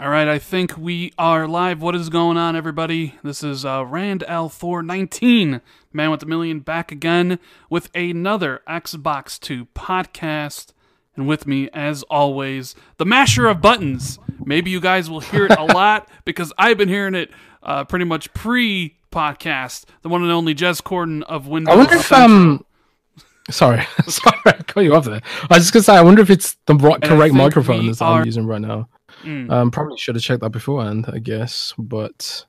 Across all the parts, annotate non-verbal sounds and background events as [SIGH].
All right, I think we are live. What is going on, everybody? This is uh, Rand L419, man with a million, back again with another Xbox 2 podcast. And with me, as always, the masher of buttons. Maybe you guys will hear it a [LAUGHS] lot because I've been hearing it uh, pretty much pre podcast. The one and only Jez Corden of Windows. I wonder if um, sorry, [LAUGHS] sorry, I cut you off there. I was just gonna say, I wonder if it's the right, correct microphone that I'm using right now. Mm. Um, probably should have checked that beforehand, I guess, but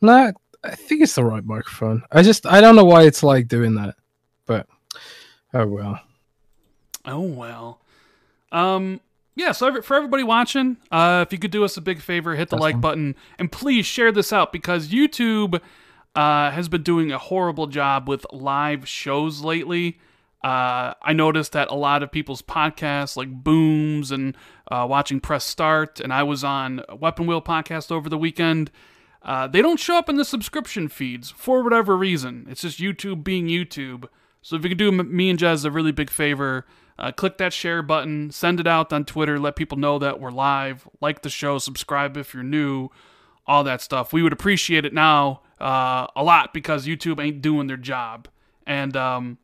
no, I think it's the right microphone. I just I don't know why it's like doing that, but oh well. Oh well. Um yeah, so for everybody watching, uh if you could do us a big favor, hit the That's like fine. button and please share this out because YouTube uh has been doing a horrible job with live shows lately. Uh I noticed that a lot of people's podcasts like Booms and uh watching Press Start and I was on Weapon Wheel podcast over the weekend. Uh, they don't show up in the subscription feeds for whatever reason. It's just YouTube being YouTube. So if you could do me and Jez a really big favor, uh, click that share button, send it out on Twitter, let people know that we're live, like the show, subscribe if you're new, all that stuff. We would appreciate it now uh, a lot because YouTube ain't doing their job. And um,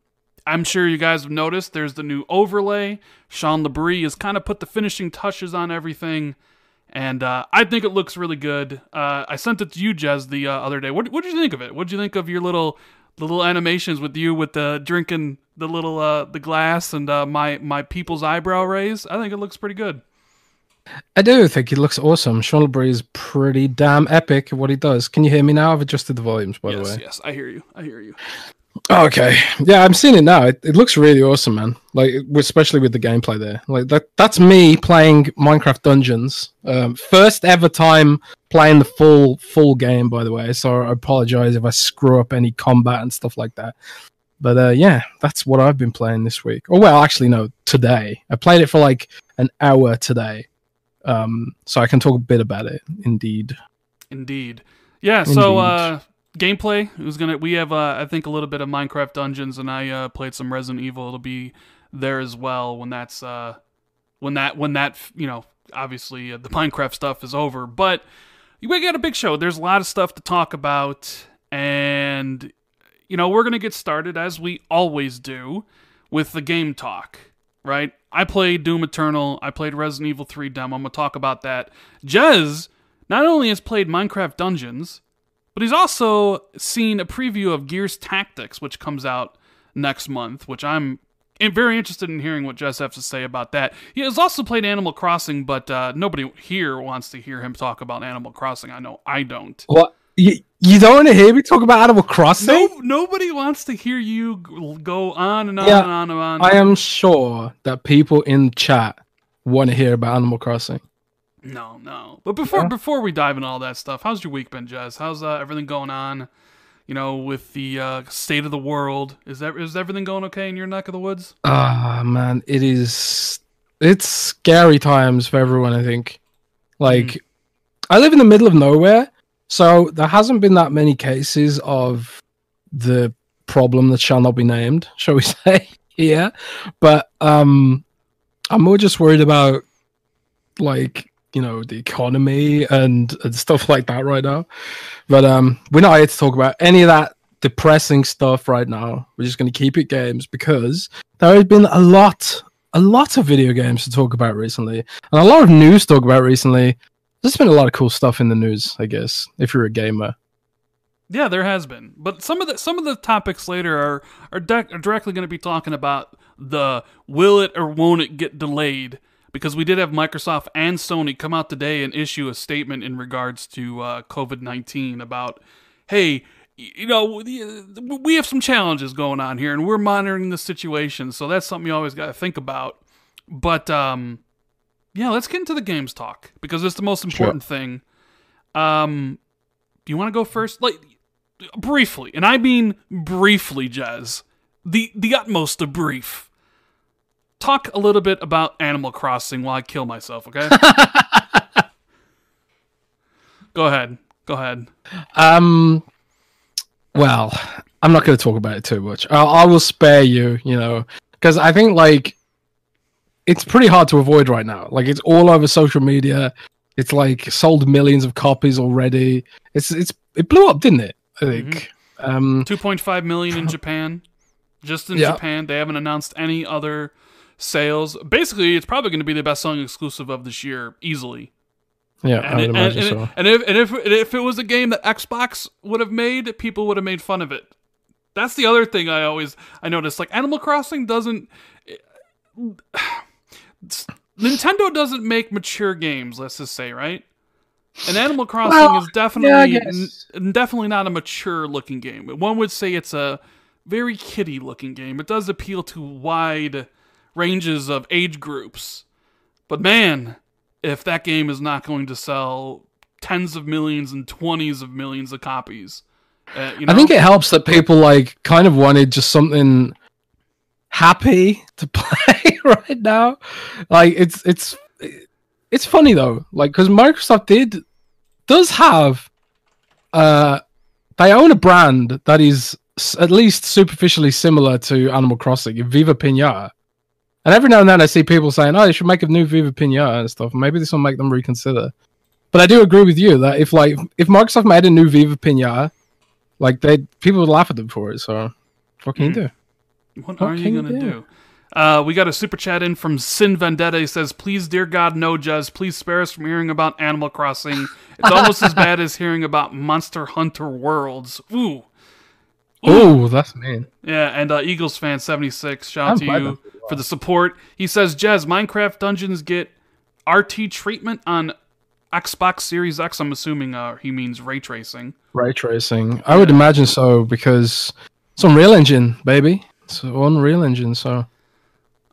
I'm sure you guys have noticed there's the new overlay. Sean LeBrie has kind of put the finishing touches on everything. And uh, I think it looks really good. Uh, I sent it to you, Jez, the uh, other day. What what did you think of it? What did you think of your little little animations with you with the drinking the little uh, the glass and uh, my my people's eyebrow raise? I think it looks pretty good. I do think it looks awesome. Sean LeBrie is pretty damn epic at what he does. Can you hear me now? I've adjusted the volumes, by the yes, way. yes, I hear you. I hear you. Okay, yeah, I'm seeing it now. It, it looks really awesome, man. Like, especially with the gameplay there. Like that. That's me playing Minecraft Dungeons. Um, first ever time playing the full full game, by the way. So I apologize if I screw up any combat and stuff like that. But uh, yeah, that's what I've been playing this week. Oh well, actually, no, today. I played it for like an hour today, um, so I can talk a bit about it. Indeed. Indeed. Yeah. So uh, gameplay. Was gonna. We have uh, I think a little bit of Minecraft Dungeons, and I uh, played some Resident Evil. It'll be there as well when that's uh, when that when that you know obviously uh, the Minecraft stuff is over. But we got a big show. There's a lot of stuff to talk about, and you know we're gonna get started as we always do with the game talk. Right. I played Doom Eternal. I played Resident Evil 3 demo. I'm gonna talk about that. Jez not only has played Minecraft Dungeons, but he's also seen a preview of Gears Tactics, which comes out next month, which I'm very interested in hearing what Jez has to say about that. He has also played Animal Crossing, but uh, nobody here wants to hear him talk about Animal Crossing. I know I don't. What? You, you don't want to hear me talk about Animal Crossing? No, nobody wants to hear you go on and on Yeah, and on and on. I am sure that people in chat want to hear about Animal Crossing. No, no. But before Yeah. before we dive into all that stuff, how's your week been, Jez? How's uh, everything going on? You know, with the uh, state of the world, is that is everything going okay in your neck of the woods? Ah, man, it is. It's scary times for everyone. I think. Like, I live in the middle of nowhere, so there hasn't been that many cases of the problem that shall not be named, [LAUGHS] shall we say? here, but um, I'm more just worried about like you know the economy and, and stuff like that right now. But um, we're not here to talk about any of that depressing stuff right now. We're just going to keep it games because there has been a lot, a lot of video games to talk about recently, and a lot of news to talk about recently. There's been a lot of cool stuff in the news, I guess, if you're a gamer. Yeah, there has been, but some of the some of the topics later are are, de- are directly going to be talking about the will it or won't it get delayed because we did have Microsoft and Sony come out today and issue a statement in regards to uh, COVID nineteen about hey. You know, we have some challenges going on here, and we're monitoring the situation. So that's something you always got to think about. But um, yeah, let's get into the games talk because it's the most important thing. Um, do you want to go first? Like briefly, and I mean briefly, Jez. The the utmost of brief. Talk a little bit about Animal Crossing while I kill myself, okay? [LAUGHS] go ahead. Go ahead. Um, well, I'm not going to talk about it too much. I, I will spare you, you know, because I think like it's pretty hard to avoid right now. Like it's all over social media. It's like sold millions of copies already. It's it's it blew up, didn't it? I think. Um, 2.5 million in Japan. Just in Yeah. Japan, they haven't announced any other sales. Basically, it's probably going to be the best-selling exclusive of this year, easily. yeah, And, I would it- and, imagine and, so. and if and if and if it was a game that Xbox would have made, people would have made fun of it. That's the other thing I always I notice. Like Animal Crossing doesn't. [SIGHS] Nintendo doesn't make mature games. Let's just say, right? And Animal Crossing Well, is definitely guess. n- definitely not a mature looking game. One would say it's a very kiddie looking game. It does appeal to wide ranges of age groups. But man, if that game is not going to sell tens of millions and twenties of millions of copies, uh, you know, I think it helps that people like kind of wanted just something happy to [LAUGHS] play [LAUGHS] right now. Like it's it's it's funny though, like because Microsoft did does have uh they own a brand that is at least superficially similar to Animal Crossing, Viva Pinata. And every now and then I see people saying, "Oh, they should make a new Viva Pinata and stuff." Maybe this will make them reconsider. But I do agree with you that if like if Microsoft made a new Viva Pinata, like they people would laugh at them for it. So what can you do? What What are you gonna do? do? Uh, we got a super chat in from Sin Vendetta. He says, "Please, dear God, no, Jez. Please spare us from hearing about Animal Crossing. It's [LAUGHS] almost as bad as hearing about Monster Hunter Worlds." Ooh, Oh, that's mean. yeah. And uh, Eagles fan seventy six. Shout out I'm to you for the support. He says, "Jez, Minecraft Dungeons get RT treatment on Xbox Series X." I'm assuming uh, he means ray tracing. Ray tracing. I would imagine so because it's Unreal Engine, baby. It's Unreal Engine. So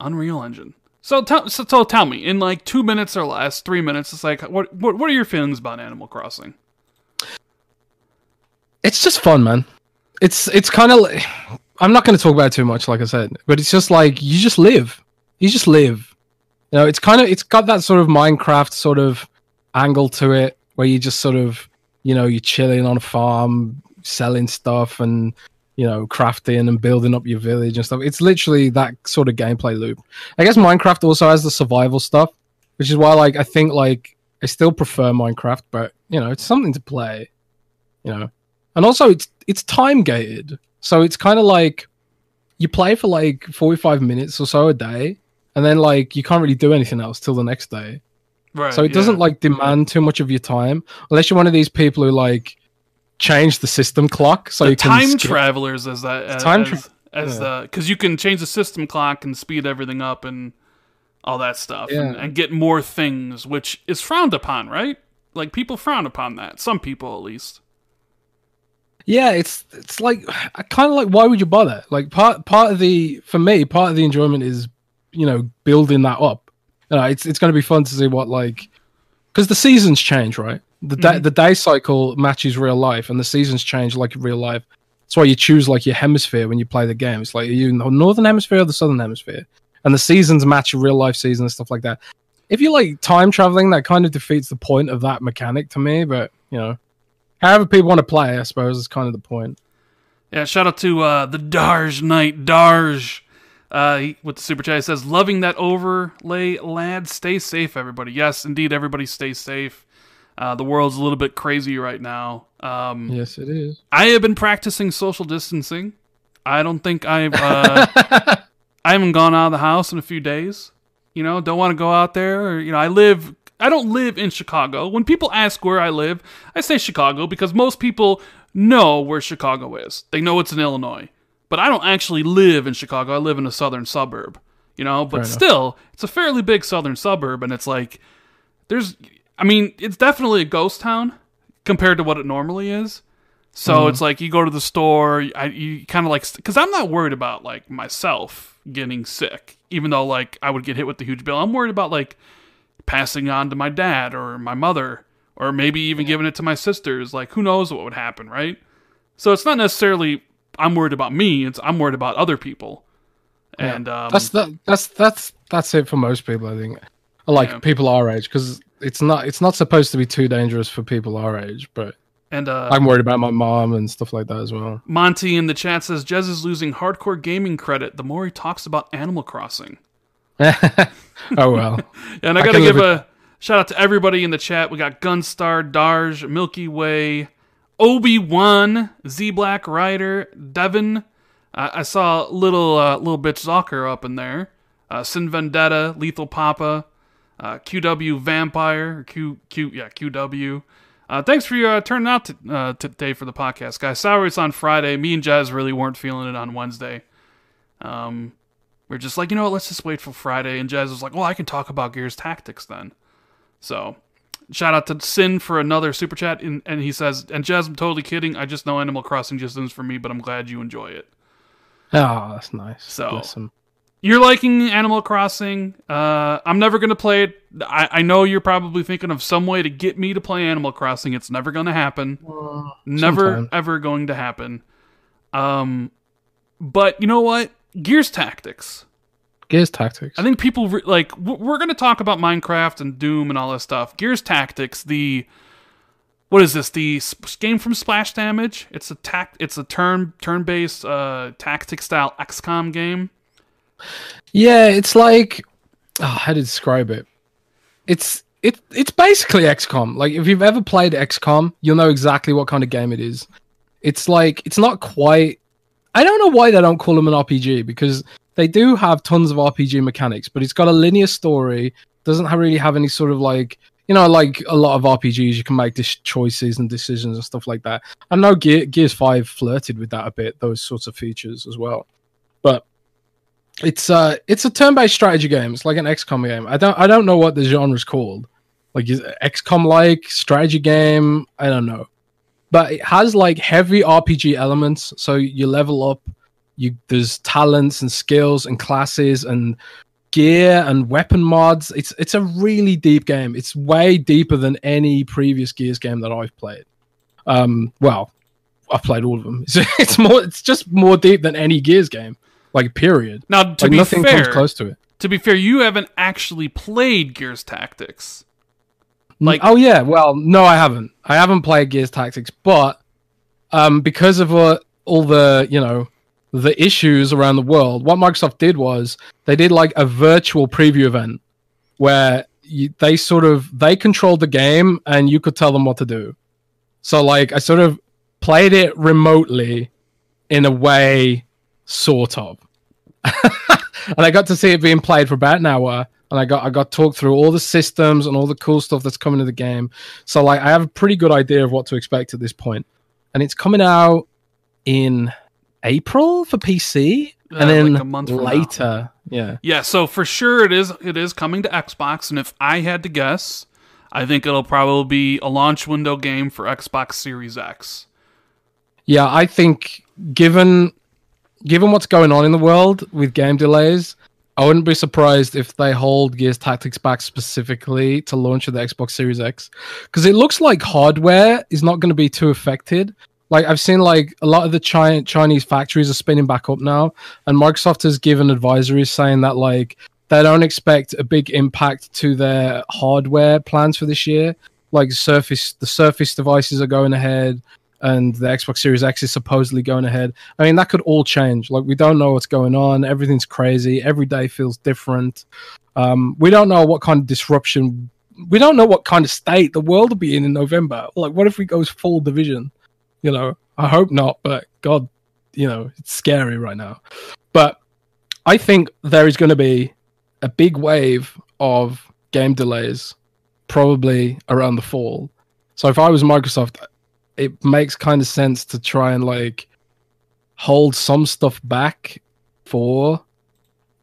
Unreal Engine. So tell so, so tell me in like two minutes or less, three minutes. It's like what what what are your feelings about Animal Crossing? it's just fun, man. It's it's kind of. like I'm not going to talk about it too much, like I said, but it's just like you just live. You just live. You know, it's kind of it's got that sort of Minecraft sort of angle to it, where you just sort of, you know, you're chilling on a farm, selling stuff, and you know, crafting and building up your village and stuff. It's literally that sort of gameplay loop. I guess Minecraft also has the survival stuff, which is why, like, I think like I still prefer Minecraft, but you know, it's something to play. You know, and also it's it's time gated so it's kind of like you play for like 45 minutes or so a day and then like you can't really do anything else till the next day Right. so it doesn't like demand too much of your time unless you're one of these people who like change the system clock so the you can time skip- travelers as that as, Time as, tra- as yeah. the because you can change the system clock and speed everything up and all that stuff and, and get more things, which is frowned upon, right? Like people frown upon that. Some people, at least. Yeah it's it's like i kind of like why would you bother? Like part part of the for me part of the enjoyment is you know building that up. You know, it's it's going to be fun to see what like because the seasons change right? The day mm. the day cycle matches real life and the seasons change like real life. That's why you choose like your hemisphere when you play the game. It's like are you in the northern hemisphere or the southern hemisphere? And the seasons match real life season and stuff like that. If you like time traveling that kind of defeats the point of that mechanic to me but you know however people want to play i suppose is kind of the point Yeah, shout out to uh, the Darj Knight Darj. Uh, he, with the super chat, he says, "Loving that overlay, lad. Stay safe, everybody. Yes, indeed, everybody stay safe. Uh, the world's a little bit crazy right now. Um, yes it is I have been practicing social distancing. I don't think I've uh, [LAUGHS] I haven't gone out of the house in a few days. You know, don't want to go out there. Or, you know, I live. I don't live in Chicago. When people ask where I live, I say Chicago because most people know where Chicago is. They know it's in Illinois. But I don't actually live in Chicago. I live in a southern suburb. You know, but Fair enough. still, it's a fairly big southern suburb, and it's like there's. I mean, it's definitely a ghost town compared to what it normally is. So Mm-hmm. it's like you go to the store, I, you kind of like because I'm not worried about like myself getting sick, even though like I would get hit with the huge bill. I'm worried about like passing on to my dad or my mother, or maybe even giving it to my sisters. Like who knows what would happen, right? So it's not necessarily I'm worried about me. It's I'm worried about other people. And um, that's that, that's that's that's it for most people i think like Yeah. people our age because it's not it's not supposed to be too dangerous for people our age but and uh, i'm worried about my mom and stuff like that as well Monty in the chat says Jez is losing hardcore gaming credit the more he talks about Animal Crossing. [LAUGHS] oh well [LAUGHS] And I, I gotta give a Shout out to everybody in the chat. We got Gunstar, Darj, Milky Way, Obi Wan, Z Black Rider, Devin. Uh, I saw little uh, little bitch Zocker up in there. Uh, Sin Vendetta, Lethal Papa, uh, QW Vampire, Q Q yeah QW. Uh, thanks for uh, turning out to, uh, today for the podcast, guys. Sorry it's on Friday. Me and Jez really weren't feeling it on Wednesday. Um, we're just like, you know what, let's just wait for Friday. And Jez was like, well, I can talk about Gears Tactics then. So, shout out to Sin for another super chat. And, and he says, and Jez, I'm totally kidding. I just know Animal Crossing just isn't for me, but I'm glad you enjoy it. Oh, that's nice. So- Bless. You're liking Animal Crossing. Uh, I'm never going to play it. I, I know you're probably thinking of some way to get me to play Animal Crossing. It's never going to happen. Never, sometime. ever going to happen. Um, but you know what? Gears Tactics. Gears Tactics. I think people re- like w- we're going to talk about Minecraft and Doom and all this stuff. Gears Tactics, the what is this? The game from Splash Damage. It's a tac. It's a turn turn based uh, tactic style XCOM game. Yeah, it's like oh, how to describe it. It's it it's basically XCOM. Like if you've ever played XCOM, you'll know exactly what kind of game it is. It's like it's not quite. I don't know why they don't call them an RPG because they do have tons of RPG mechanics, but it's got a linear story. Doesn't have, really have any sort of like you know like a lot of RPGs you can make dis- choices and decisions and stuff like that. I know Gear, Gears Five flirted with that a bit, those sorts of features as well, but it's uh it's a turn-based strategy game. It's like an XCOM game. I don't I don't know what the genre's called. Like is XCOM like strategy game. I don't know, but it has like heavy RPG elements. So you level up. You there's talents and skills and classes and gear and weapon mods. It's it's a really deep game. It's way deeper than any previous Gears game that I've played. Um, well, I've played all of them. [LAUGHS] It's, it's more. It's just more deep than any Gears game. Like period. Now, to like be nothing fair, comes close to it. to be fair, you haven't actually played Gears Tactics. Like- oh yeah, well, no, I haven't. I haven't played Gears Tactics, but um, because of uh, all the you know the issues around the world, what Microsoft did was they did like a virtual preview event where you, they sort of they controlled the game and you could tell them what to do. So like I sort of played it remotely in a way, sort of. [LAUGHS] and I got to see it being played for about an hour. And I got I got talked through all the systems and all the cool stuff that's coming to the game. So like I have a pretty good idea of what to expect at this point. And it's coming out in April for PC, Uh, and then like a month later, yeah. Yeah, so for sure it is it is coming to Xbox, and if I had to guess, I think it'll probably be a launch window game for Xbox Series X. Yeah, I think given given what's going on in the world with game delays, I wouldn't be surprised if they hold Gears Tactics back specifically to launch of the Xbox Series X because it looks like hardware is not going to be too affected. Like I've seen like a lot of the Chi- Chinese factories are spinning back up now and Microsoft has given advisories saying that like they don't expect a big impact to their hardware plans for this year. Like Surface the Surface devices are going ahead and the Xbox Series X is supposedly going ahead. I mean, that could all change. Like, we don't know what's going on. Everything's crazy. Every day feels different. Um, we don't know what kind of disruption. We don't know what kind of state the world will be in in November. Like, what if we go full division? You know, I hope not, but God, you know, it's scary right now. But I think there is going to be a big wave of game delays, probably around the fall. So if I was Microsoft, it makes kind of sense to try and like hold some stuff back for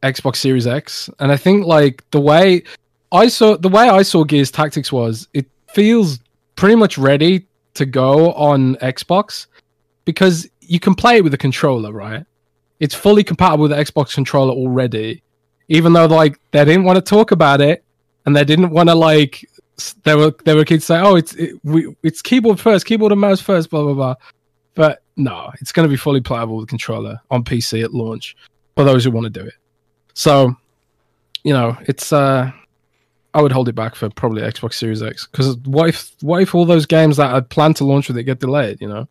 Xbox Series X. And I think like the way I saw the way I saw Gears Tactics was it feels pretty much ready to go on Xbox because you can play it with a controller, right? It's fully compatible with the Xbox controller already. Even though like they didn't want to talk about it and they didn't want to like there were there were kids say, "Oh, it's it, we, it's keyboard first, keyboard and mouse first, blah blah blah." But no, it's going to be fully playable with controller on PC at launch for those who want to do it. So, you know, it's uh, I would hold it back for probably Xbox Series X because what if what if all those games that I plan to launch with it get delayed? You know,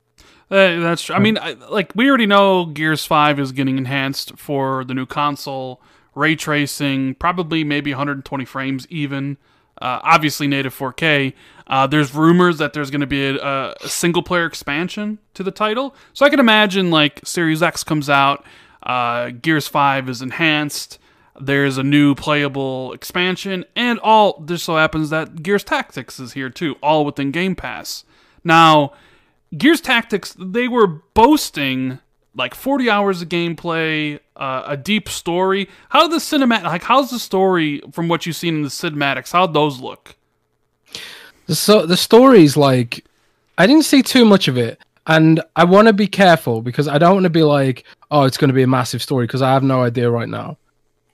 Uh, that's true. I mean, I, like we already know, Gears Five is getting enhanced for the new console, ray tracing, probably maybe 120 frames even. Uh, obviously native 4K. Uh, there's rumors that there's going to be a, a, single player expansion to the title. So I can imagine like Series X comes out, uh, Gears 5 is enhanced, there's a new playable expansion, and all just so happens that Gears Tactics is here too, all within Game Pass. Now, Gears Tactics, they were boasting like 40 hours of gameplay, uh, a deep story. How the cinematic, like, how's the story from what you've seen in the cinematics? How'd those look? So the story's like, I didn't see too much of it, and I want to be careful because I don't want to be like, oh, it's going to be a massive story because I have no idea right now.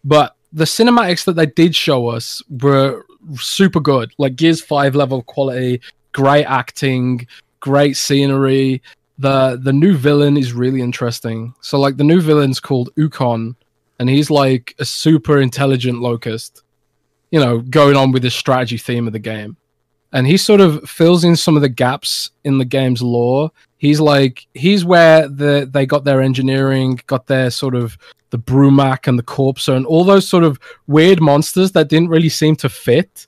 But the cinematics that they did show us were super good, like Gears Five level quality, great acting, great scenery. The the new villain is really interesting. So like the new villain's called Ukkon, and he's like a super intelligent locust. You know, going on with the strategy theme of the game and he sort of fills in some of the gaps in the game's lore. He's like he's where the they got their engineering, got their sort of the Brumak and the Corpser and all those sort of weird monsters that didn't really seem to fit.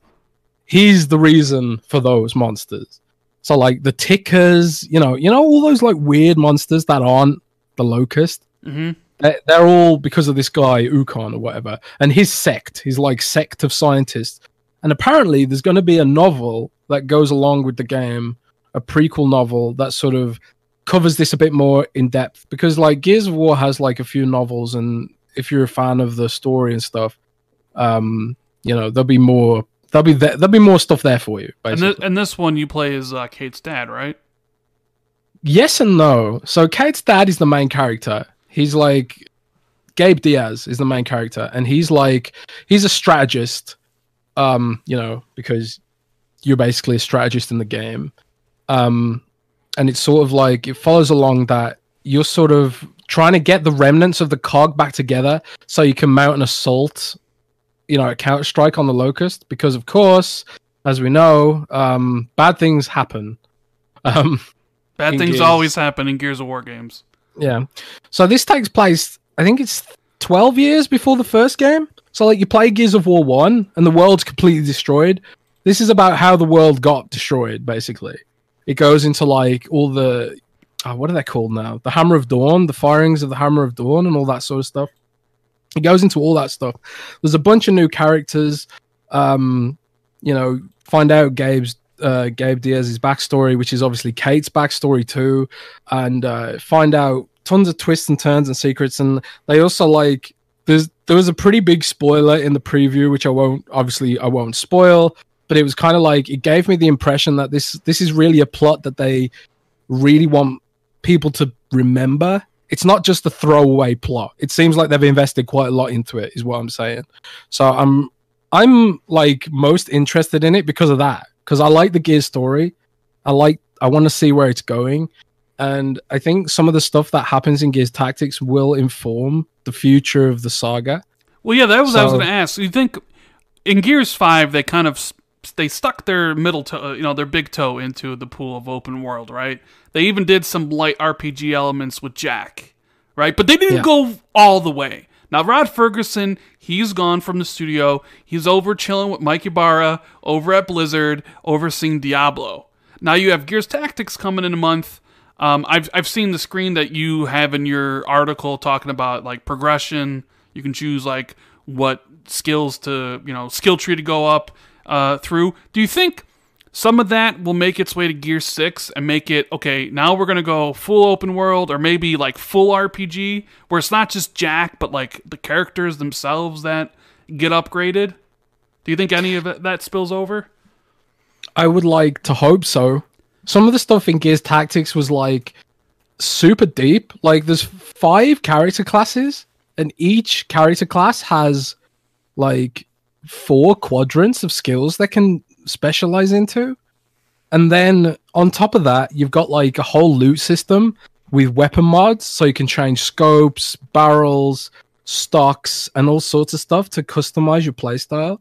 He's the reason for those monsters. So like the tickers, you know, you know all those like weird monsters that aren't the locust. Mm-hmm. They're, they're all because of this guy Ukkon or whatever, and his sect. He's like sect of scientists and apparently, there's going to be a novel that goes along with the game, a prequel novel that sort of covers this a bit more in depth. Because like Gears of War has like a few novels, and if you're a fan of the story and stuff, um, you know there'll be more. There'll be th- there'll be more stuff there for you. And, th- and, this one you play as uh, Kate's dad, right? Yes and no. So Kate's dad is the main character. He's like Gabe Diaz is the main character, and he's like he's a strategist um, you know, because you're basically a strategist in the game. Um, and it's sort of like it follows along that you're sort of trying to get the remnants of the cog back together so you can mount an assault, you know, a counter strike on the locust. Because of course, as we know, um, bad things happen. [LAUGHS] Um, bad things Gears. always happen in Gears of War games. Yeah. So this takes place, I think it's 12 years before the first game. So like you play Gears of War one, and the world's completely destroyed. This is about how the world got destroyed. Basically, it goes into like all the oh, what are they called now? The Hammer of Dawn, the firings of the Hammer of Dawn, and all that sort of stuff. It goes into all that stuff. There's a bunch of new characters. Um, you know, find out Gabe's uh, Gabe Diaz's backstory, which is obviously Kate's backstory too, and uh, find out tons of twists and turns and secrets. And they also like there's there was a pretty big spoiler in the preview, which I won't obviously I won't spoil, but it was kind of like it gave me the impression that this this is really a plot that they really want people to remember. It's not just a throwaway plot. It seems like they've invested quite a lot into it, is what I'm saying. So I'm I'm like most interested in it because of that. Because I like the gear story. I like I want to see where it's going and I think some of the stuff that happens in Gears Tactics will inform the future of the saga. Well, yeah, that was so, I was going to ask. You think in Gears Five they kind of they stuck their middle toe, you know, their big toe into the pool of open world, right? They even did some light RPG elements with Jack, right? But they didn't yeah. go all the way. Now, Rod Fergusson, he's gone from the studio. He's over chilling with Mike Ybarra over at Blizzard, overseeing Diablo. Now you have Gears Tactics coming in a month. Um, I've I've seen the screen that you have in your article talking about like progression. You can choose like what skills to you know skill tree to go up uh, through. Do you think some of that will make its way to Gear Six and make it okay? Now we're gonna go full open world or maybe like full RPG where it's not just Jack but like the characters themselves that get upgraded. Do you think any of that spills over? I would like to hope so some of the stuff in Gears Tactics was like super deep. Like there's five character classes, and each character class has like four quadrants of skills that can specialize into. And then on top of that, you've got like a whole loot system with weapon mods, so you can change scopes, barrels, stocks, and all sorts of stuff to customize your playstyle.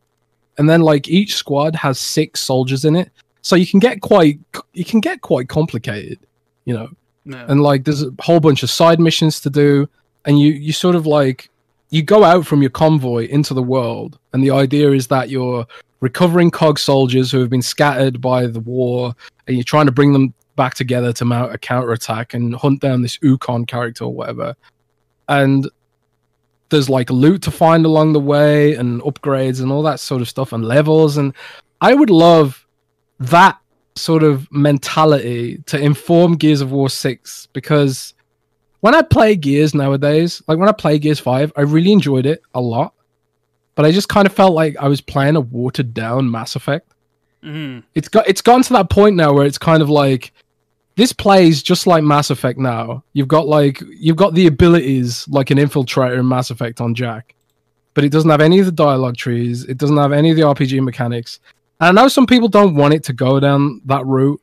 And then like each squad has six soldiers in it, so you can get quite you can get quite complicated, you know. Yeah. And like there's a whole bunch of side missions to do, and you you sort of like you go out from your convoy into the world, and the idea is that you're recovering cog soldiers who have been scattered by the war, and you're trying to bring them back together to mount a counterattack and hunt down this Ukkon character or whatever. And there's like loot to find along the way and upgrades and all that sort of stuff and levels. And I would love that sort of mentality to inform Gears of War 6 because when I play Gears nowadays, like when I play Gears 5, I really enjoyed it a lot. But I just kind of felt like I was playing a watered down Mass Effect. Mm. It's got it's gotten to that point now where it's kind of like this plays just like Mass Effect now. You've got like you've got the abilities like an infiltrator in Mass Effect on Jack. But it doesn't have any of the dialogue trees. It doesn't have any of the RPG mechanics. And I know some people don't want it to go down that route,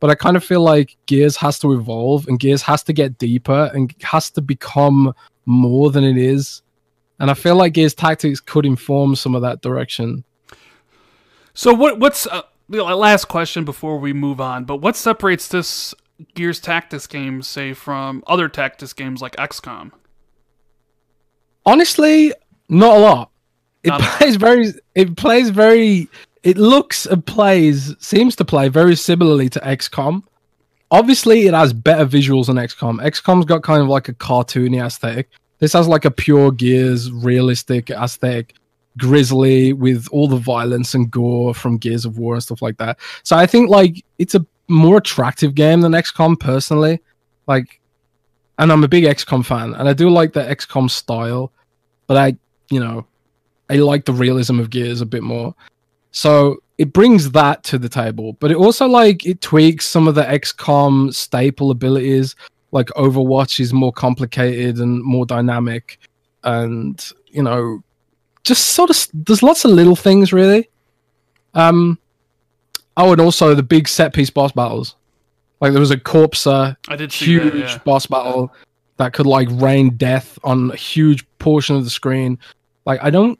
but I kind of feel like Gears has to evolve and Gears has to get deeper and has to become more than it is. And I feel like Gears Tactics could inform some of that direction. So what what's uh, last question before we move on? But what separates this Gears Tactics game, say, from other Tactics games like XCOM? Honestly, not a lot. It Not a lot. plays very. It plays very. It looks and plays seems to play very similarly to XCOM. Obviously, it has better visuals than XCOM. XCOM's got kind of like a cartoony aesthetic. This has like a pure Gears realistic aesthetic, grisly with all the violence and gore from Gears of War and stuff like that. So I think like it's a more attractive game than XCOM personally. Like, and I'm a big XCOM fan, and I do like the XCOM style, but I, you know, I like the realism of Gears a bit more. So it brings that to the table, but it also like it tweaks some of the XCOM staple abilities. Like Overwatch is more complicated and more dynamic, and you know, just sort of there's lots of little things really. Um, oh, and also the big set piece boss battles. Like there was a Corpser I did huge that. Yeah. boss battle that could like rain death on a huge portion of the screen. Like I don't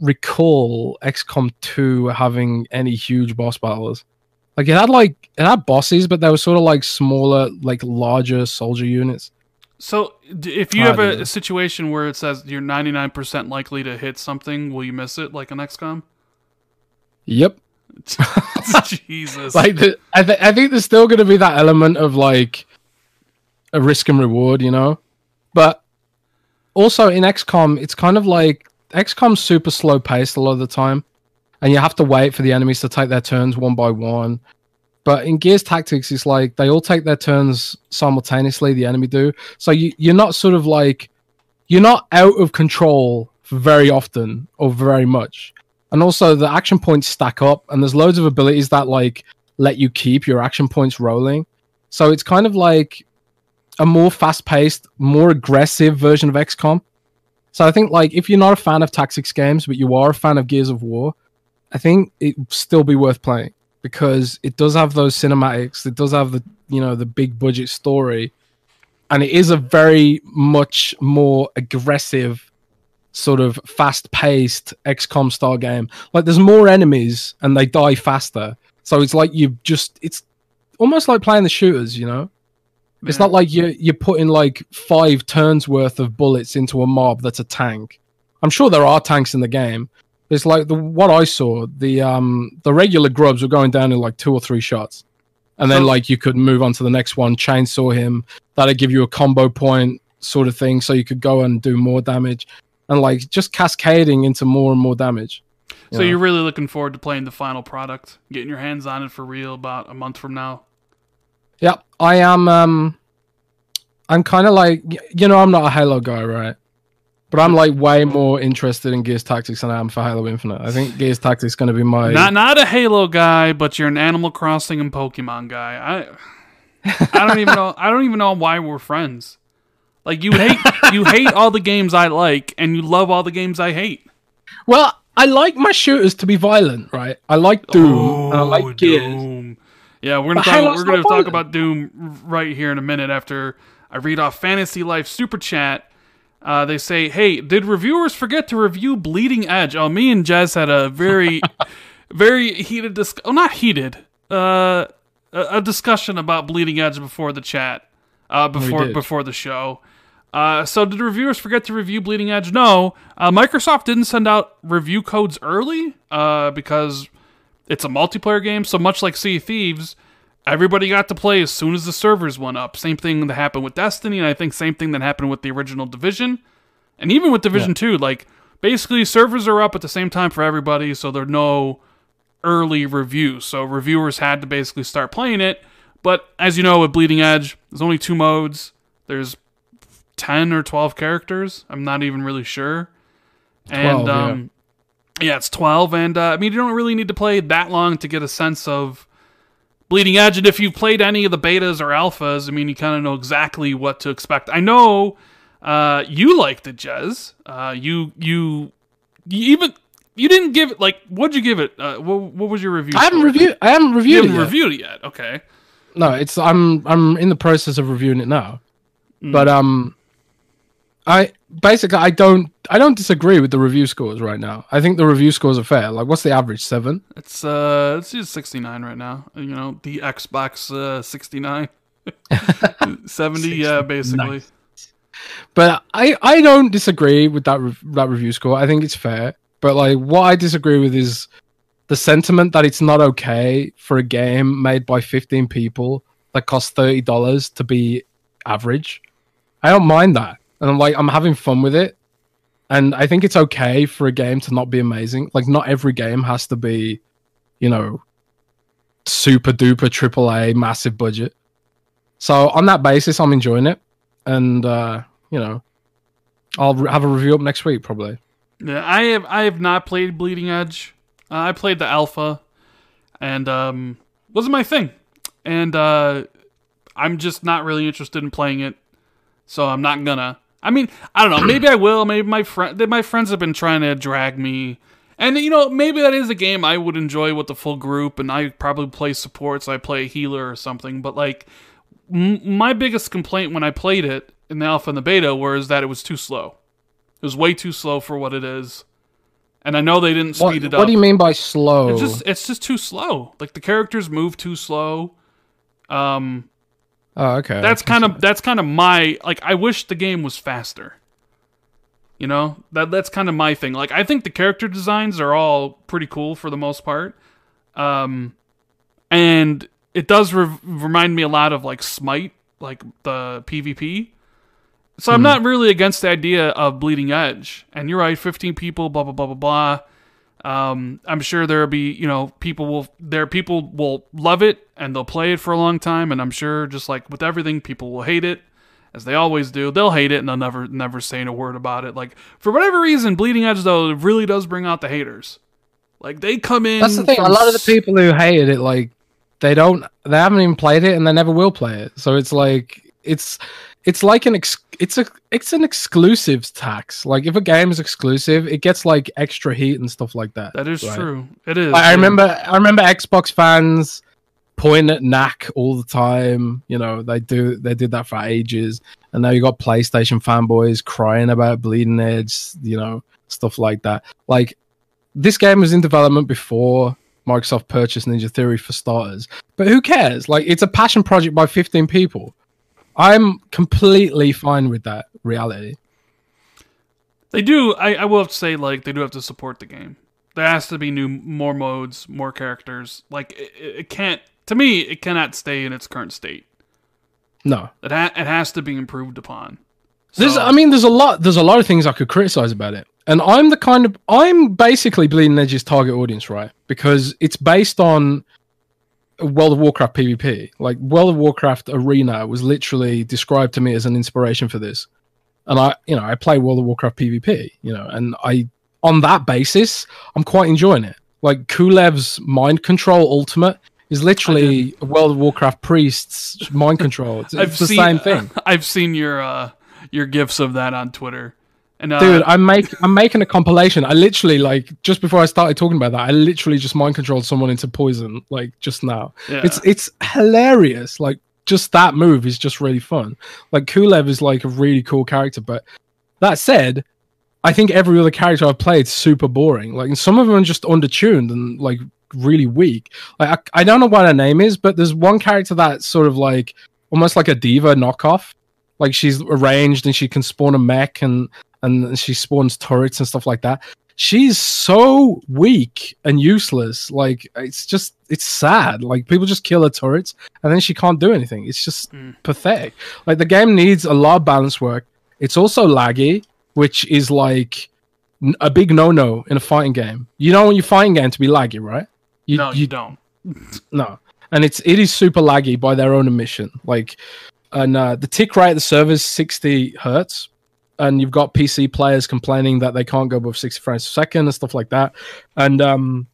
recall XCOM 2 having any huge boss battles. Like it had like it had bosses, but they were sort of like smaller, like larger soldier units. So if you have a, a situation where it says you're 99% likely to hit something, will you miss it like an XCOM? Yep. [LAUGHS] Jesus. Like the, I, th- I think there's still going to be that element of like a risk and reward, you know. But also in XCOM, it's kind of like XCOM's super slow paced a lot of the time, and you have to wait for the enemies to take their turns one by one. But in Gears Tactics, it's like they all take their turns simultaneously. The enemy do, so you you're not sort of like you're not out of control very often or very much. And also the action points stack up, and there's loads of abilities that like let you keep your action points rolling. So it's kind of like a more fast-paced, more aggressive version of XCOM. So I think like if you're not a fan of tactics games, but you are a fan of Gears of War, I think it still be worth playing because it does have those cinematics. It does have the you know the big budget story, and it is a very much more aggressive, sort of fast-paced XCOM style game. Like there's more enemies and they die faster, so it's like you just it's almost like playing the shooters, you know. It's not like you're you're putting like five turns worth of bullets into a mob that's a tank. I'm sure there are tanks in the game. It's like the what I saw, the um the regular grubs were going down in like two or three shots. And then like you could move on to the next one, chainsaw him, that'd give you a combo point sort of thing, so you could go and do more damage. And like just cascading into more and more damage. so know. you're really looking forward to playing the final product, getting your hands on it for real about a month from now. Yeah, I am. Um, I'm kind of like you know I'm not a Halo guy, right? But I'm like way more interested in Gears Tactics than I am for Halo Infinite. I think Gears Tactics is going to be my. Not not a Halo guy, but you're an Animal Crossing and Pokemon guy. I I don't even know I don't even know why we're friends. Like you hate you hate all the games I like and you love all the games I hate. well, I like my shooters to be violent, right? I like Doom and I like Gears. Oh, Doom. Yeah, we're gonna talk, we're gonna talk about Doom right here in a minute after I read off Fantasy Life super chat. Uh, they say, "Hey, did reviewers forget to review Bleeding Edge?" Oh, me and Jez had a very, [LAUGHS] very heated dis- Oh, not heated. Uh, a, a discussion about Bleeding Edge before the chat. Uh, before before the show. Uh, so did reviewers forget to review Bleeding Edge? No. Uh, Microsoft didn't send out review codes early uh, because it's a multiplayer game. So much like Sea of Thieves, everybody got to play as soon as the servers went up. Same thing that happened with Destiny, and I think same thing that happened with the original Division, and even with Division Yeah. Two. Like basically, servers are up at the same time for everybody, so there are no early reviews. So reviewers had to basically start playing it. But as you know, with Bleeding Edge, there's only two modes. There's 10 or 12 characters. I'm not even really sure. And 12, yeah. um yeah. it's 12 and uh, I mean you don't really need to play that long to get a sense of Bleeding Edge and if you've played any of the betas or alphas, I mean you kind of know exactly what to expect. I know uh you liked it, Jez. Uh you you, you even you didn't give it like what'd you give it? Uh, what, what was your review? I haven't reviewed. I haven't You reviewed haven't it. yet. reviewed it yet. Okay. No, it's I'm I'm in the process of reviewing it now. Mm. But um I basically I don't I don't disagree with the review scores right now. I think the review scores are fair. Like what's the average? 7? It's uh it's just 69 right now. You know, the Xbox uh 69. [LAUGHS] 70 yeah, basically. But I I don't disagree with that re- that review score. I think it's fair. But like what I disagree with is the sentiment that it's not okay for a game made by 15 people that costs $30 to be average. I don't mind that. And I'm like I'm having fun with it. And I think it's okay for a game to not be amazing. Like not every game has to be, you know, super duper triple A massive budget. So on that basis I'm enjoying it and uh, you know, I'll have a review up next week probably. Yeah, I have I have not played Bleeding Edge. Uh, I played the alpha and um wasn't my thing. And uh I'm just not really interested in playing it. So I'm not gonna. I mean, I don't know. [CLEARS THROAT] Maybe I will. Maybe my friend, my friends have been trying to drag me, and you know, maybe that is a game I would enjoy with the full group, and I probably play support, so I play a healer or something. But like, m- my biggest complaint when I played it in the alpha and the beta was that it was too slow. It was way too slow for what it is, and I know they didn't What, speed it up. what do you mean by slow? It's just it's just too slow. Like the characters move too slow. Um, oh, okay. that's kind of that's kind of my like I wish the game was faster. You know? That that's kind of my thing. Like I think the character designs are all pretty cool for the most part. Um and it does re- remind me a lot of like Smite, like the PvP. So I'm not really against the idea of Bleeding Edge. And you're right, 15 people, blah blah blah blah blah. Um, I'm sure there'll be, you know, people will there people will love it and they'll play it for a long time. And I'm sure, just like with everything, people will hate it, as they always do. They'll hate it and they'll never never say a word about it. Like for whatever reason, Bleeding Edge though it really does bring out the haters. Like they come in. That's the thing. A lot of the people who hated it, like, they don't, they haven't even played it, and they never will play it. So it's like, it's, it's like an, ex- it's a, it's an exclusives tax. Like, if a game is exclusive, it gets like extra heat and stuff like that. That is right? true. It is. Like, I remember, I remember Xbox fans pointing at Knack all the time. You know, they do, they did that for ages, and now you got PlayStation fanboys crying about Bleeding Edge. You know, stuff like that. Like, this game was in development before Microsoft purchased Ninja Theory for starters. But who cares? Like, it's a passion project by 15 people. I'm completely fine with that reality. They do. I, I will have to say, like, they do have to support the game. There has to be new, more modes, more characters. Like, it, it can't. To me, it cannot stay in its current state. No. It ha- it has to be improved upon. There's, I mean, there's a lot. There's a lot of things I could criticize about it, and I'm the kind of I'm basically Bleeding Edge's target audience, right? Because it's based on World of Warcraft PvP. Like World of Warcraft Arena was literally described to me as an inspiration for this, and I, you know, I play World of Warcraft PvP, you know, and I, on that basis, I'm quite enjoying it. Like Kulev's mind control ultimate is literally a World of Warcraft priest's mind control. It's, [LAUGHS] it's the seen, same thing. [LAUGHS] I've seen your uh, your gifs of that on Twitter, and uh, Dude, I'm make I'm making a compilation. I literally like just before I started talking about that, I literally just mind controlled someone into poison like just now. yeah. It's it's hilarious. Like just that move is just really fun. Like Kulev is like a really cool character, but that said, I think every other character I've played is super boring. Like and some of them are just undertuned and like really weak. Like I, I don't know what her name is, but there's one character that's sort of like almost like a D.Va knockoff. like she's arranged and she can spawn a mech and and she spawns turrets and stuff like that. She's so weak and useless. Like it's just it's sad. Like people just kill her turrets and then she can't do anything. It's just Mm. pathetic. Like the game needs a lot of balance work. It's also laggy, which is like a big no-no in a fighting game. You don't want your fighting game to be laggy, right? You, no, you, don't. [LAUGHS] no, and it's it is super laggy by their own admission. Like, and uh, the tick rate of the server is sixty hertz, and you've got PC players complaining that they can't go above sixty frames per second and stuff like that. And um,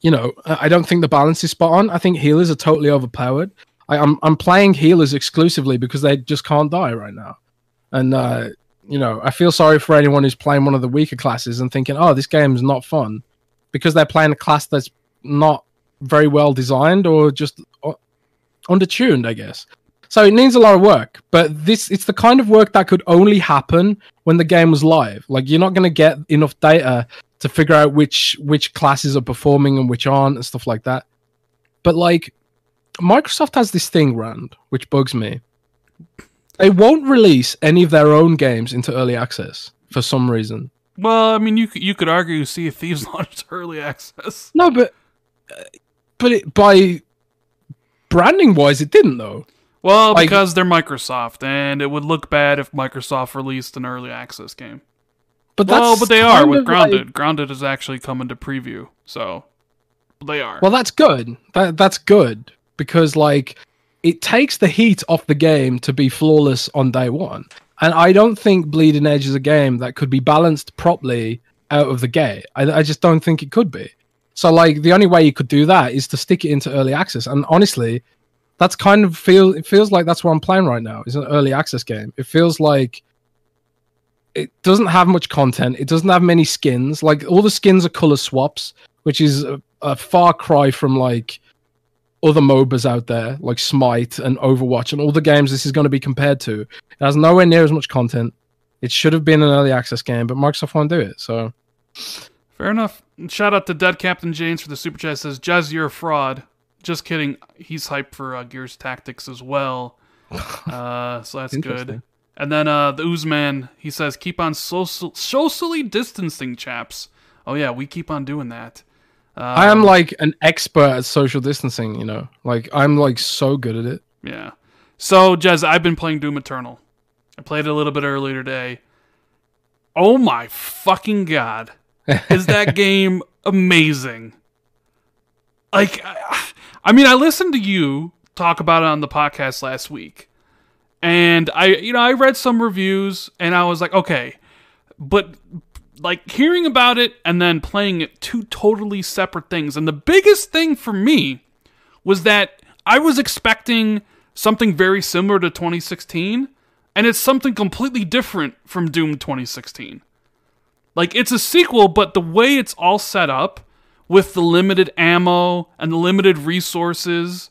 you know, I don't think the balance is spot on. I think healers are totally overpowered. I, I'm I'm playing healers exclusively because they just can't die right now, and uh, you know, I feel sorry for anyone who's playing one of the weaker classes and thinking, oh, this game is not fun, because they're playing a class that's not very well designed or just undertuned, I guess. So it needs a lot of work, but this it's the kind of work that could only happen when the game was live. Like you're not going to get enough data to figure out which which classes are performing and which aren't and stuff like that. But like Microsoft has this thing rand which bugs me. They won't release any of their own games into early access for some reason. Well, I mean, you could, you could argue Sea of Thieves [LAUGHS] launched early access. No, but uh, but it, by branding wise, it didn't though. Well, Like- because they're Microsoft, and it would look bad if Microsoft released an early access game. But well, but they are with of like- Grounded. Grounded is actually coming to preview, so they are. well, that's good. That that's good because like it takes the heat off the game to be flawless on day one. And I don't think Bleeding Edge is a game that could be balanced properly out of the gate. I, I just don't think it could be. So like the only way you could do that is to stick it into early access. And honestly, that's kind of feel it feels like that's what I'm playing right now. Is an early access game. It feels like it doesn't have much content. It doesn't have many skins. Like all the skins are color swaps, which is a, a far cry from like other MOBAs out there, like Smite and Overwatch and all the games this is going to be compared to. It has nowhere near as much content. It should have been an early access game, but Microsoft won't do it. So Fair enough. Shout out to Dead Captain James for the super chat. Says Jez, you're a fraud. Just kidding. He's hyped for uh, Gears Tactics as well. [LAUGHS] Uh, so that's good. And then uh, the Oozman, he says, keep on social- socially distancing, chaps. Oh yeah, we keep on doing that. Uh, I am like an expert at social distancing, you know. Like I'm like so good at it. Yeah. So, Jez, I've been playing Doom Eternal. I played it a little bit earlier today. Oh my fucking god. [LAUGHS] Is that game amazing? Like, I, I mean, I listened to you talk about it on the podcast last week. And I, you know, I read some reviews and I was like, okay, but like hearing about it and then playing it, two totally separate things. And the biggest thing for me was that I was expecting something very similar to 2016, and it's something completely different from Doom 2016. Like, it's a sequel, but the way it's all set up with the limited ammo and the limited resources,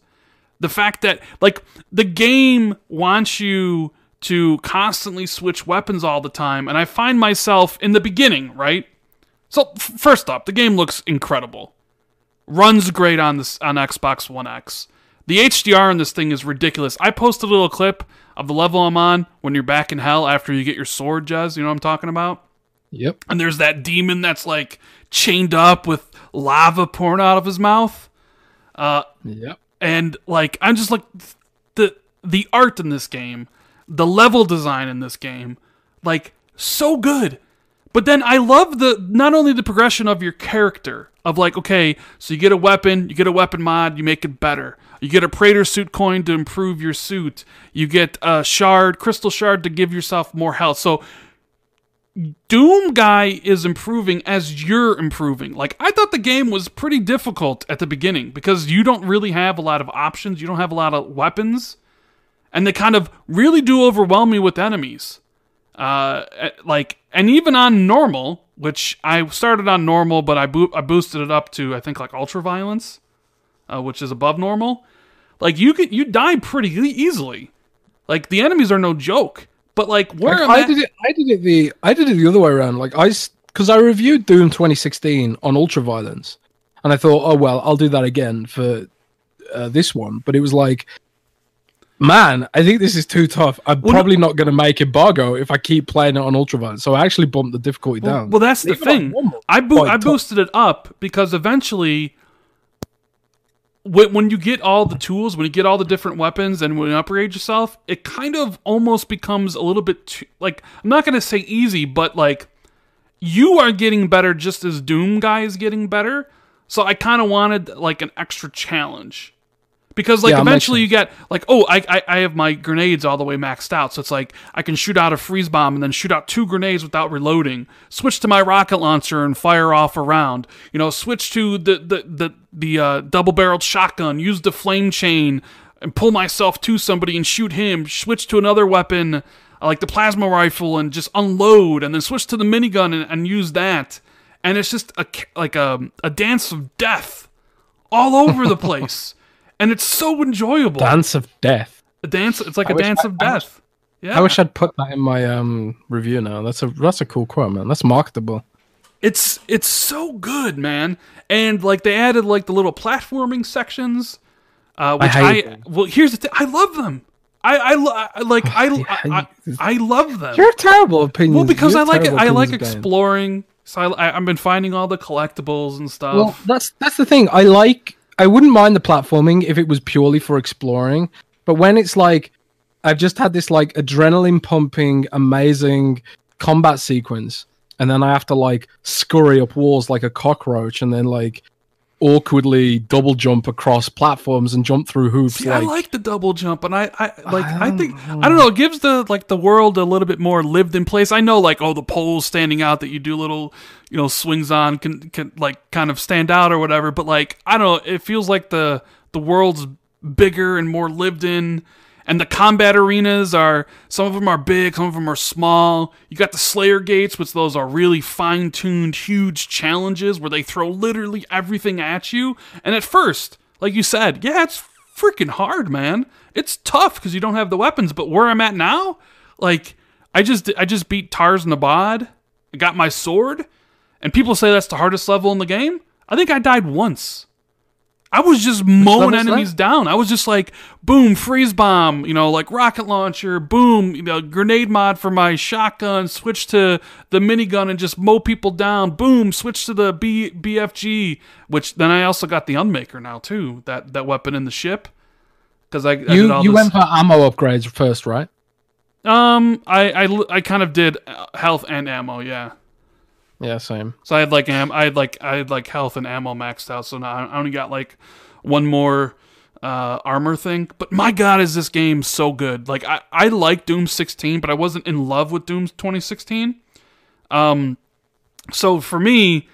the fact that, like, the game wants you to constantly switch weapons all the time, and I find myself in the beginning, right? So, f- first up, the game looks incredible runs great on this on Xbox One X. The HDR in this thing is ridiculous. I posted a little clip of the level I'm on when you're back in hell after you get your sword, Jez. You know what I'm talking about? Yep. And there's that demon that's like chained up with lava pouring out of his mouth. Uh, Yep. and like I'm just like the the art in this game, the level design in this game, like so good. But then I love the not only the progression of your character of like okay, so you get a weapon, you get a weapon mod, you make it better. You get a Praetor suit coin to improve your suit. You get a shard, crystal shard to give yourself more health. So Doom guy is improving as you're improving. Like I thought the game was pretty difficult at the beginning because you don't really have a lot of options, you don't have a lot of weapons, and they kind of really do overwhelm me with enemies. Uh, eh, like and even on normal, which I started on normal, but I bo- I boosted it up to I think like ultra violence, uh, which is above normal. Like you could you die pretty easily. Like the enemies are no joke. But like where Like, am I I? did it. I did it the. I did it the other way around. Like I, because I reviewed Doom 2016 on ultra violence, and I thought, oh well, I'll do that again for uh, this one. But it was like, Man, I think this is too tough. I'm Well, no- probably not going to make embargo if I keep playing it on ultraviolet. So I actually bumped the difficulty Well, down. well, that's the Even thing. I bo- I boosted it up because eventually, when when you get all the tools, when you get all the different weapons, and when you upgrade yourself, it kind of almost becomes a little bit too, like I'm not gonna say easy, but like you are getting better just as Doom guy is getting better. So I kind of wanted like an extra challenge. Because like Yeah, eventually you get like oh I, I I have my grenades all the way maxed out. So it's like I can shoot out a freeze bomb and then shoot out two grenades without reloading. Switch to my rocket launcher and fire off a round you know switch to the the the, the uh, double barreled shotgun use the flame chain and pull myself to somebody and shoot him. Switch to another weapon like the plasma rifle and just unload and then switch to the minigun and, and use that. And it's just a like a a dance of death all over the [LAUGHS] place and it's so enjoyable Dance of Death. a dance it's like a dance I- of I death yeah I wish I'd put that in my um review now. That's a that's a cool quote, man. That's marketable. it's it's so good man and like they added like the little platforming sections uh which i, hate them. well here's the thing i love them i i, lo- I like I, Yeah, I, I i love them You're terrible opinions. well because You're i like it i like opinions of games. exploring so I, I, i've been finding all the collectibles and stuff Well, that's that's the thing. I like. I wouldn't mind the platforming if it was purely for exploring, but when it's like, I've just had this like adrenaline pumping, amazing combat sequence, and then I have to like scurry up walls like a cockroach, and then like awkwardly double jump across platforms and jump through hoops. See, like, I like the double jump, and I, I like. I, I think don't I don't um. know. It gives the like the world a little bit more lived in place. I know, like, oh, the poles standing out that you do little, you know, swings on can can like kind of stand out or whatever. But like, I don't know. It feels like the the world's bigger and more lived in. And the combat arenas are some of them are big, some of them are small. You got the Slayer gates, which those are really fine tuned, huge challenges where they throw literally everything at you. And at first, like you said, yeah, it's freaking hard, man. It's tough because you don't have the weapons. But where I'm at now, like I just I just beat Taras Nabad. I got my sword, and people say that's the hardest level in the game. I think I died once. I was just mowing enemies that? down. I was just like, boom, freeze bomb, you know, like rocket launcher, boom, you know, grenade mod for my shotgun, switch to the minigun and just mow people down, boom, switch to the B, BFG, which then I also got the Unmaker now too, that that weapon in the ship. Because I, I did you you this- went for ammo upgrades first, right? um, I, I, I kind of did uh, health and ammo, yeah. Yeah, same. So I had like am I had like I had like health and ammo maxed out. So now I only got like one more uh, armor thing. But my god, is this game so good? Like I I like Doom 16, but I wasn't in love with Doom 2016. Um, so for me.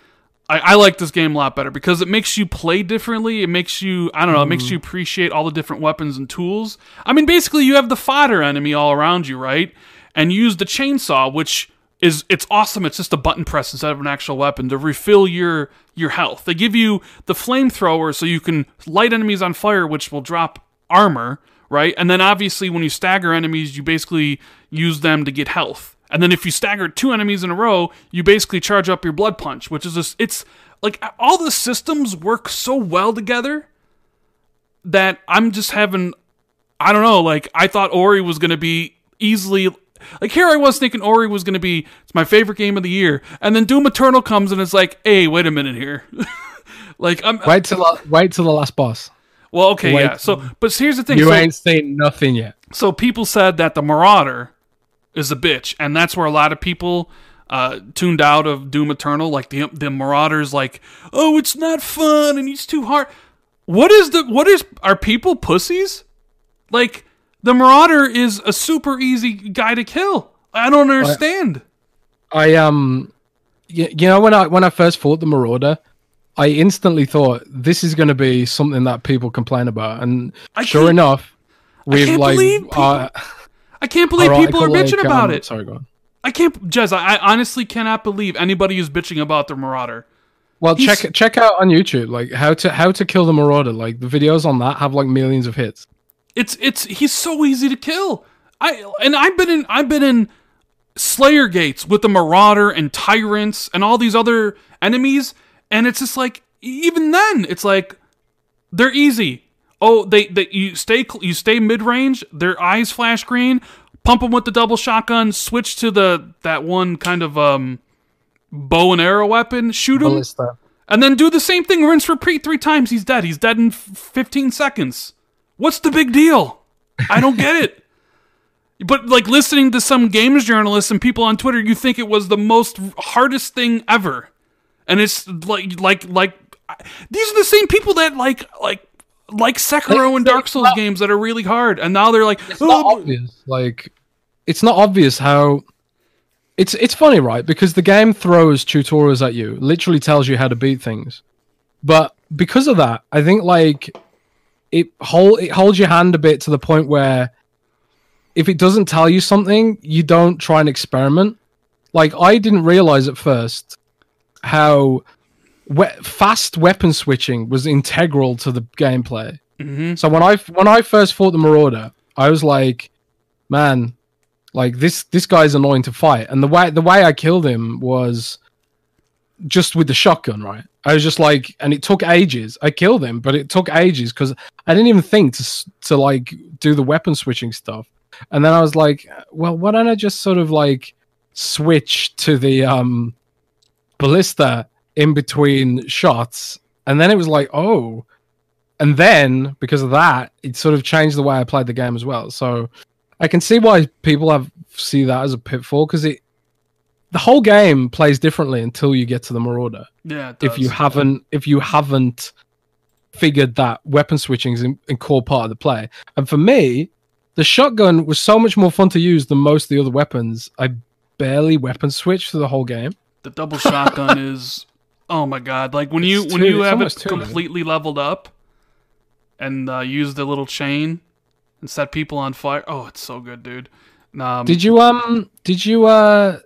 I, I like this game a lot better because it makes you play differently. It makes you, I don't know, it makes you appreciate all the different weapons and tools. I mean, basically, you have the fodder enemy all around you, right? And you use the chainsaw, which is it's awesome. It's just a button press instead of an actual weapon to refill your your health. They give you the flamethrower so you can light enemies on fire, which will drop armor, right? And then obviously when you stagger enemies, you basically use them to get health. And then if you stagger two enemies in a row, you basically charge up your blood punch, which is just it's like all the systems work so well together that I'm just having I don't know, like I thought Ori was to be easily like here I was thinking Ori was going to be it's my favorite game of the year, and then Doom Eternal comes and it's like, hey, wait a minute here, [LAUGHS] like I'm Wait till the- wait till the last boss. well, okay, wait. yeah. So, but here's the thing. You so, ain't seen nothing yet. so people said that the Marauder is a bitch, and that's where a lot of people uh, tuned out of Doom Eternal. Like the the Marauders, like, oh, it's not fun and it's too hard. What is the what is are people pussies? Like the Marauder is a super easy guy to kill. I don't understand. I um, you, you know when I when I first fought the Marauder, I instantly thought this is going to be something that people complain about, and I sure enough, we've like people- uh, I can't believe people are bitching like, about um, it. Sorry, go on. I can't, Jez. I, I honestly cannot believe anybody is bitching about the Marauder. Well, He's- check check out on YouTube like how to how to kill the Marauder. Like the videos on that have like millions of hits. It's it's he's so easy to kill. I and I've been in I've been in Slayer gates with the Marauder and tyrants and all these other enemies, and it's just like even then it's like they're easy. Oh, they, they you stay you stay mid range. Their eyes flash green. Pump them with the double shotgun. Switch to the that one kind of um bow and arrow weapon. Shoot him, and then do the same thing. Rinse repeat three times. He's dead. He's dead in f- fifteen seconds. What's the big deal? I don't get it. But like listening to some games journalists and people on Twitter, you think it was the most hardest thing ever, and it's like like like these are the same people that like like like Sekiro and Dark Souls games that are really hard, and now they're like, It's not "Oh, obvious. Like, it's not obvious how. It's it's funny, right? Because the game throws tutorials at you, literally tells you how to beat things, but because of that, I think like it hold it holds your hand a bit to the point where if it doesn't tell you something, you don't try and experiment. Like I didn't realize at first how we- fast weapon switching was integral to the gameplay. mhm. So when I when I first fought the Marauder, I was like, man, like this this guy's annoying to fight. And the way the way I killed him was just with the shotgun, right? I was just like, and it took ages. I killed him, but it took ages because I didn't even think to to like do the weapon switching stuff. And then I was like, well, why don't I just sort of like switch to the um ballista in between shots? And then it was like, oh, and then because of that, it sort of changed the way I played the game as well. So I can see why people have see that as a pitfall because it the whole game plays differently until you get to the Marauder. yeah." it If you haven't if you haven't figured that weapon switching is in, in core part of the play, and for me, the shotgun was so much more fun to use than most of the other weapons. I barely weapon switched through the whole game. the double shotgun [LAUGHS] is oh my god like when you It's when too- you have it completely leveled up and uh, use the little chain and set people on fire oh it's so good dude um, Did you um did you uh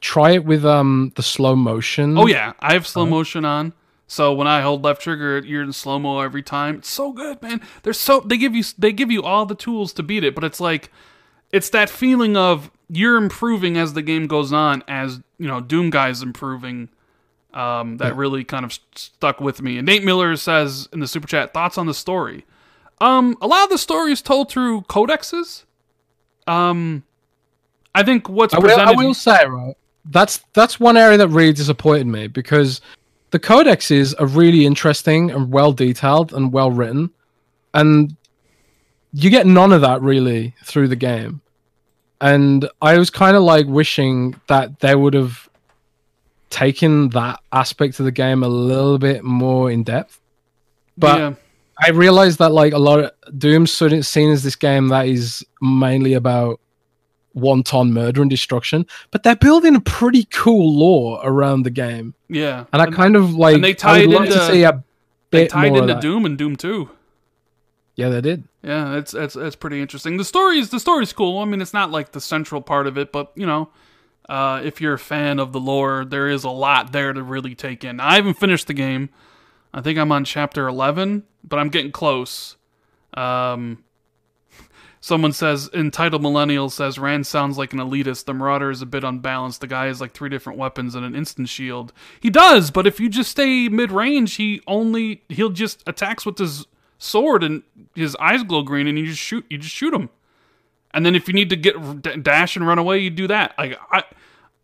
try it with um the slow motion? oh yeah. I have Uh-huh. slow motion on. So when i hold left trigger you're in slow mo every time. It's so good man. They're so they give you they give you all the tools to beat it but it's like it's that feeling of you're improving as the game goes on as you know doom guy's improving um, that really kind of st- stuck with me. And nate miller says in the super chat thoughts on the story? Um, a lot of the story is told through codexes. Um, i think what's I will, I will say right. That's that's one area that really disappointed me because the codexes are really interesting and well detailed and well written, and you get none of that really through the game. And I was kind of like wishing that they would have taken that aspect of the game a little bit more in depth. But yeah. I realized that like a lot of Doom's sort of seen as this game that is mainly about wanton murder and destruction, but they're building a pretty cool lore around the game, yeah and I kind of like. and they I tied would like into- to see a they tied into doom and doom 2 Yeah, they did. Yeah, it's it's it's pretty interesting. The story is the story's cool. I mean, it's not like the central part of it, but you know, uh, if you're a fan of the lore, there is a lot there to really take in. I haven't finished the game. I think I'm on chapter 11, but I'm getting close. Um, someone says entitled millennial says Rand sounds like an elitist. The Marauder is a bit unbalanced. The guy has like three different weapons and an instant shield. He does, but if you just stay mid range, he only he'll just attacks with his sword and his eyes glow green, and you just shoot you just shoot him. And then if you need to get dash and run away, you do that. Like I,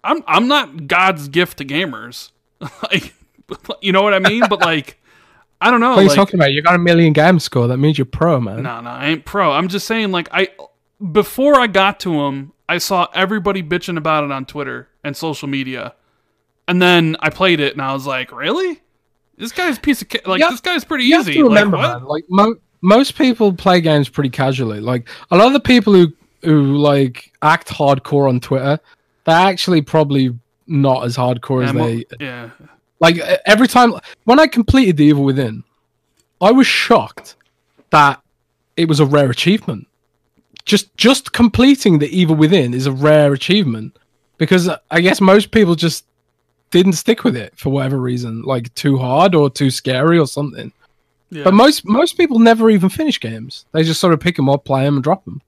I'm I'm not God's gift to gamers. [LAUGHS] like, [LAUGHS] you know what I mean? But like, I don't know. What are you like- talking about? You got a million game score. That means you're pro, man. no, no, I ain't pro. I'm just saying, like, I before I got to him, I saw everybody bitching about it on Twitter and social media, and then I played it, and I was like, really? This guy's piece of ca- like Yeah, this guy's pretty You have easy. to remember, like, what? man. Like mo- most people play games pretty casually. Like a lot of the people who who like act hardcore on Twitter, they're actually probably not as hardcore Yeah, as they yeah, Like every time when I completed the Evil Within, I was shocked that it was a rare achievement. Just just completing the Evil Within is a rare achievement because uh, I guess most people just didn't stick with it for whatever reason, like too hard or too scary or something. yeah. But most most people never even finish games. They just sort of pick them up, play them, and drop them.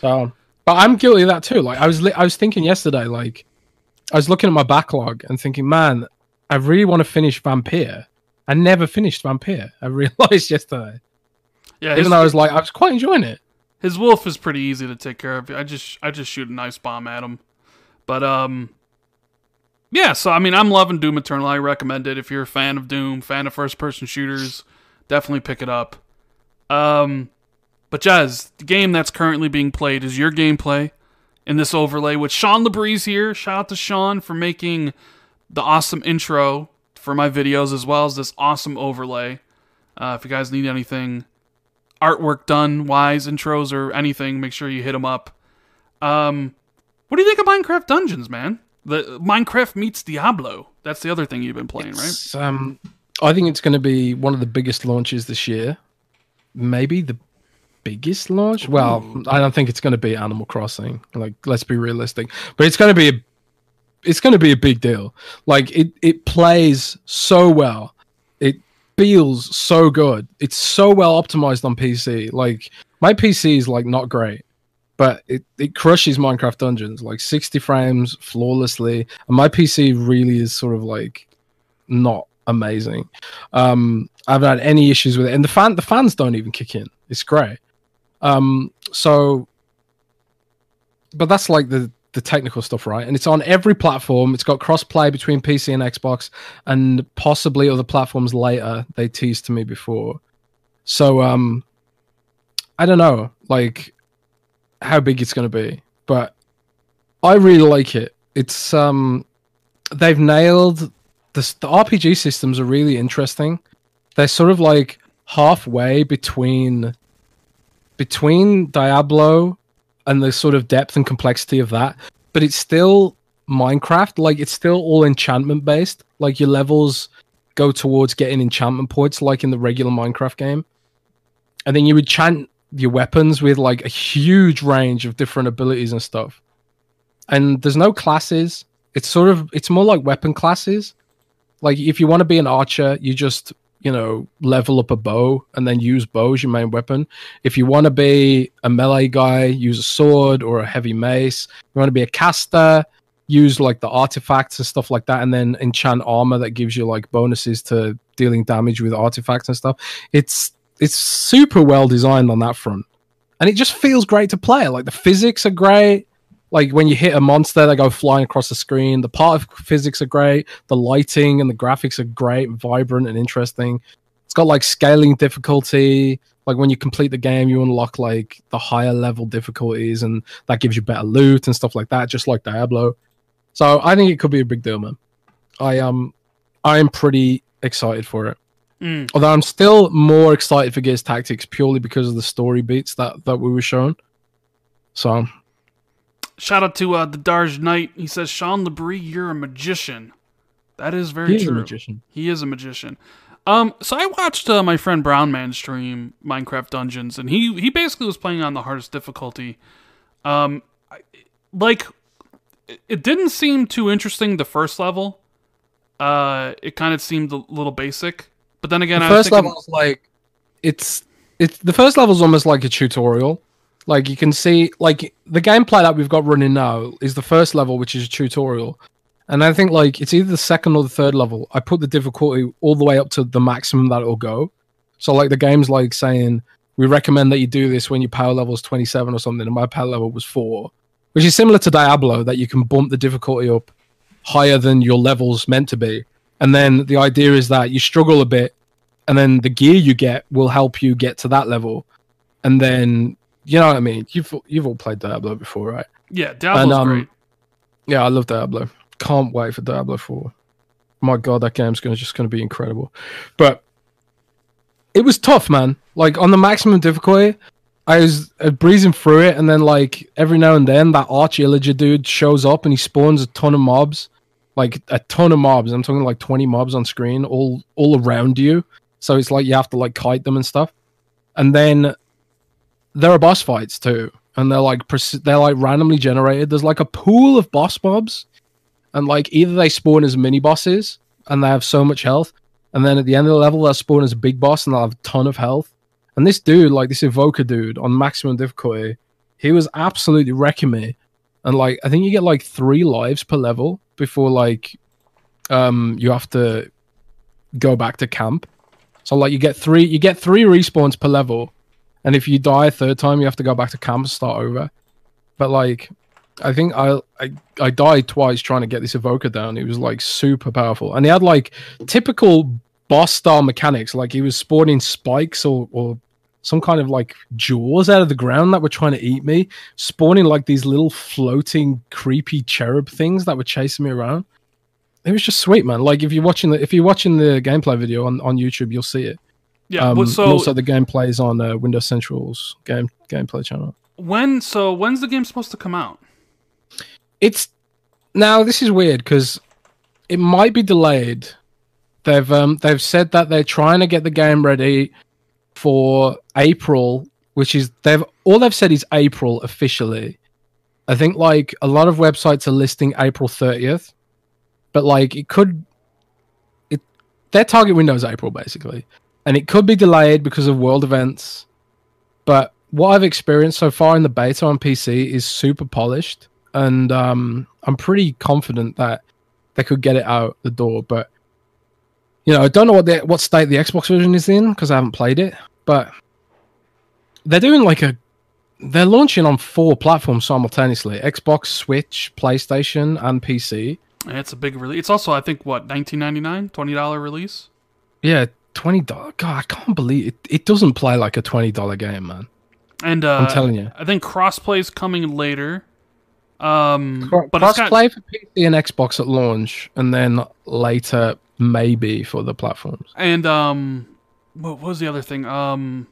So, but I'm guilty of that too. Like I was li- I was thinking yesterday, like I was looking at my backlog and thinking, man, I really want to finish Vampyr. I never finished Vampyr. I realized [LAUGHS] yesterday. Yeah, Even though I was like, I was quite enjoying it. his wolf is pretty easy to take care of. I just I just shoot an ice bomb at him. But um yeah, so I mean I'm loving Doom Eternal. I recommend it if you're a fan of Doom, fan of first person shooters, definitely pick it up. Um but Jez, the game that's currently being played is your gameplay in this overlay with Sean LeBreeze here. Shout out to Sean for making the awesome intro for my videos as well as this awesome overlay. Uh, if you guys need anything artwork done wise intros or anything make sure you hit them up um what do you think of minecraft dungeons man the minecraft meets diablo that's the other thing you've been playing right um, I think it's going to be one of the biggest launches this year. Maybe the biggest launch. Well, I don't think it's going to be Animal Crossing. Like, let's be realistic. But it's going to be a, it's going to be a big deal. Like, it it plays so well. It feels so good. It's so well optimized on PC. Like, my PC is like not great. But it, it crushes Minecraft Dungeons like 60 frames flawlessly. And my PC really is sort of like not amazing. Um, I haven't had any issues with it, and the fan the fans don't even kick in. It's great. Um, so, but that's like the the technical stuff, right? And it's on every platform. It's got crossplay between PC and Xbox, and possibly other platforms later. They teased to me before. So, um, I don't know, like how big it's going to be, but I really like it. It's um, they've nailed the, the RPG systems are really interesting. They're sort of like halfway between between Diablo and the sort of depth and complexity of that, but it's still Minecraft. Like it's still all enchantment based. Like your levels go towards getting enchantment points, like in the regular Minecraft game, and then you would chant your weapons with like a huge range of different abilities and stuff. And there's no classes. It's sort of it's more like weapon classes like if you want to be an archer you just you know level up a bow and then use bow as your main weapon. If you want to be a melee guy use a sword or a heavy mace. If you want to be a caster use like the artifacts and stuff like that and then enchant armor that gives you like bonuses to dealing damage with artifacts and stuff. It's it's super well designed on that front. And it just feels great to play. Like the physics are great like when you hit a monster, they go flying across the screen. The part of physics are great. The lighting and the graphics are great, vibrant and interesting. It's got like scaling difficulty. Like when you complete the game, you unlock like the higher level difficulties, and that gives you better loot and stuff like that, just like Diablo. So I think it could be a big deal, man. I um, I am pretty excited for it. Mm. Although I'm still more excited for Gears Tactics purely because of the story beats that that we were shown. So shout out to uh, the Darge Knight. He says sean lebrie you're a magician. That is very he's a true. magician. he is a magician. Um so i watched uh, my friend brown man stream minecraft dungeons and he he basically was playing on the hardest difficulty. Um I, like it- didn't seem too interesting the first level. Uh it kind of seemed a little basic. But then again the I was first thinking, level's like it's it's the first level is almost like a tutorial like you can see like the gameplay that we've got running now is the first level which is a tutorial. And i think like it's either the second or the third level. I put the difficulty all the way up to the maximum that it'll go. So like the game's like saying we recommend that you do this when your power level is 27 or something and my power level was 4 which is similar to diablo that you can bump the difficulty up higher than your level's meant to be. And then the idea is that you struggle a bit and then the gear you get will help you get to that level. And then you know what i mean? You've you've all played diablo before right? Yeah diablo's And, um, great. yeah i love diablo. Can't wait for diablo 4 my god that game's gonna just gonna be incredible. But it was tough man. Like on the maximum difficulty i was uh, breezing through it and then like every now and then that arch illager dude shows up and he spawns a ton of mobs. Like a ton of mobs. I'm talking like 20 mobs on screen all all around you. So it's like you have to like kite them and stuff. And then there are boss fights too. And they're like they're like randomly generated. There's like a pool of boss mobs. And like either they spawn as mini bosses and they have so much health and then at the end of the level they'll spawn as a big boss and they'll have a ton of health. And this dude like this evoker dude on maximum difficulty he was absolutely wrecking me. And like i think you get like three lives per level before like um you have to go back to camp. So like you get three you get three respawns per level and if you die a third time, you have to go back to camp and start over. But like, I think I, I I died twice trying to get this evoker down. It was like super powerful, and he had like typical boss style mechanics. Like he was spawning spikes or or some kind of like jaws out of the ground that were trying to eat me, spawning like these little floating creepy cherub things that were chasing me around. It was just sweet, man. Like if you're watching the if you're watching the gameplay video on, on YouTube, you'll see it. Yeah. Um, so also the gameplay is on uh, Windows Central's game gameplay channel. when so when's the game supposed to come out? It's now this is weird because it might be delayed. They've um they've said that they're trying to get the game ready for April, which is they've all they've said is April officially. I think like a lot of websites are listing April thirtieth, but like it could, it their target window is April basically, and it could be delayed because of world events. But what I've experienced so far in the beta on PC is super polished, and um, I'm pretty confident that they could get it out the door. But you know, I don't know what the what state the Xbox version is in because I haven't played it. But they're doing like a they're launching on four platforms simultaneously: Xbox, Switch, PlayStation, and PC. And It's a big release. It's also I think what 19.99, 20 dollar release. Yeah, twenty dollars. God, I can't believe it. It doesn't play like a twenty dollar game, man. And uh, I'm telling you. I think crossplay is coming later. Um, Cro- but it's got, Crossplay for PC and Xbox at launch, and then later maybe for the platforms. and um, what was the other thing? Um,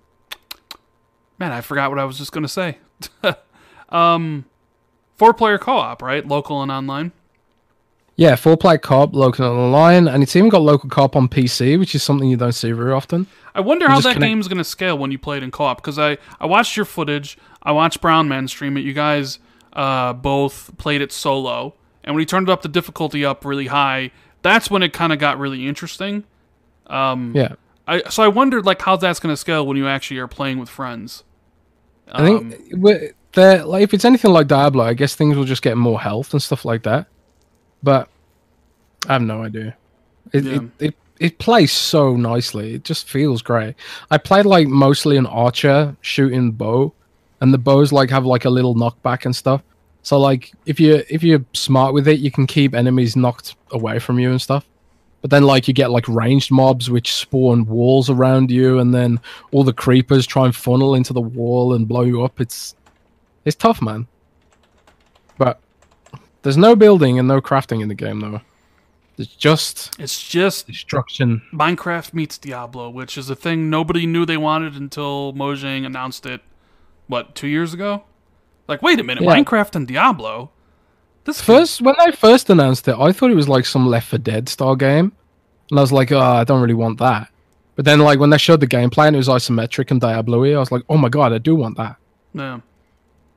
man, I forgot what I was just gonna say. [LAUGHS] um, four player co op, right? Local and online. Yeah, four player co-op, local online, and it's even got local co-op on PC, which is something you don't see very often. I wonder You how that connect- game's going to scale when you play it in co-op because I I watched your footage. I watched Brown Man stream it. You guys uh, both played it solo, and when you turned up the difficulty up really high, that's when it kind of got really interesting. Um, Yeah, I so I wondered like how that's going to scale when you actually are playing with friends. I think Um, like if it's anything like Diablo, I guess things will just get more health and stuff like that. But I have no idea. It Yeah. it, it it plays so nicely. It just feels great. I played like mostly an archer shooting bow, and the bows like have like a little knockback and stuff. So like if you if you're smart with it, you can keep enemies knocked away from you and stuff. But then like you get like ranged mobs which spawn walls around you, and then all the creepers try and funnel into the wall and blow you up. It's it's tough, man. But there's no building and no crafting in the game though. It's just it's just destruction. Minecraft meets Diablo, which is a thing nobody knew they wanted until Mojang announced it. What two years ago? Like, wait a minute, Yeah. Minecraft and Diablo. This First, when they first announced it, I thought it was like some Left 4 Dead style game, and I was like, oh, I don't really want that. But then, like when they showed the gameplay and it was isometric and Diablo-y, I was like, oh my god, I do want that. Yeah.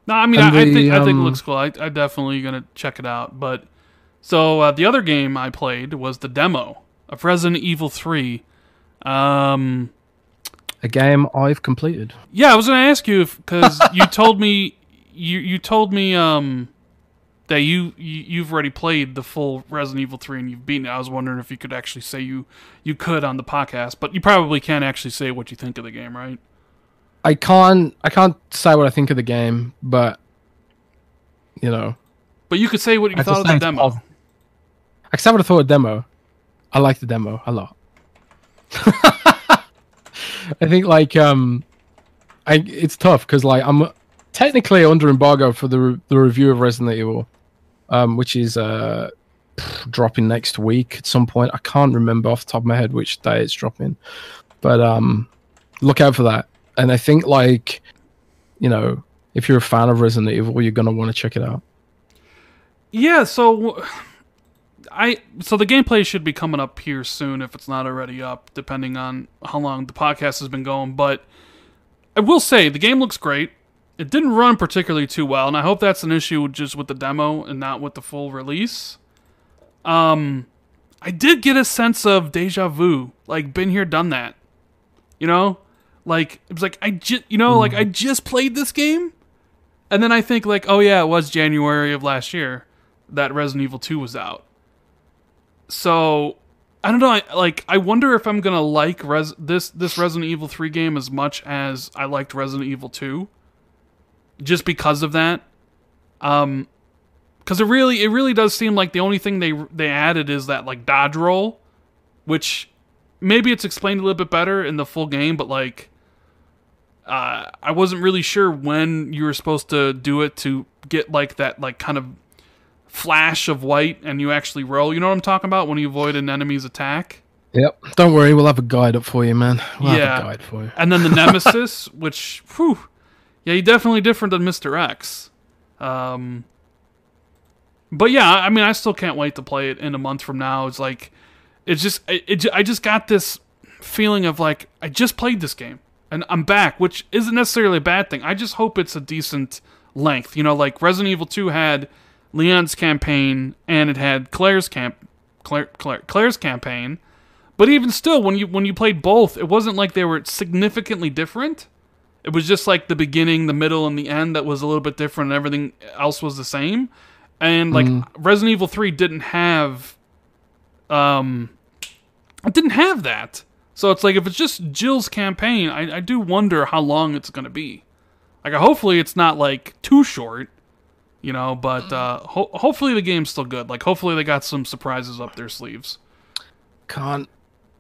No, I mean, I, I the, think I think it um, looks cool. I I definitely gonna check it out. But so uh, the other game I played was the demo of Resident Evil Three. Um, A game I've completed. yeah, I was gonna ask you because [LAUGHS] you told me you you told me um that you, you you've already played the full Resident Evil Three and you've beaten it. I was wondering if you could actually say you you could on the podcast, but you probably can't actually say what you think of the game, right? I can't, I can't say what I think of the game, but you know, But you could say what you I thought of the demo. pos- I say what I thought of the demo. I like the demo a lot. [LAUGHS] I think like um, I it's tough because like I'm technically under embargo for the re- the review of Resident Evil, um, which is uh dropping next week at some point. I can't remember off the top of my head which day it's dropping, but um, look out for that. And I think like, you know, if you're a fan of Resident Evil, you're gonna want to check it out. Yeah, so I so the gameplay should be coming up here soon if it's not already up, depending on how long the podcast has been going. But I will say the game looks great. It didn't run particularly too well, and I hope that's an issue just with the demo and not with the full release. Um, I did get a sense of deja vu, like been here, done that. You know, like it was like I just, you know, like I just played this game, and then I think like, oh yeah, it was January of last year that Resident Evil 2 was out. So I don't know. I, like, I wonder if I'm gonna like Res- this this Resident Evil three game as much as I liked Resident Evil two, just because of that. Um, because it really it really does seem like the only thing they they added is that like dodge roll, which maybe it's explained a little bit better in the full game, but like. Uh, I wasn't really sure when you were supposed to do it to get like that like kind of flash of white and you actually roll. You know what I'm talking about when you avoid an enemy's attack. Yep. Don't worry, we'll have a guide up for you, man. We'll Yeah. have a guide for you. And then the [LAUGHS] Nemesis, which, whew, yeah, he's definitely different than Mr. X. Um, but yeah, I mean, I still can't wait to play it in a month from now. It's like, it's just, it, it, I just got this feeling of like, I just played this game and I'm back, which isn't necessarily a bad thing. I just hope it's a decent length. You know, like Resident Evil 2 had Leon's campaign and it had Claire's camp, Claire, Claire, Claire's campaign. But even still, when you when you played both, it wasn't like they were significantly different. It was just like the beginning, the middle, and the end that was a little bit different, and everything else was the same. And like Resident Evil Three didn't have, um, it didn't have that. So it's like if it's just Jill's campaign, I, I do wonder how long it's gonna be. Like hopefully it's not like too short, you know. But uh, ho- hopefully the game's still good. Like hopefully they got some surprises up their sleeves. Can't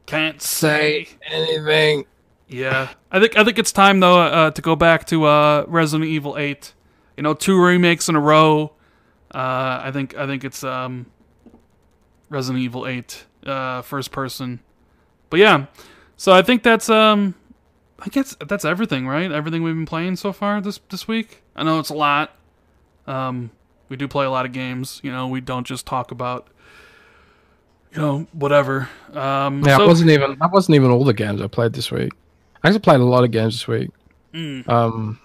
Can't say anything. Yeah, I think I think it's time though uh, to go back to uh, Resident Evil Eight. You know, two remakes in a row. Uh, I think I think it's um, Resident Evil Eight, uh, first person. But yeah, so I think that's um, I guess that's everything, right? Everything we've been playing so far this this week. I know it's a lot. Um, we do play a lot of games. You know, we don't just talk about you know whatever. Um, Yeah, so- it wasn't even that wasn't even all the games I played this week. I actually played a lot of games this week. Mm. Um,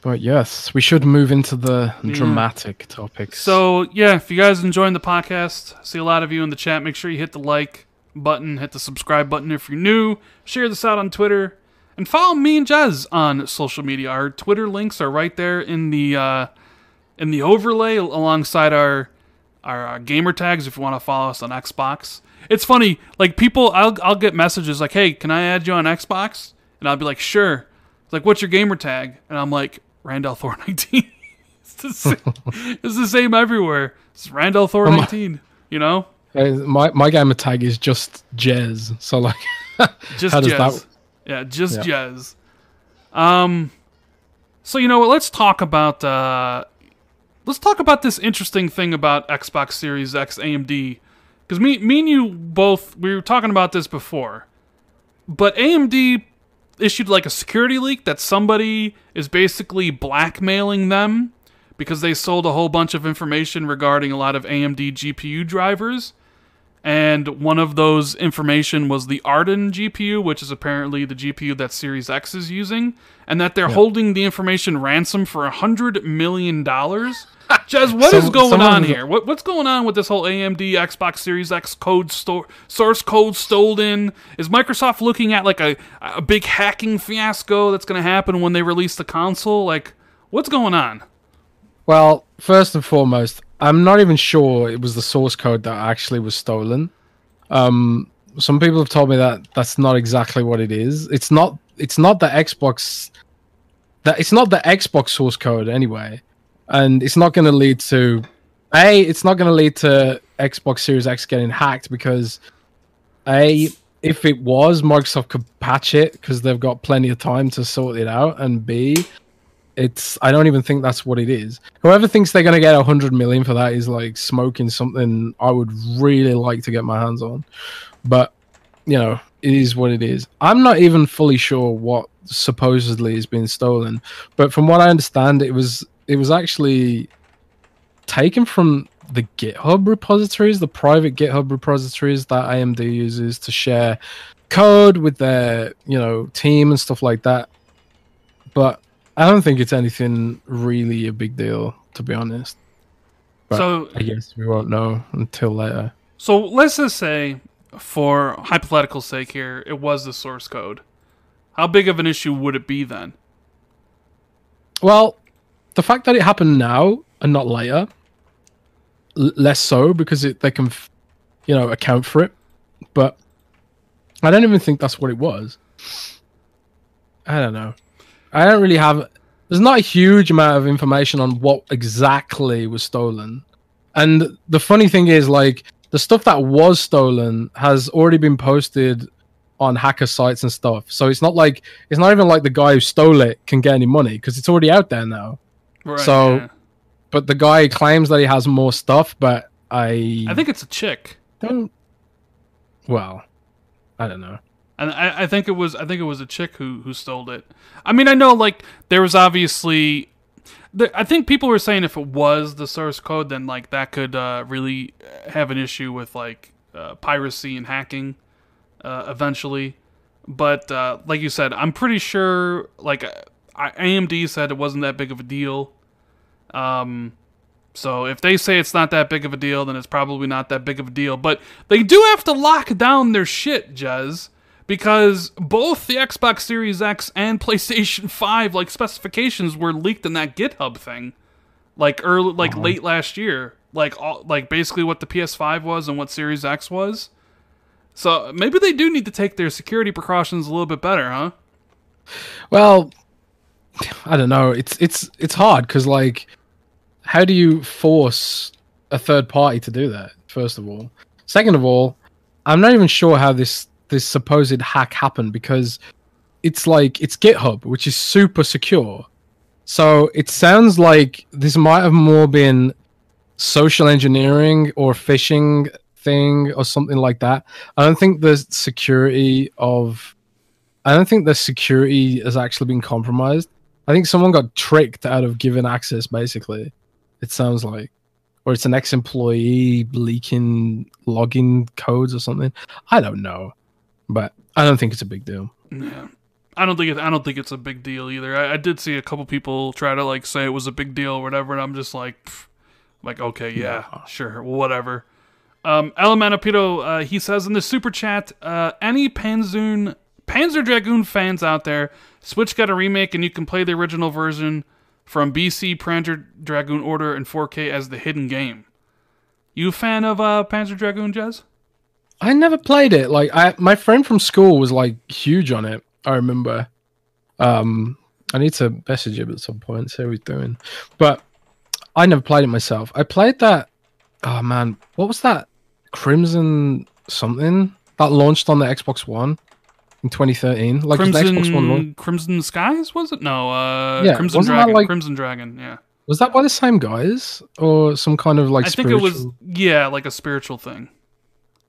but yes, we should move into the dramatic topics. So yeah, if you guys enjoying the podcast, see a lot of you in the chat. Make sure you hit the like button, hit the subscribe button if you're new. Share this out on Twitter, and follow me and Jez on social media. Our Twitter links are right there in the uh, in the overlay alongside our our, our gamer tags. If you want to follow us on Xbox, it's funny. Like people, I'll I'll get messages like, "Hey, can I add you on Xbox?" And I'll be like, "Sure." It's like, "What's your gamer tag?" And I'm like, "Randall Thor 19." [LAUGHS] it's, the same, it's the same everywhere. It's Randall Thor 19. You know, Uh, my my gamer tag is just Jez. So like, [LAUGHS] just How does Jez. that- Yeah, just Yeah. Jez. Um, so you know what? Let's talk about uh, let's talk about this interesting thing about Xbox Series X AMD because me, me and you both we were talking about this before, but AMD issued like a security leak that somebody is basically blackmailing them because they sold a whole bunch of information regarding a lot of AMD GPU drivers. And one of those information was the Arden GPU, which is apparently the GPU that Series X is using, and that they're holding the information ransom for a hundred million dollars. [LAUGHS] Jez, what is going on here? What, what's going on with this whole AMD Xbox Series X code store source code stolen? Is Microsoft looking at like a a big hacking fiasco that's going to happen when they release the console? Like, what's going on? well, first and foremost, I'm not even sure it was the source code that actually was stolen. Um, some people have told me that that's not exactly what it is. It's not. It's not the Xbox. That it's not the Xbox source code anyway, and it's not going to lead to. A, it's not going to lead to Xbox Series X getting hacked because, a, if it was, Microsoft could patch it because they've got plenty of time to sort it out, and B, it's I don't even think that's what it is. Whoever thinks they're gonna get a hundred million for that is like smoking something I would really like to get my hands on. But you know, it is what it is. I'm not even fully sure what supposedly is being stolen, but from what I understand, it was it was actually taken from the GitHub repositories, the private GitHub repositories that AMD uses to share code with their you know team and stuff like that. But I don't think it's anything really a big deal, to be honest. But so I guess we won't know until later. So let's just say, for hypothetical sake here, it was the source code. How big of an issue would it be then? Well, the fact that it happened now and not later, l- less so because it they can f- you know, account for it. But I don't even think that's what it was. I don't know. I don't really have. There's not a huge amount of information on what exactly was stolen. And the funny thing is, like, the stuff that was stolen has already been posted on hacker sites and stuff. So it's not like it's not even like the guy who stole it can get any money because it's already out there now. Right, So- yeah. But the guy claims that he has more stuff, but I I think it's a chick. don't. Well, I don't know. And I, I think it was I think it was a chick who who stole it. I mean, I know like there was obviously there, I think people were saying if it was the source code, then like that could uh, really have an issue with like uh, piracy and hacking uh, eventually. But uh, like you said, I'm pretty sure like I, AMD said it wasn't that big of a deal. Um, so if they say it's not that big of a deal, then it's probably not that big of a deal. But they do have to lock down their shit, Jez, because both the Xbox Series X and PlayStation [LAUGHS] 5 like specifications were leaked in that GitHub thing, like early, like uh-huh. late last year, like all, like basically what the PS5 was and what Series X was. So maybe they do need to take their security precautions a little bit better, huh? Well, I don't know. It's it's it's hard because like, how do you force a third party to do that? First of all, second of all, I'm not even sure how this this supposed hack happened because it's like it's GitHub, which is super secure. So it sounds like this might have more been social engineering or phishing thing or something like that. I don't think the security of I don't think the security has actually been compromised. I think someone got tricked out of giving access, basically. It sounds like. Or it's an ex employee leaking login codes or something. I don't know. But I don't think it's a big deal. Yeah. I don't think it, I don't think it's a big deal either. I, I did see a couple people try to like say it was a big deal or whatever, and I'm just like, pff, like okay, yeah, No. sure, whatever. Um, Elementapito, uh, he says in the super chat, uh, any Panzoon Panzer Dragoon fans out there, Switch got a remake, and you can play the original version from BC Panzer Dragoon Orta in 4K as the hidden game. You a fan of uh, Panzer Dragoon, Jez? I never played it. Like I my friend from school was like huge on it. I remember. Um I need to message him at some point, see how he's doing. But I never played it myself. I played that oh man, what was that? Crimson something that launched on the Xbox One in 2013. Like the Xbox One launched- Crimson Crimson Skies was it? No, uh, Yeah, Crimson Dragon. like- Crimson Dragon. Yeah, was that by the same guys or some kind of like I think it was yeah, like a spiritual thing.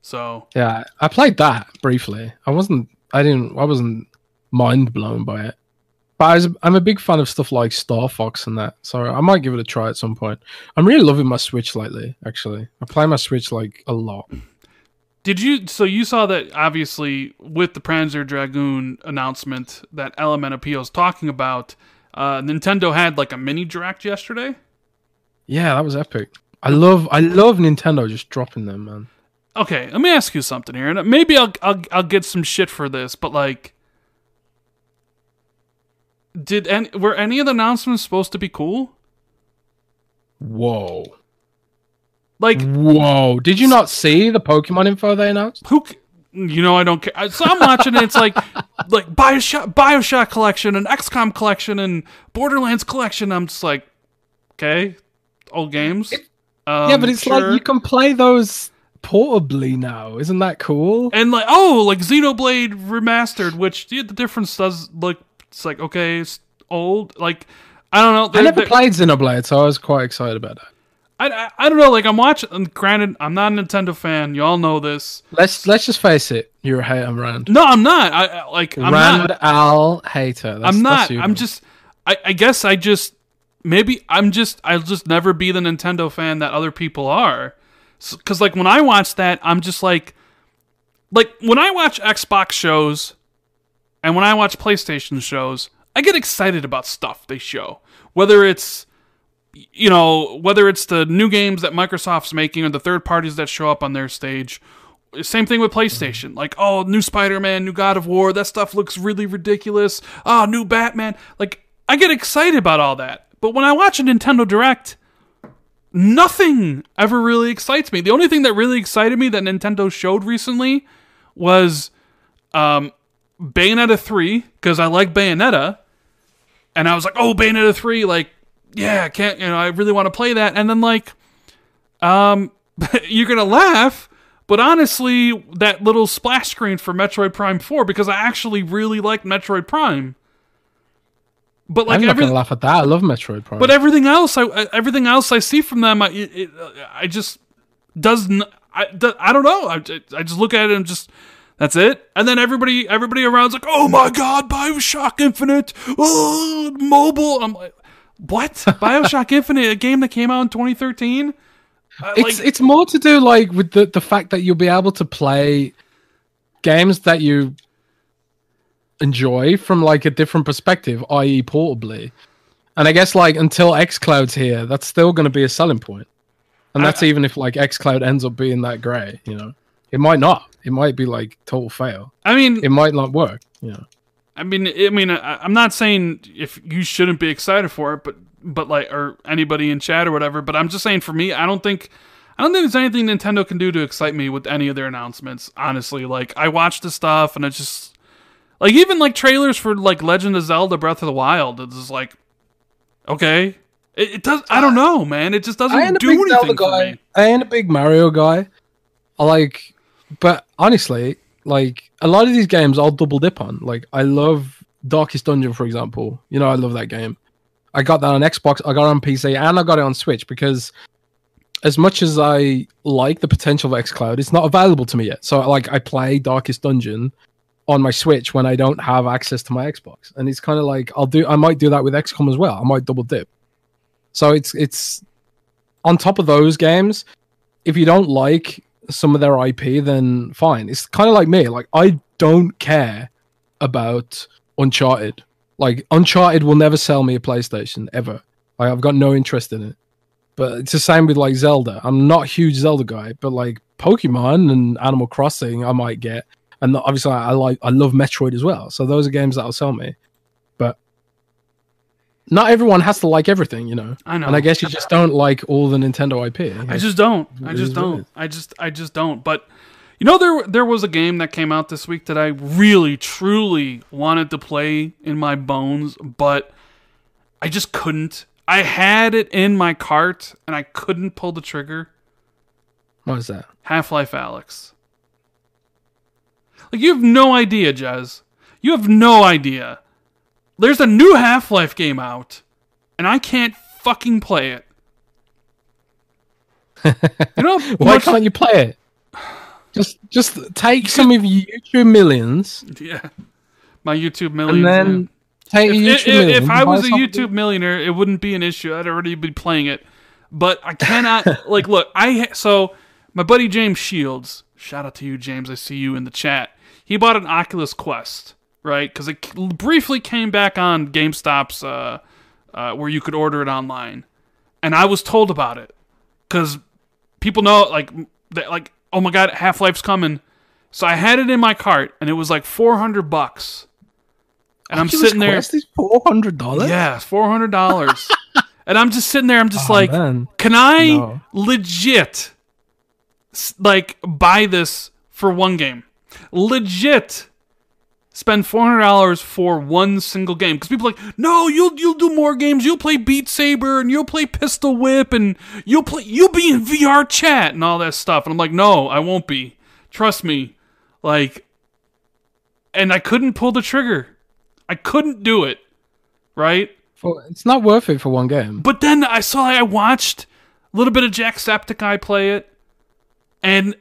So Yeah, I played that briefly. I wasn't. I didn't. I wasn't mind blown by it. But I was, I'm a big fan of stuff like Star Fox and that, so I might give it a try at some point. I'm really loving my Switch lately. Actually, I play my Switch like a lot. did you? So you saw that obviously with the Panzer Dragoon announcement that Element Appeal is talking about. Uh, Nintendo had like a mini direct yesterday. Yeah, that was epic. I love. I love Nintendo just dropping them, man. Okay, let me ask you something here, and maybe I'll I'll, I'll get some shit for this, but like, did any were any of the announcements supposed to be cool? Whoa, Like, whoa! Did you not see the Pokemon info they announced? who you know i don't care so i'm watching it it's like [LAUGHS] like bioshock bioshock collection and xcom collection and borderlands collection i'm just like okay old games um, yeah, but it's sure. like you can play those portably now. Isn't that cool? and like oh like xenoblade remastered which yeah, the difference does look it's like okay it's old like i don't know I they're- never they're- played Xenoblade, so I was quite excited about that. I, I, I don't know like i'm watching granted i'm not a nintendo fan you all know this Let's let's just face it. You're a hater, Rand. no i'm not i, I like i'm Rand not Al hater. That's, I'm not. I'm just. I, I guess I just maybe I'm just. I'll just never be the Nintendo fan that other people are. Because like when I watch that, I'm just like, like when I watch Xbox shows, and when I watch PlayStation shows, I get excited about stuff they show. Whether it's you know whether it's the new games that Microsoft's making or the third parties that show up on their stage. Same thing with PlayStation. Mm-hmm. Like, oh, new Spider Man, new God of War, that stuff looks really ridiculous. Oh, new Batman. Like, I get excited about all that. But when I watch a Nintendo Direct, nothing ever really excites me. The only thing that really excited me that Nintendo showed recently was um, Bayonetta 3 because I like Bayonetta, and I was like, oh, Bayonetta 3, like, yeah, I can't, you know, I really want to play that. And then like, um, [LAUGHS] you're gonna laugh, but honestly, that little splash screen for Metroid Prime 4 because I actually really like Metroid Prime. But like I'm not every, gonna laugh at that. I love Metroid Prime. but everything else, I everything else I see from them, I it, I just doesn't. I, I don't know. I, I just look at it and just that's it. And then everybody everybody around's like, oh my god, Bioshock Infinite, oh, mobile. I'm like, what? [LAUGHS] Bioshock Infinite, a game that came out in 2013. Uh, it's like, it's more to do like with the the fact that you'll be able to play games that you enjoy from like a different perspective, i.e., portably. And I guess like until XCloud's here, that's still going to be a selling point. And that's even if like XCloud ends up being that great, you know. It might not. It might be like total fail. I mean, It might not work. You know. I mean, I mean, I, I'm not saying if you shouldn't be excited for it, but but like, or anybody in chat or whatever. But I'm just saying, for me, I don't think, I don't think there's anything Nintendo can do to excite me with any of their announcements. Honestly, like I watch the stuff and it's just like even like trailers for like Legend of Zelda: Breath of the Wild. It's just like, okay, it, it does. I don't uh, know, man. It just doesn't I ain't a do big anything Zelda for guy. me. I ain't a big Mario guy. I like, but honestly, like a lot of these games, I'll double dip on. Like, I love Darkest Dungeon, for example. You know, I love that game. I got that on Xbox, I got it on PC, and I got it on Switch because, as much as I like the potential of XCloud, it's not available to me yet. So, like, I play Darkest Dungeon on my Switch when I don't have access to my Xbox, and it's kind of like I'll do. I might do that with XCOM as well. I might double dip. So it's it's on top of those games. If you don't like some of their IP, then fine. It's kind of like me. Like I don't care about Uncharted. Like Uncharted will never sell me a PlayStation ever. Like I've got no interest in it. But it's the same with like Zelda. I'm not a huge Zelda guy, but like Pokemon and Animal Crossing, I might get. And obviously, I like I love Metroid as well. So those are games that'll sell me. But not everyone has to like everything, you know. I know. And I guess you just don't like all the Nintendo IP. I just don't. I just is what it don't. I just I just don't. But you know there there was a game that came out this week that I really truly wanted to play in my bones, but I just couldn't. I had it in my cart and I couldn't pull the trigger. What is that? Half-Life Alyx. Like you have no idea, Jez. You have no idea. There's a new Half-Life game out and I can't fucking play it. [LAUGHS] You know Why much- can't you play it? Just just take some of your YouTube millions Yeah, my YouTube millions. and then take yeah. if, YouTube if, if I was a something. YouTube millionaire, it wouldn't be an issue. I'd already be playing it. But I cannot. like, look, I so my buddy James Shields. Shout out to you, James. I see you in the chat. He bought an Oculus Quest, right? Because it briefly came back on GameStop's, uh, uh, where you could order it online, and I was told about it because people know, like, that, like, oh my god, Half Life's coming. So I had it in my cart, and it was like four hundred bucks. And I'm sitting there. Quest is four hundred dollars. Yeah, four hundred dollars. [LAUGHS] and I'm just sitting there. I'm just Oh, like, man. can I No. legit, like, buy this for one game? Legit, spend four hundred dollars for one single game? Because people are like, no, you'll you'll do more games. You'll play Beat Saber and you'll play Pistol Whip and you'll play you'll be in VR chat and all that stuff. And I'm like, no, I won't be. Trust me. Like, and I couldn't pull the trigger. I couldn't do it. Right. For, it's not worth it for one game. But then I saw, I watched a little bit of Jacksepticeye play it, and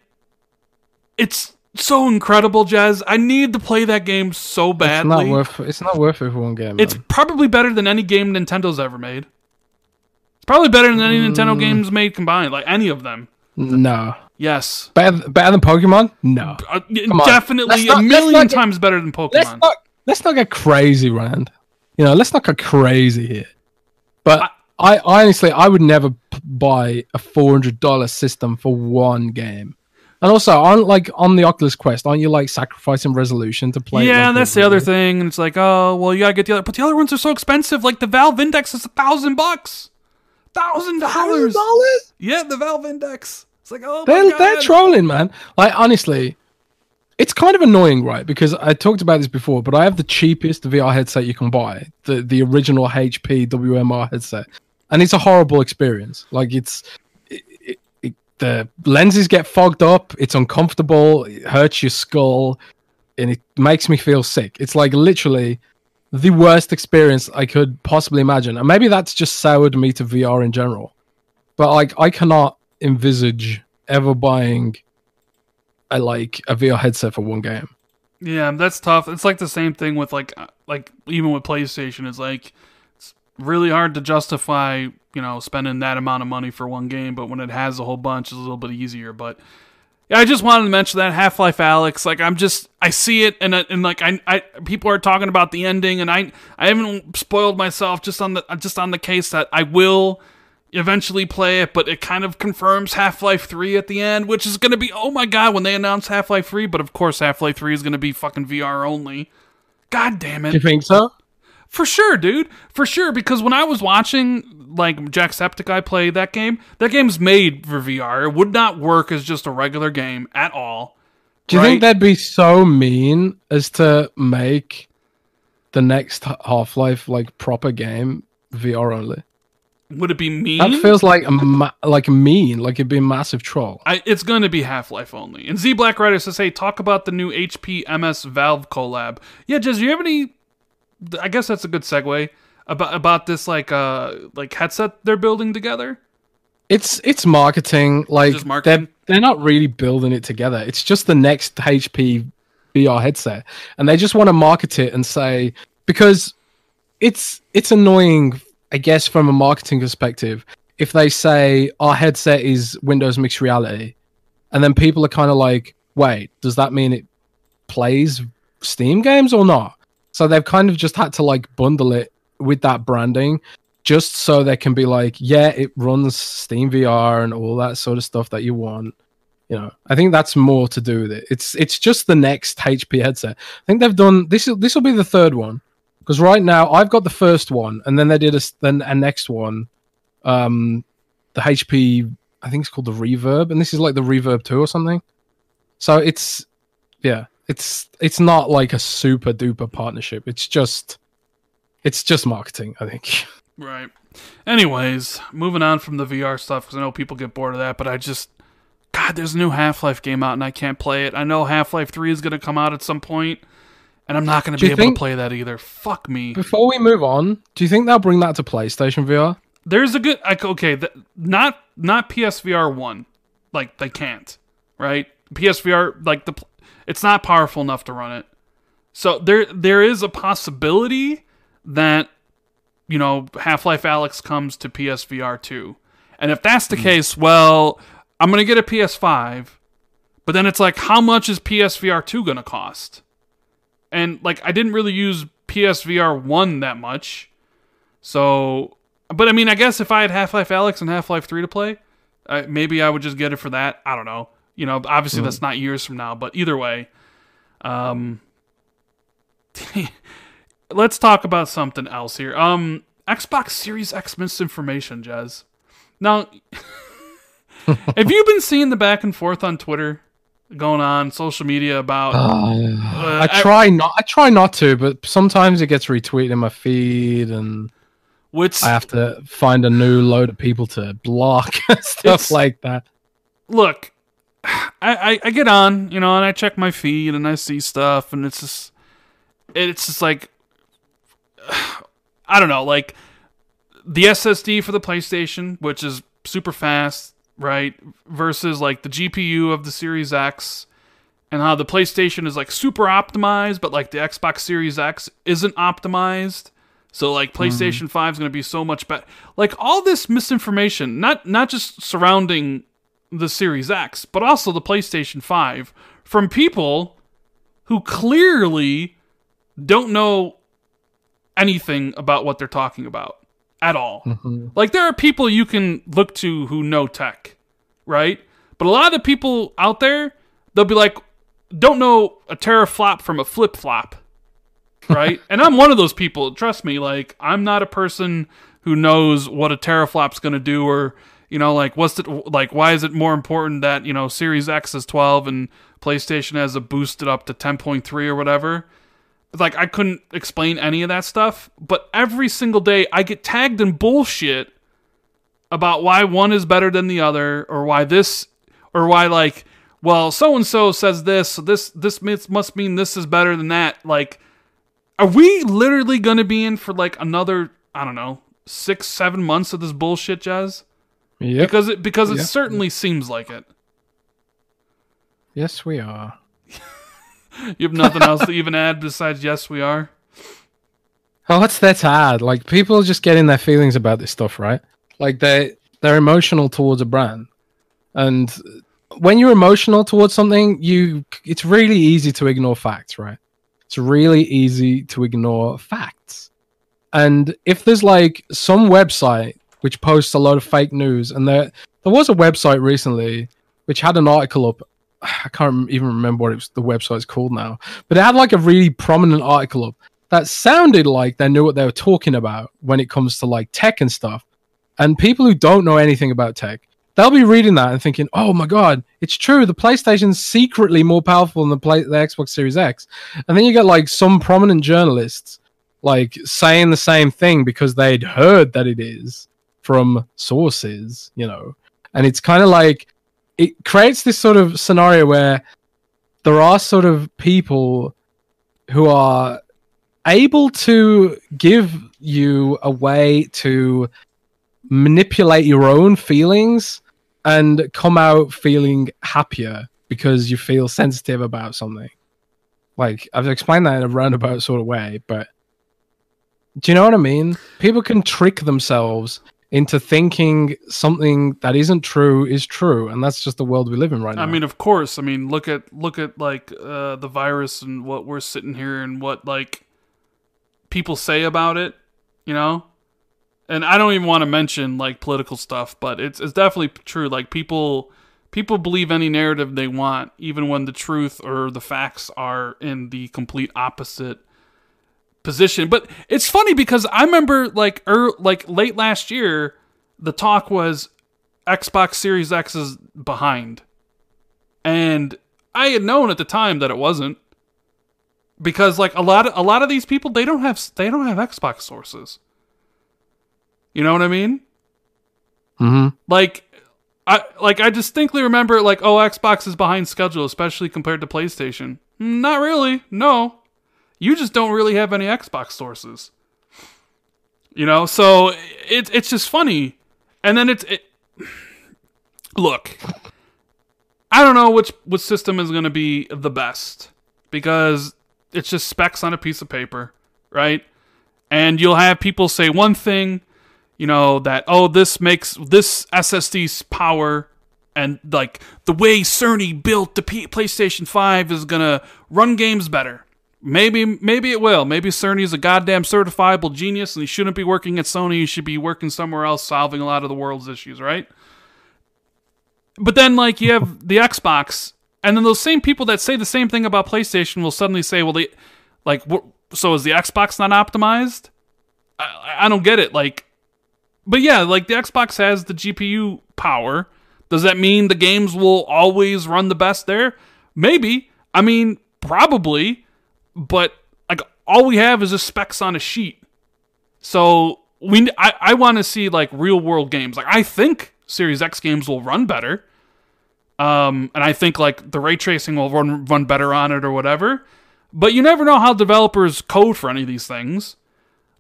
it's so incredible, Jez. I need to play that game so badly. It's not worth. It's not worth it for one game. It's man. probably better than any game Nintendo's ever made. It's probably better than any Mm. Nintendo games made combined, like any of them. no Yes, better. Better than Pokemon? No. uh, definitely Let's a million get- times better than Let's Pokemon. not. Let's not get crazy, Rand. You know, let's not get crazy here. But I, I honestly, I would never p- buy a four hundred dollar system for one game. And also, on like on the Oculus Quest, aren't you like sacrificing resolution to play? yeah, like, that's the- the other thing. And it's like, oh, well, you gotta get the other, but the other ones are so expensive. Like the Valve Index is a thousand bucks. Thousand Thousand dollars. dollars? Yeah, the Valve Index. It's like, oh They're, god. they're trolling, man. Like, honestly, it's kind of annoying, right? Because I talked about this before, but I have the cheapest VR headset you can buy, the the original HP WMR headset, and it's a horrible experience. Like, it's it, it, it, the lenses get fogged up, it's uncomfortable, it hurts your skull, and it makes me feel sick. It's like literally the worst experience I could possibly imagine, and maybe that's just soured me to VR in general. But like, I cannot envisage ever buying a like a VR headset for one game. Yeah, that's tough. It's like the same thing with like uh, like even with PlayStation. It's like it's really hard to justify you know spending that amount of money for one game, but when it has a whole bunch, it's a little bit easier. But yeah, I just wanted to mention that Half Life Alyx. Like I'm just I see it and and like I I people are talking about the ending, and I I haven't spoiled myself just on the just on the case that I will eventually play it, but it kind of confirms Half Life 3 at the end, which is going to be, oh my god, when they announce Half Life 3, but of course, Half Life 3 is going to be fucking VR only. God damn it. you think so? For sure, dude. For sure, because when I was watching, like, Jacksepticeye play that game, that game's made for VR. It would not work as just a regular game at all. Do you Right? think they'd be so mean as to make the next Half Life like proper game VR only? Would it be mean? That feels like a ma- like mean, like it'd be a massive troll. I, it's going to be Half Life only. And Z Black Rider says, "Hey, talk about the new HP MS Valve collab." Yeah, Jez, do you have any? I guess that's a good segue about about this like uh like headset they're building together. It's it's marketing. Like Just marketing? they're they're not really building it together. It's just the next HP VR headset, and they just want to market it and say because it's it's annoying, I guess, from a marketing perspective. If they say our headset is Windows mixed reality, and then people are kind of like, wait, does that mean it plays Steam games or not? So they've kind of just had to like bundle it with that branding just so they can be like, yeah, it runs Steam VR and all that sort of stuff that you want. You know, I think that's more to do with it. It's it's just the next HP headset. I think they've done this. This will be the third one because right now I've got the first one, and then they did a then a next one, um, the HP. I think it's called the Reverb, and this is like the Reverb Two or something. So it's yeah, it's it's not like a super duper partnership. It's just it's just marketing. I think. Right. Anyways, moving on from the VR stuff because I know people get bored of that, but I just, God, there's a new Half Life game out and I can't play it. I know Half Life Three is going to come out at some point, and I'm not going to be able to play that either. Fuck me. Before we move on, do you think they'll bring that to PlayStation VR? There's a good I, okay, th- not not PSVR one, like they can't, right? PSVR like the pl- it's not powerful enough to run it. So there there is a possibility that you know Half-Life Alyx comes to PSVR 2. And if that's the case, well, I'm going to get a PS5, but then it's like how much is PSVR 2 going to cost? And like I didn't really use PSVR 1 that much. So, but I mean, I guess if I had Half Life Alyx and Half Life 3 to play, maybe I would just get it for that. I don't know. You know, obviously that's not years from now, but either way, um, [LAUGHS] [LAUGHS] let's talk about something else here. Um, Xbox Series X misinformation, Jez. Now, [LAUGHS] have you been seeing the back and forth on Twitter going on social media about? uh, I try not. I try not to, but sometimes it gets retweeted in my feed, and which I have to find a new load of people to block [LAUGHS] and stuff like that. look, [SIGHS] I, I I get on, you know, and I check my feed and I see stuff, and it's just, it's just like, [SIGHS] I don't know, like the SSD for the PlayStation, which is super fast, right, versus like the GPU of the Series X, and how the PlayStation is like super optimized, but like the Xbox Series X isn't optimized. So like mm-hmm. PlayStation 5 is going to be so much better. Like all this misinformation, not not just surrounding the Series X, but also the PlayStation 5 from people who clearly don't know anything about what they're talking about at all. Mm-hmm. Like there are people you can look to who know tech, right? But a lot of the people out there, they'll be like, don't know a teraflop from a flip flop, [LAUGHS] right? and I'm one of those people. Trust me, like I'm not a person who knows what a teraflop's going to do or you know like what's it like why is it more important that you know Series X is 12 and PlayStation has a boosted up to 10.3 or whatever. Like I couldn't explain any of that stuff, but every single day I get tagged in bullshit about why one is better than the other or why this or why like well so and so says this so this this must mean this is better than that like are we literally going to be in for like another i don't know six seven months of this bullshit Jez Yep. because it because it Yep. certainly seems like it yes, we are. [LAUGHS] [LAUGHS] you have nothing else to even add besides yes we are Oh, what's there to add? Like people just get in their feelings about this stuff, right? Like they they're emotional towards a brand, and when you're emotional towards something, you it's really easy to ignore facts, right? It's really easy to ignore facts. And if there's like some website which posts a lot of fake news, and there there was a website recently which had an article up. [SIGHS] I can't even remember what it was, the website's called now, but it had like a really prominent article up that sounded like they knew what they were talking about when it comes to like tech and stuff. And people who don't know anything about tech, they'll be reading that and thinking, "Oh my god, it's true. The PlayStation's secretly more powerful than the play- the Xbox Series X." And then you get like some prominent journalists like saying the same thing because they'd heard that it is from sources, you know. And it's kind of like it creates this sort of scenario where there are sort of people who are able to give you a way to manipulate your own feelings and come out feeling happier because you feel sensitive about something. Like I've explained that in a roundabout sort of way, but do you know what I mean? People can trick themselves into thinking something that isn't true is true, and that's just the world we live in right now. I mean, of course. I mean, look at look at like uh, the virus and what we're sitting here and what like people say about it. You know, and I don't even want to mention like political stuff, but it's it's definitely true. Like people people believe any narrative they want, even when the truth or the facts are in the complete opposite position. But it's funny because I remember like er, like late last year, the talk was Xbox Series X is behind, and I had known at the time that it wasn't because like a lot of a lot of these people they don't have they don't have Xbox sources. You know what I mean? hmm Like I like I distinctly remember like oh Xbox is behind schedule especially compared to PlayStation. Not really. No. You just don't really have any Xbox sources. You know, so it's it's just funny. And then it's it, look. I don't know which which system is going to be the best because it's just specs on a piece of paper, right? And you'll have people say one thing, you know, that oh this makes this SSD's power and like the way Cerny built the P- PlayStation 5 is going to run games better. Maybe maybe it will. Maybe Cerny's a goddamn certifiable genius and he shouldn't be working at Sony, he should be working somewhere else solving a lot of the world's issues, right? But then, like, you have the Xbox, and then those same people that say the same thing about PlayStation will suddenly say, "Well, they, like, so is the Xbox not optimized?" I, I don't get it. Like, but yeah, like the Xbox has the GPU power. Does that mean the games will always run the best there? Maybe. I mean, probably. But like, all we have is just specs on a sheet. So we, I, I want to see like real world games. Like, I think Series X games will run better. Um, and I think like the ray tracing will run run better on it or whatever. But you never know how developers code for any of these things.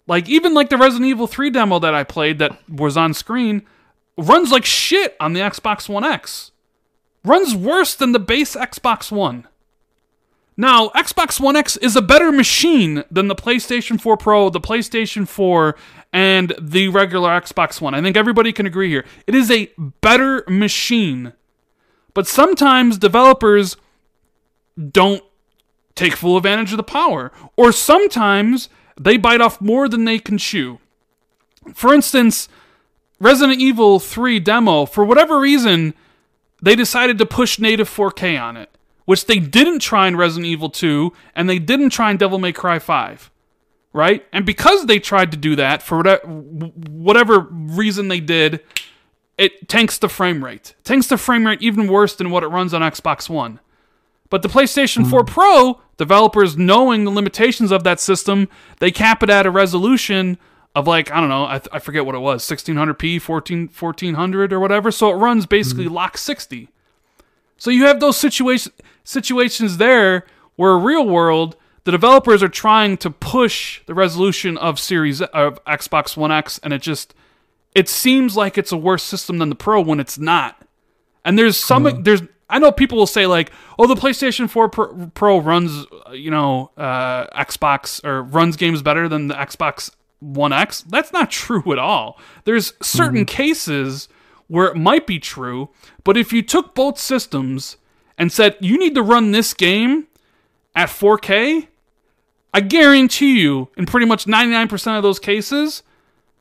Like even like the Resident Evil 3 demo that I played that was on screen runs like shit on the Xbox One X. Runs worse than the base Xbox One. Now, Xbox One X is a better machine than the PlayStation 4 Pro, the PlayStation 4, and the regular Xbox One. I think everybody can agree here. It is a better machine. But sometimes developers don't take full advantage of the power, or sometimes they bite off more than they can chew. For instance, Resident Evil 3 demo, for whatever reason, they decided to push native 4K on it, which they didn't try in Resident Evil 2 and they didn't try in Devil May Cry 5. right? And because they tried to do that for whatever, reason they did, it tanks the frame rate. tanks the frame rate even worse than what it runs on Xbox One. But the PlayStation 4 hmm. Pro, developers knowing the limitations of that system, they cap it at a resolution of like, I don't know, I, th- I forget what it was, 1600p, 14, 1400 or whatever. So it runs basically hmm. lock 60. So you have those situation, situations there where real world, the developers are trying to push the resolution of Series of Xbox One X, and it just it seems like it's a worse system than the Pro when it's not. And there's some there's I know people will say like, oh, the PlayStation 4 Pro, Pro runs uh, you know uh, Xbox or runs games better than the Xbox One X. That's not true at all. There's certain cases where it might be true, but if you took both systems and said you need to run this game at 4K, I guarantee you, in pretty much 99% of those cases,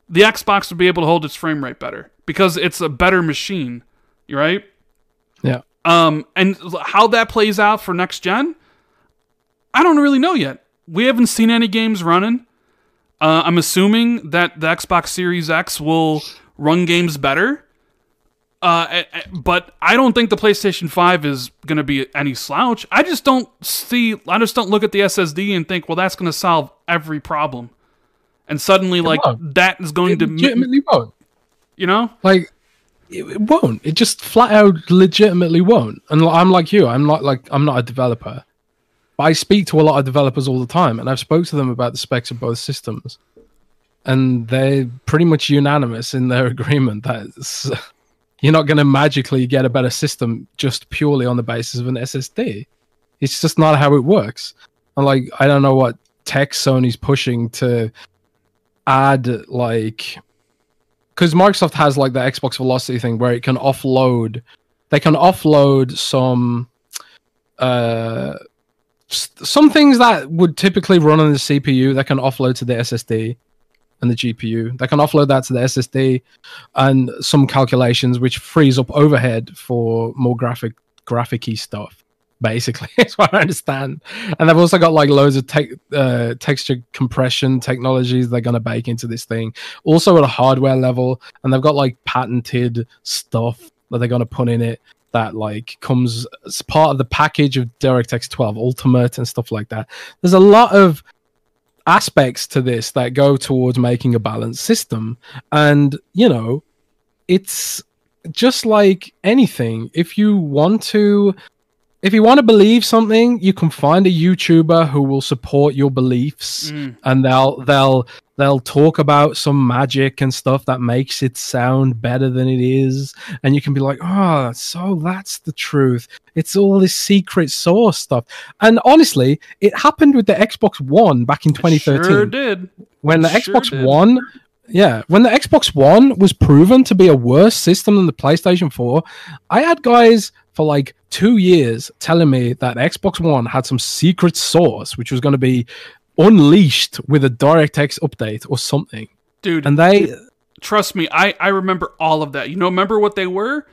the Xbox would be able to hold its frame rate better because it's a better machine, right? Yeah. Um, and how that plays out for next gen, I don't really know yet. We haven't seen any games running. Uh, I'm assuming that the Xbox Series X will run games better. Uh, eh, eh, but I don't think the PlayStation 5 is going to be any slouch. I just don't see, I just don't look at the SSD and think, well, that's going to solve every problem. And suddenly, like, won't. that is going It to, legitimately won't. you know? Like, it, it won't. It just flat out legitimately won't. And I'm like you. I'm not like I'm not a developer, but I speak to a lot of developers all the time, and I've spoke to them about the specs of both systems, and they're pretty much unanimous in their [LAUGHS] agreement that it's, you're not going to magically get a better system just purely on the basis of an SSD. It's just not how it works. And like, I don't know what tech Sony's pushing to add like because Microsoft has like the Xbox Velocity thing where it can offload. They can offload some uh some things that would typically run on the CPU. They can offload to the SSD and the GPU. They can offload that to the SSD and some calculations, which frees up overhead for more graphic graphicy stuff. Basically, [LAUGHS] that's what I understand. And they've also got like loads of tech, uh, texture compression technologies they're going to bake into this thing also at a hardware level and they've got like patented stuff that they're going to put in it that like comes as part of the package of DirectX 12 Ultimate and stuff like that. There's a lot of aspects to this that go towards making a balanced system and you know it's just like anything if you want to if you want to believe something you can find a youtuber who will support your beliefs Mm. and they'll they'll they'll talk about some magic and stuff that makes it sound better than it is and you can be like oh so that's the truth it's all this secret source stuff and honestly it happened with the xbox one back in 2013 Sure did. when the Sure xbox did. one yeah when the xbox one was proven to be a worse system than the playstation 4 i had guys for like two years telling me that xbox one had some secret source which was going to be unleashed with a DirectX update or something. Dude, And they trust me, I, I remember all of that. You know, remember what they were?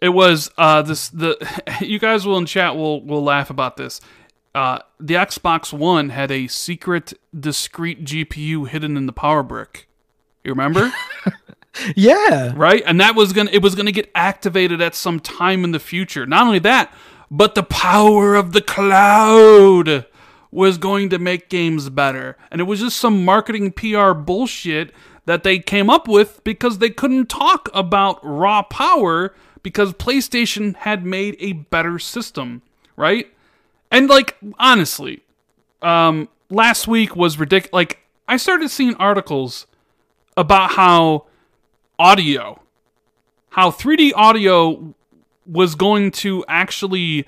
It was uh this the [LAUGHS] you guys will in chat will will laugh about this. Uh the Xbox One had a secret discrete GPU hidden in the power brick. You remember? [LAUGHS] yeah. right? And that was gonna it was gonna get activated at some time in the future. Not only that, but the power of the cloud was going to make games better. And it was just some marketing PR bullshit that they came up with because they couldn't talk about raw power because PlayStation had made a better system, right? And like honestly, um last week was ridiculous. Like I started seeing articles about how audio, how 3D audio was going to actually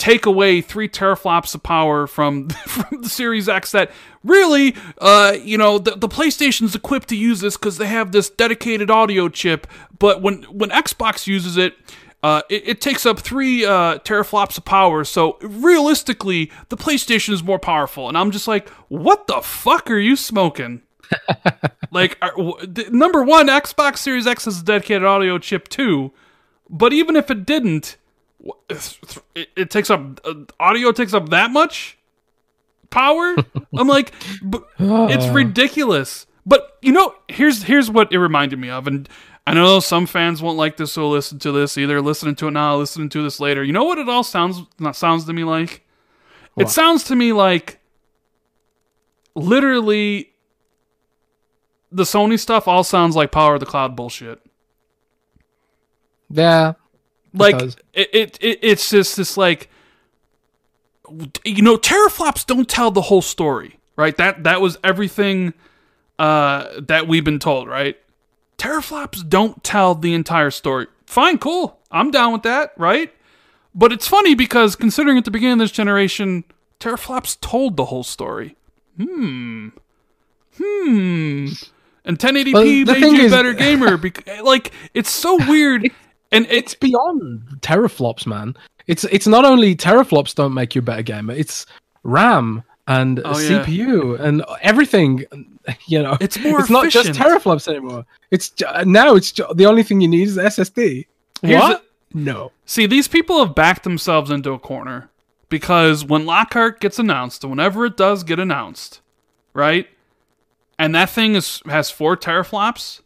take away three teraflops of power from [LAUGHS] from the Series X. That really, uh, you know, the, the PlayStation's equipped to use this because they have this dedicated audio chip. But when when Xbox uses it. Uh, it, it takes up three uh, teraflops of power, so realistically, the PlayStation is more powerful. And I'm just like, what the fuck are you smoking? [LAUGHS] like are, w- th- number one xbox series x has a dedicated audio chip too but even if it didn't it, [LAUGHS] it takes up uh, audio takes up that much power. [LAUGHS] I'm like, but it's [SIGHS] ridiculous. But you know, here's here's what it reminded me of, and I know some fans won't like this, so listen to this. Either listening to it now, or listening to this later. You know what it all sounds not sounds to me like? It sounds to me like literally the Sony stuff all sounds like Power of the Cloud bullshit. Yeah. Like it, it, it it's just this like you know teraflops don't tell the whole story, right? That that was everything uh that we've been told, right? Teraflops don't tell the entire story. Fine, cool. I'm down with that, right? But it's funny because considering at the beginning of this generation, teraflops told the whole story. Hmm. Hmm. And 1080p Well, made you a better [LAUGHS] gamer. Bec- like it's so weird, [LAUGHS] and it, It's beyond teraflops, man. It's it's not only teraflops don't make you a better gamer. It's RAM and Oh, yeah. CPU and everything. You know, It's more It's not just teraflops anymore. It's now it's the only thing you need is SSD. Here's what? no. See, these people have backed themselves into a corner because when Lockhart gets announced, whenever it does get announced, right, and that thing is has four teraflops,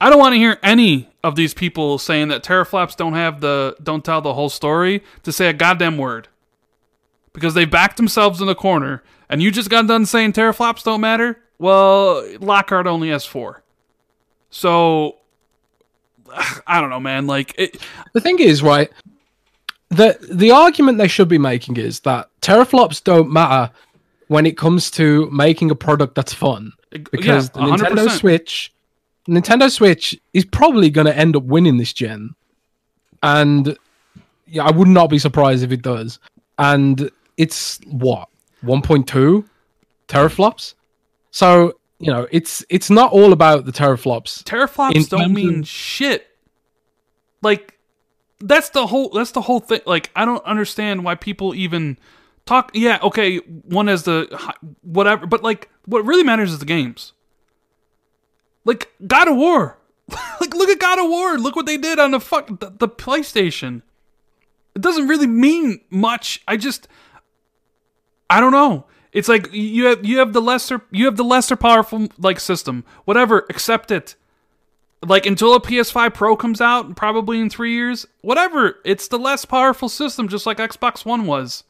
I don't want to hear any of these people saying that teraflops don't have the don't tell the whole story to say a goddamn word because they backed themselves in the corner. And you just got done saying teraflops don't matter. Well, Lockhart only has four, so [SIGHS] I don't know, man. Like it, The thing is, right? The the argument they should be making is that teraflops don't matter when it comes to making a product that's fun. Because yeah, the Nintendo Switch Nintendo Switch is probably gonna end up winning this gen. And yeah, I would not be surprised if it does. And it's what? 1.2 teraflops? So, you know, it's it's not all about the teraflops. teraflops don't mean of- shit. Like that's the whole that's the whole thing. Like I don't understand why people even talk. Yeah, okay, one has the whatever, but like what really matters is the games. Like God of War. [LAUGHS] like look at God of War. Look what they did on the fuck the, the PlayStation. It doesn't really mean much. I just I don't know. It's like you have you have the lesser you have the lesser powerful like system. Whatever, accept it. Like until a PS5 Pro comes out, probably in three years, whatever. It's the less powerful system, just like Xbox One was.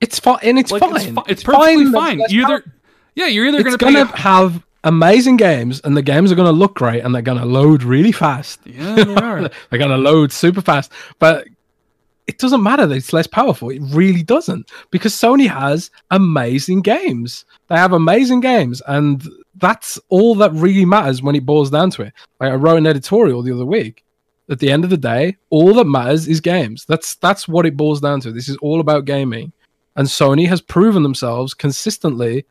It's fine and it's Like fine. it's, fi- it's perfectly that fine. it's less either, yeah, you're either it's gonna, gonna pay. have amazing games and the games are gonna look great and they're gonna load really fast. Yeah, they are. [LAUGHS] they're gonna load super fast but it doesn't matter that it's less powerful it really doesn't because sony has amazing games. They have amazing games and that's all that really matters when it boils down to it. Like i wrote an editorial the other week. At the end of the day all that matters is games. That's that's what it boils down to. This is all about gaming. And sony has proven themselves consistently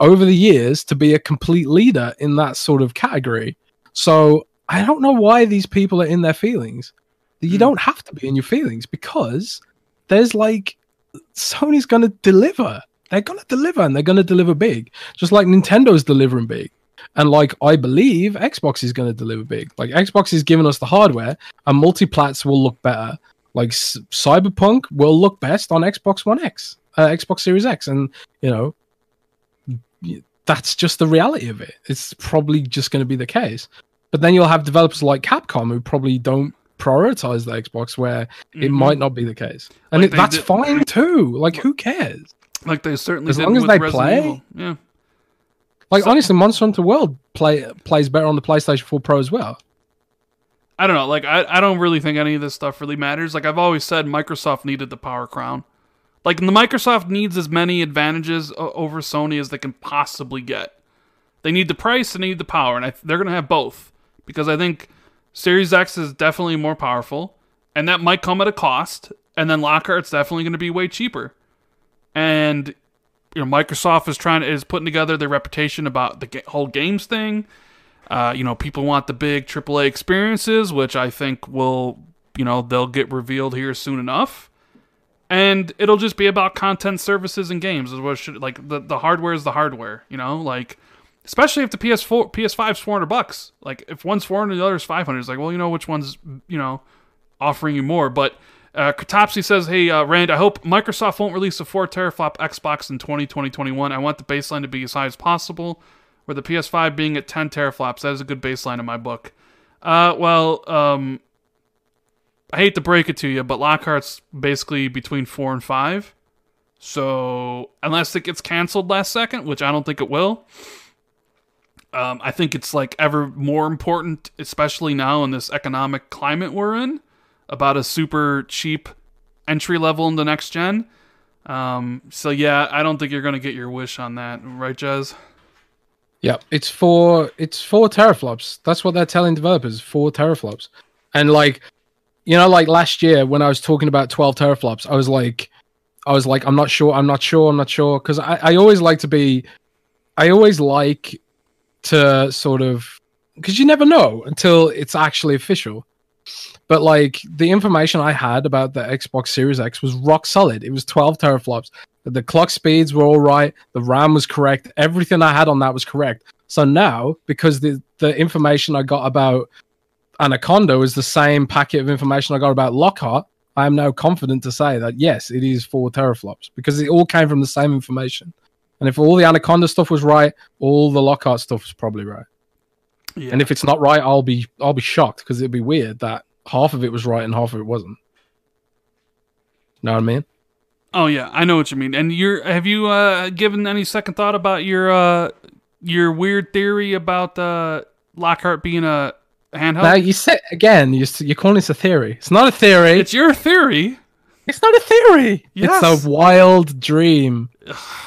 over the years to be a complete leader in that sort of category. So I don't know why these people are in their feelings. You Hmm. don't have to be in your feelings because there's like Sony's going to deliver. They're going to deliver and they're going to deliver big, just like Nintendo's delivering big. And like I believe Xbox is going to deliver big. Like Xbox is giving us the hardware and multiplats will look better. Like Cyberpunk will look best on Xbox One X, uh, Xbox Series X, and you know that's just the reality of it. It's probably just going to be the case. But then you'll have developers like Capcom who probably don't prioritize the Xbox, where it Mhm. might not be the case, and Like it, that's did- fine too. Like, who cares? like they certainly As long as they Resident play. Evil. Yeah. Like, So- honestly, Monster Hunter World play plays better on the PlayStation 4 Pro as well. I don't know. Like I, I don't really think any of this stuff really matters. Like I've always said, Microsoft needed the power crown. Like the Microsoft needs as many advantages over Sony as they can possibly get. They need the price and they need the power, and I, they're going to have both because I think Series X is definitely more powerful, and that might come at a cost. And then Lockhart's definitely going to be way cheaper. And you know, Microsoft is trying to, is putting together their reputation about the whole games thing. Uh, you know, people want the big AAA experiences, which I think will, you know, they'll get revealed here soon enough. And it'll just be about content services and games is what should like the, the hardware is the hardware, you know, like especially if the PS4 PS5's 400 bucks. Like if one's 400 the other's 500, it's like, well, you know which one's, you know, offering you more, but Uh, Katopsy says, "Hey, uh, Rand, I hope Microsoft won't release a four teraflop Xbox in 2020 21. I want the baseline to be as high as possible, with the PS5 being at 10 teraflops. That is a good baseline in my book." Uh, well, um, I hate to break it to you, but Lockhart's basically between four and five. So unless it gets canceled last second, which I don't think it will, um, I think it's like ever more important, especially now in this economic climate we're in, about a super cheap entry level in the next gen. Um, so yeah, I don't think you're gonna get your wish on that, right, Jez? Yeah, it's four. It's four teraflops. That's what they're telling developers. Four teraflops, and like, you know, like last year when I was talking about twelve teraflops, I was like, I was like, I'm not sure, I'm not sure, I'm not sure, because I, I always like to be, I always like to sort of, because you never know until it's actually official. But like the information I had about the Xbox Series X was rock solid. It was 12 teraflops. The clock speeds were all right. The RAM was correct. Everything I had on that was correct. So now, because the the information I got about Anaconda is the same packet of information I got about Lockhart, I am now confident to say that yes, it is four teraflops because it all came from the same information. And if all the Anaconda stuff was right, all the Lockhart stuff was probably right. Yeah. And if it's not right, I'll be I'll be shocked because it'd be weird that half of it was right and half of it wasn't. Know what I mean? Oh yeah, I know what you mean. And you're have you uh, given any second thought about your uh, your weird theory about uh, Lockhart being a handheld? Now you said again, you you're calling this a theory. It's not a theory. it's your theory. It's not a theory. Yes. It's a wild dream.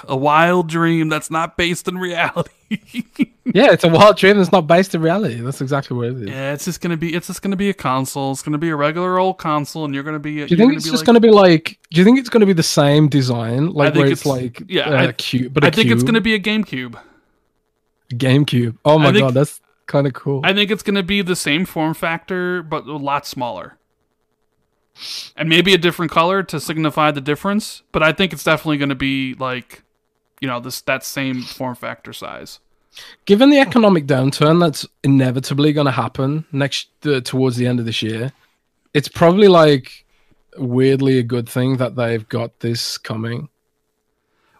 A wild dream that's not based in reality. [LAUGHS] Yeah, it's a wild dream that's not based in reality. That's exactly what it is. yeah, it's just gonna be it's just gonna be a console. It's gonna be a regular old console, and you're gonna be. Do you think it's just going to be like? Do you think it's going to be the same design, like where it's, it's- like yeah, uh, I- cube, but I think it's gonna be a GameCube. GameCube. Oh my think- god, that's kind of cool. I think it's gonna be the same form factor, but a lot smaller. And maybe a different color to signify the difference, but I think it's definitely going to be like, you know, this that same form factor size. Given the economic downturn that's inevitably going to happen next uh, towards the end of this year, it's probably like weirdly a good thing that they've got this coming.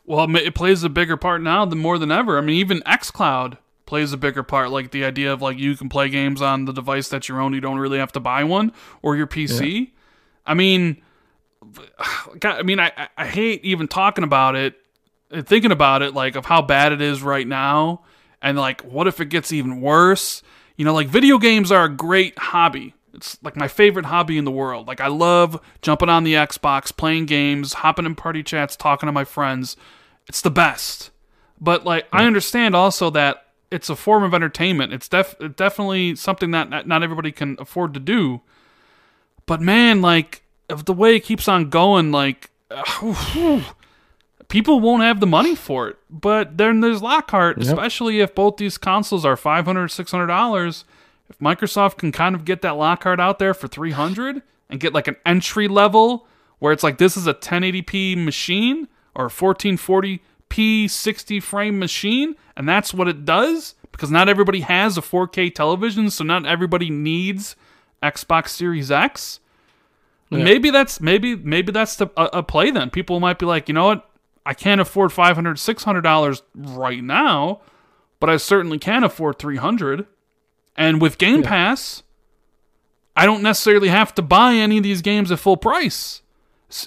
Well, it plays a bigger part now than more than ever. I mean, even XCloud plays a bigger part. Like the idea of like you can play games on the device that you own, you don't really have to buy one or your PC. I mean, God, I mean, I, I- I hate even talking about it, and thinking about it, like of how bad it is right now, and like what if it gets even worse? You know, like video games are a great hobby. It's like my favorite hobby in the world. Like I love jumping on the Xbox, playing games, hopping in party chats, talking to my friends. It's the best. But like I understand also that it's a form of entertainment. It's def- definitely something that not everybody can afford to do. But man, like if the way it keeps on going, like uh, people won't have the money for it. But then there's Lockhart, yep. especially if both these consoles are 500 600 dollars. If Microsoft can kind of get that Lockhart out there for 300 and get like an entry level where it's like this is a 1080p machine or 1440 P60 frame machine, and that's what it does because not everybody has a 4K television, so not everybody needs Xbox Series X. Yeah. Maybe that's maybe maybe that's the, a, a, play then. People might be like, "You know what? I can't afford 500 $600 right now, but I certainly can afford 300." And with Game yeah. Pass, I don't necessarily have to buy any of these games at full price.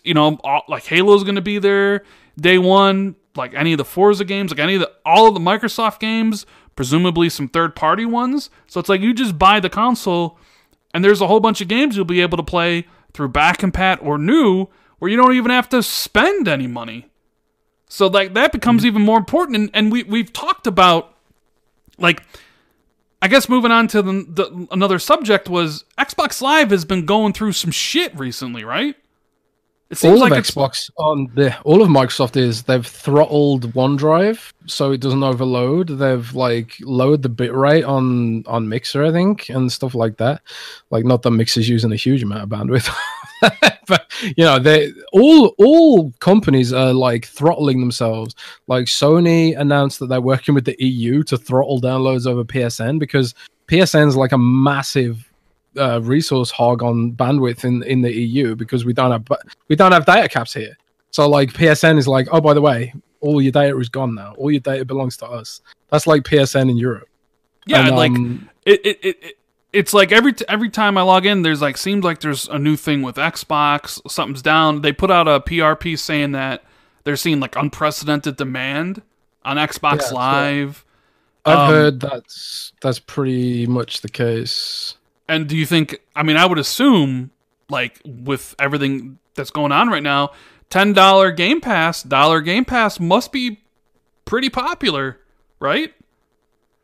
You know, like Halo's going to be there day one. Like any of the Forza games, like any of the all of the Microsoft games, presumably some third party ones. So it's like you just buy the console, and there's a whole bunch of games you'll be able to play through back compat or new, where you don't even have to spend any money. So like that becomes even more important. And, and we we've talked about like I guess moving on to the, the another subject was Xbox Live has been going through some shit recently, right? It seems all like of Xbox on the all of Microsoft is they've throttled OneDrive so it doesn't overload. They've like lowered the bitrate on on Mixer, I think, and stuff like that. Like not that Mixer's using a huge amount of bandwidth, [LAUGHS] but you know they all all companies are like throttling themselves. Like Sony announced that they're working with the EU to throttle downloads over PSN because PSN's like a massive uh, resource hog on bandwidth in in the EU because we don't have we don't have data caps here. So like PSN is like, oh by the way, all your data is gone now. All your data belongs to us. That's like PSN in Europe. Yeah, And, like um, it, it, it, it it's like every t- every time I log in, there's like seems like there's a new thing with Xbox. Something's down. They put out a PRP saying that they're seeing like unprecedented demand on Xbox Yeah, Live. I've um, heard that's that's pretty much the case. And do you think? I mean, I would assume like with everything that's going on right now, ten dollar Game Pass, dollar Game Pass must be pretty popular, right?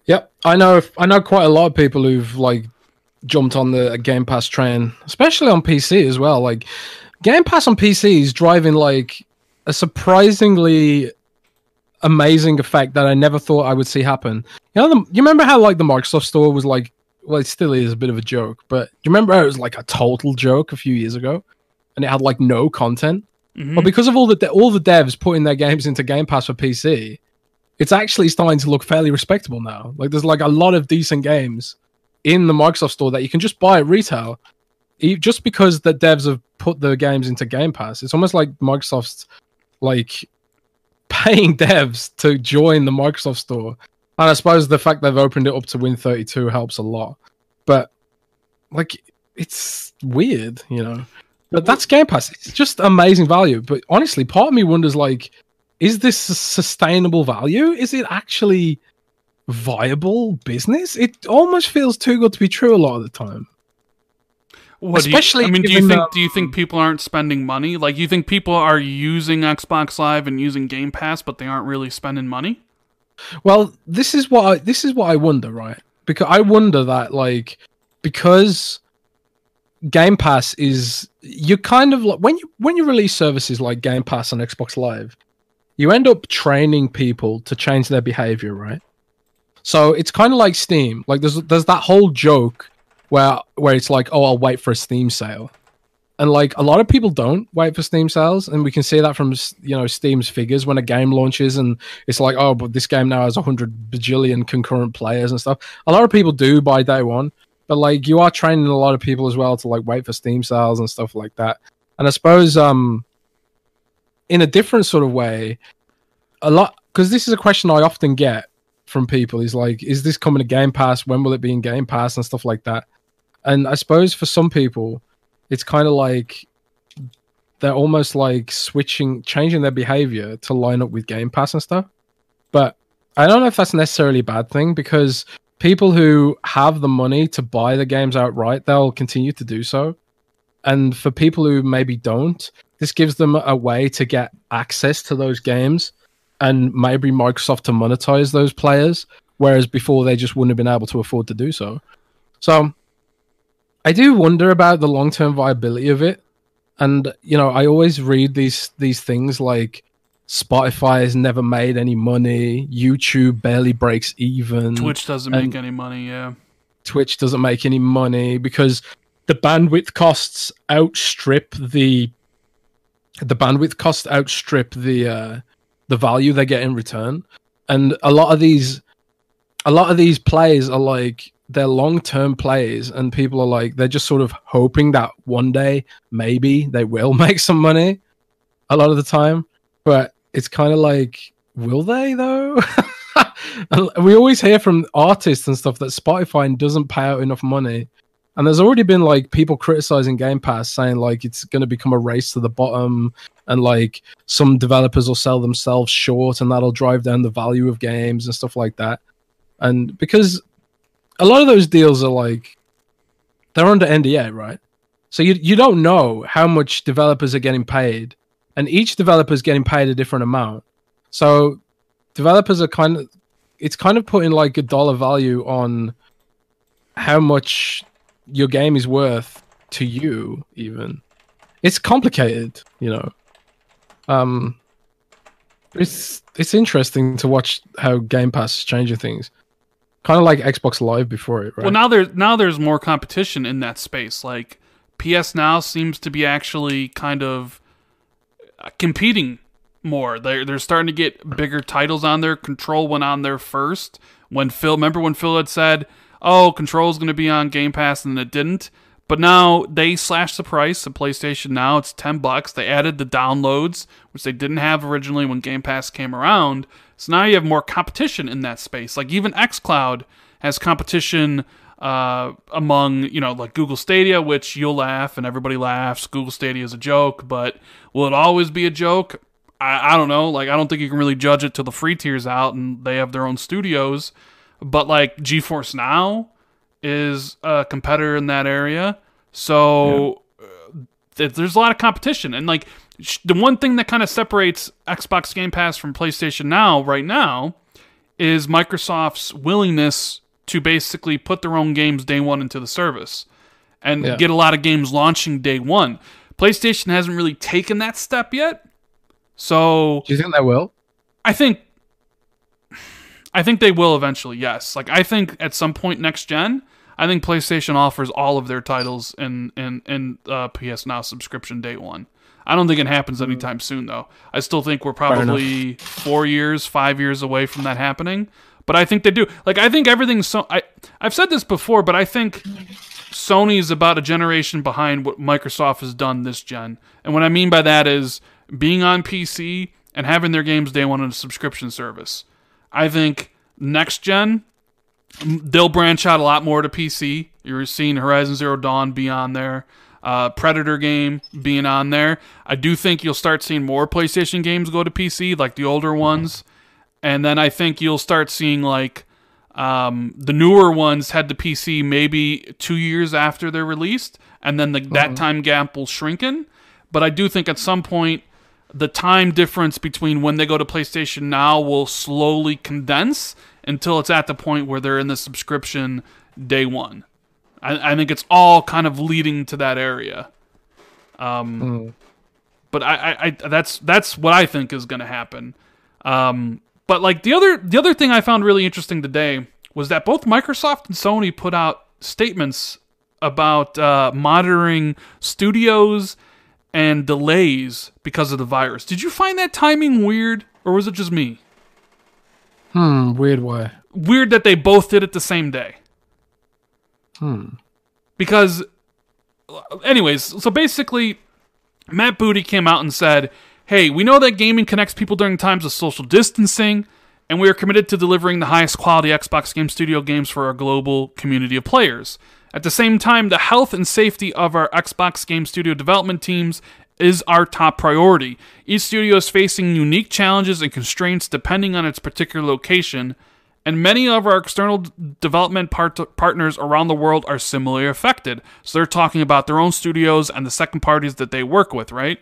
Yep, I know. I know quite a lot of people who've like jumped on the Game Pass train, especially on PC as well. Like Game Pass on PC is driving like a surprisingly amazing effect that I never thought I would see happen. You know, the, you remember how like the Microsoft Store was like, well, it still is a bit of a joke, but do you remember how it was like a total joke a few years ago, and it had like no content. Mhm. Well, because of all the de- all the devs putting their games into Game Pass for PC, it's actually starting to look fairly respectable now. Like there's like a lot of decent games in the Microsoft Store that you can just buy at retail, just because the devs have put the games into Game Pass. It's almost like Microsoft's like [LAUGHS] paying devs to join the Microsoft Store. And I suppose the fact they've opened it up to Win32 helps a lot. But like it's weird, you know. But that's Game Pass. It's just amazing value. But honestly, part of me wonders like, is this sustainable value? Is it actually viable business? It almost feels too good to be true a lot of the time. What do you- Especially I mean, do you think um, do you think people aren't spending money? Like, you think people are using Xbox Live and using Game Pass, but they aren't really spending money? Well, this is what I, this is what I wonder, right? Because I wonder that like because Game Pass is you kind of like when you when you release services like Game Pass and Xbox Live, you end up training people to change their behavior, right? So it's kind of like Steam. Like there's there's that whole joke where where it's like, oh, I'll wait for a Steam sale, and like a lot of people don't wait for Steam sales, and we can see that from you know Steam's figures when a game launches, and it's like, oh, but this game now has hundred bajillion concurrent players and stuff. A lot of people do by day one, but like you are training a lot of people as well to like wait for Steam sales and stuff like that. And I suppose um in a different sort of way, a lot because this is a question I often get from people is like, is this coming to Game Pass? When will it be in Game Pass and stuff like that? And I suppose for some people, it's kind of like they're almost like switching, changing their behavior to line up with Game Pass and stuff. But I don't know if that's necessarily a bad thing because people who have the money to buy the games outright, they'll continue to do so. And for people who maybe don't, this gives them a way to get access to those games and maybe Microsoft to monetize those players, whereas before they just wouldn't have been able to afford to do so. So I do wonder about the long term viability of it. And you know, I always read these these things like Spotify has never made any money, YouTube barely breaks even. Twitch doesn't make any money. Yeah, Twitch doesn't make any money because the bandwidth costs outstrip the the bandwidth costs outstrip the uh, the value they get in return. And a lot of these a lot of these plays are like they're long term plays and people are like they're just sort of hoping that one day maybe they will [LAUGHS] make some money a lot of the time. But it's kind of like will they though? [LAUGHS] We always hear from artists and stuff that Spotify doesn't pay out enough money. And there's already been like people criticizing Game Pass saying like it's going to become a race to the bottom and like some developers will sell themselves short and that'll drive down the value of games and stuff like that. And because a lot of those deals are like they're under NDA, right? So you you don't know how much developers are getting paid and each developer is getting paid a different amount. So developers are kind of it's kind of putting like a dollar value on how much your game is worth to you even it's complicated you know um it's it's interesting to watch how game pass is changing things kind of like xbox live before it right Well, now there's now there's more competition in that space. Like PS Now seems to be actually kind of uh, competing more. They're they're starting to get bigger titles on there. Control went on there first. When Phil, remember when Phil had said, oh, Control's going to be on Game Pass, and it didn't. But now they slashed the price of PlayStation Now. It's 10 bucks. They added the downloads, which they didn't have originally when Game Pass came around. So now you have more competition in that space. Like even xCloud has competition uh, among, you know, like Google Stadia, which you'll laugh and everybody laughs. Google Stadia is a joke, but will it always be a joke? I, I don't know. Like, I don't think you can really judge it till the free tier's out and they have their own studios. But like GeForce Now is a competitor in that area. So uh, there's a lot of competition. And like sh- the one thing that kind of separates Xbox Game Pass from PlayStation Now right now is Microsoft's willingness to basically put their own games day one into the service and Yeah. get a lot of games launching day one. PlayStation hasn't really taken that step yet. So Do you think they will? I think I think they will eventually, yes. Like I think at some point next gen, I think PlayStation offers all of their titles in in in uh, PS Now subscription day one. I don't think it happens anytime soon though. I still think we're probably four years, five years away from that happening. But I think they do. Like I think everything's so. I I've said this before, but I think Sony's about a generation behind what Microsoft has done this gen. And what I mean by that is being on PC and having their games day one on a subscription service. I think next gen they'll branch out a lot more to PC. You're seeing Horizon Zero Dawn be on there, uh, Predator game being on there. I do think you'll start seeing more PlayStation games go to PC, like the older ones, and then I think you'll start seeing like um, the newer ones head to PC maybe two years after they're released, and then the, that time gap will shrinken. But I do think at some point the time difference between when they go to PlayStation Now will slowly condense until it's at the point where they're in the subscription day one. I, I think it's all kind of leading to that area. Um, but I, I, I, that's that's what I think is going to happen. Um, but like the other the other thing I found really interesting today was that both Microsoft and Sony put out statements about uh, monitoring studios and delays because of the virus. Did you find that timing weird, or was it just me? Hmm, weird way. Weird that they both did it the same day. Hmm. Because, anyways, so basically, Matt Booty came out and said, Hey, we know that gaming connects people during times of social distancing, and we are committed to delivering the highest quality Xbox Game Studio games for our global community of players. At the same time, the health and safety of our Xbox Game Studio development teams is our top priority. Each studio is facing unique challenges and constraints depending on its particular location, and many of our external development part- partners around the world are similarly affected. So they're talking about their own studios and the second parties that they work with, right?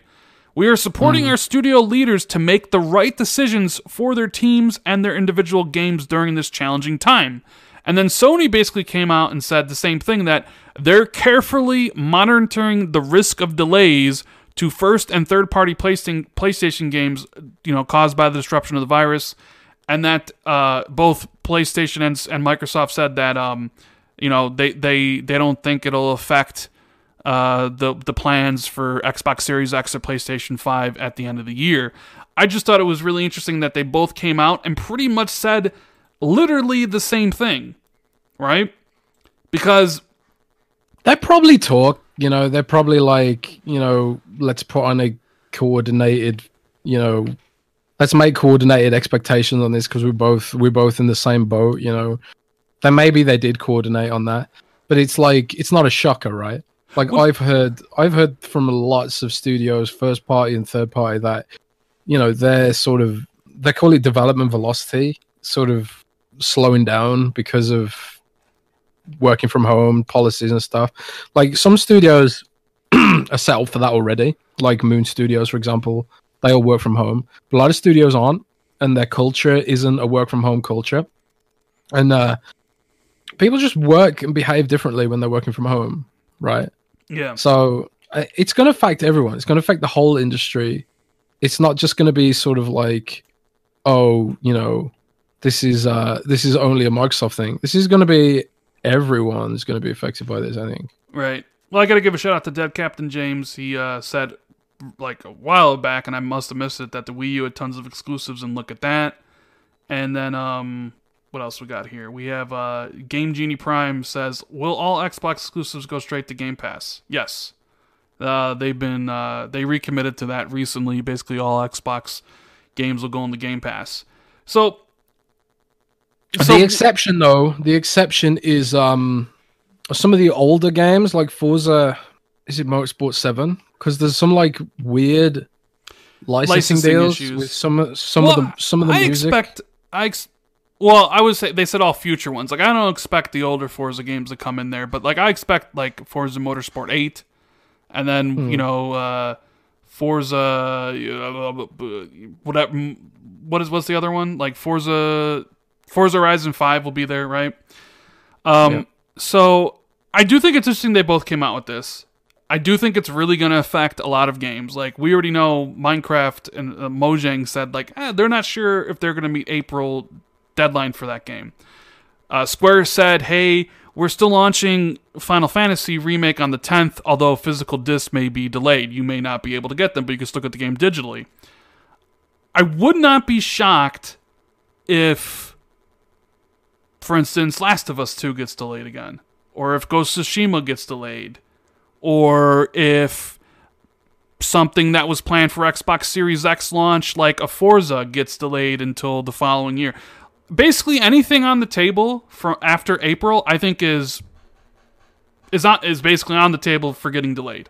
We are supporting mm-hmm. our studio leaders to make the right decisions for their teams and their individual games during this challenging time. And then Sony basically came out and said the same thing that they're carefully monitoring the risk of delays to first and third party PlayStation, games, you know, caused by the disruption of the virus, and that uh, both PlayStation and, and Microsoft said that um, you know they, they they don't think it'll affect uh, the the plans for Xbox Series X or PlayStation 5 at the end of the year. I just thought it was really interesting that they both came out and pretty much said literally the same thing, right? Because They probably talk, you know, they're probably like, you know, let's put on a coordinated, you know, let's make coordinated expectations on this because we're both we're both in the same boat, you know. Then maybe they did coordinate on that. But it's like it's not a shocker, right? Like Well- I've heard I've heard from lots of studios, first party and third party, that you know, they're sort of they call it development velocity, sort of slowing down because of working from home policies and stuff. Like some studios [CLEARS THROAT] are set up for that already. Like Moon Studios, for example, they all work from home. But a lot of studios aren't, and their culture isn't a work from home culture. And uh, people just work and behave differently when they're working from home, right? yeah, So uh, it's going to affect everyone. It's going to affect the whole industry. It's not just going to be sort of like, oh, you know, this is uh this is only a Microsoft thing. This is going to be everyone's going to be affected by this. I think. Right. Well, I got to give a shout out to Dead Captain James. He uh, said like a while back, and I must have missed it, that the Wii U had tons of exclusives, and look at that. And then um, what else we got here? We have uh, Game Genie Prime says, "Will all Xbox exclusives go straight to Game Pass?" Yes. Uh, they've been uh, they recommitted to that recently. Basically, all Xbox games will go on the Game Pass. So, the exception though, the exception is um some of the older games like Forza. Is it Motorsport Seven? Because there's some like weird licensing, Licensing deals issues. with some some well, of the some of the I music. expect I ex- well, I would say they said all future ones. Like I don't expect the older Forza games to come in there, but like I expect like Forza Motorsport Eight, and then Hmm. you know uh, Forza uh, whatever. What is what's the other one? Like Forza Forza Horizon Five will be there, right? Um, Yeah. so I do think it's interesting they both came out with this. I do think it's really going to affect a lot of games. Like we already know, Minecraft and uh, Mojang said like eh, they're not sure if they're going to meet April deadline for that game. Uh, Square said, "Hey, we're still launching Final Fantasy remake on the 10th, although physical discs may be delayed. You may not be able to get them, but you can still get the game digitally." I would not be shocked if, for instance, Last of Us 2 gets delayed again, or if Ghost of Tsushima gets delayed, or if something that was planned for Xbox Series X launch, like a Forza, gets delayed until the following year. Basically, anything on the table from after April, I think is is not is basically on the table for getting delayed.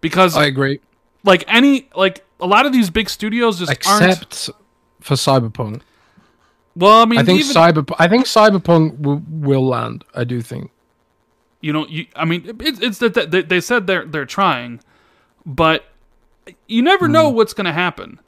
Because I agree, like any like a lot of these big studios just aren't. except for Cyberpunk. Well, I mean, I think even, cyber. I think Cyberpunk will, will land. I do think. you know, you, I mean, it, it's that they, they said they're they're trying, but you never know hmm. what's going to happen.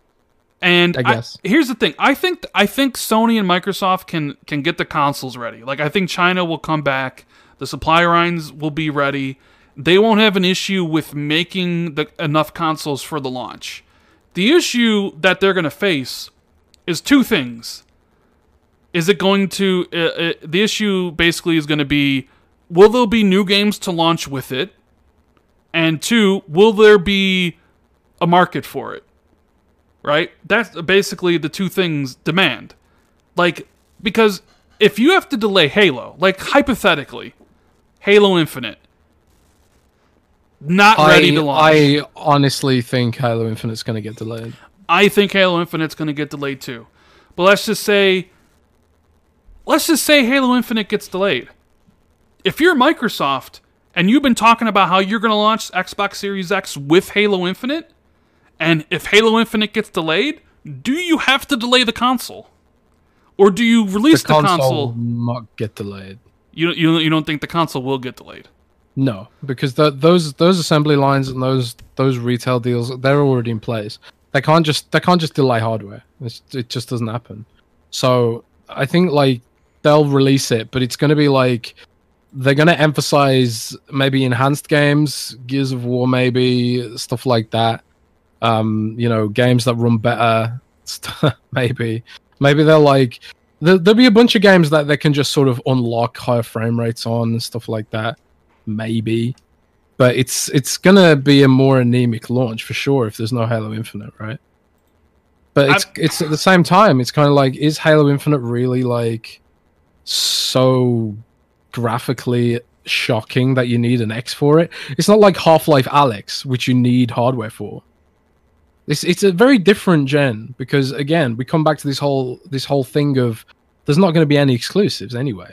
And I guess. here's the thing: I think I think Sony and Microsoft can can get the consoles ready. Like I think China will come back, the supply lines will be ready. They won't have an issue with making the enough consoles for the launch. The issue that they're going to face is two things. Is it going to uh, uh, the issue basically is going to be will there be new games to launch with it? And two, will there be a market for it? Right? That's basically the two things demand. Like because if you have to delay Halo, like hypothetically, Halo Infinite not ready to launch. I honestly think Halo Infinite's going to get delayed. I think Halo Infinite's going to get delayed too. But let's just say let's just say Halo Infinite gets delayed. If you're Microsoft and you've been talking about how you're going to launch Xbox Series X with Halo Infinite, and if Halo Infinite gets delayed, do you have to delay the console? Or do you release The the, console, console? not get delayed. You, you, you don't think the console will get delayed? No, because the, those those assembly lines and those those retail deals they're already in place. They can't just they can't just delay hardware. It's, it just doesn't happen. So I think like they'll release it, but it's going to be like they're going to emphasize maybe enhanced games, Gears of War, maybe stuff like that. Um, you know, games that run better. [LAUGHS] maybe, maybe they're like there, there'll be a bunch of games that they can just sort of unlock higher frame rates on and stuff like that maybe but it's it's gonna be a more anemic launch for sure if there's no halo infinite right but it's it's at the same time it's kind of like is halo infinite really like so graphically shocking that you need an x for it it's not like Half-Life Alyx which you need hardware for it's it's a very different gen because again we come back to this whole this whole thing of there's not going to be any exclusives anyway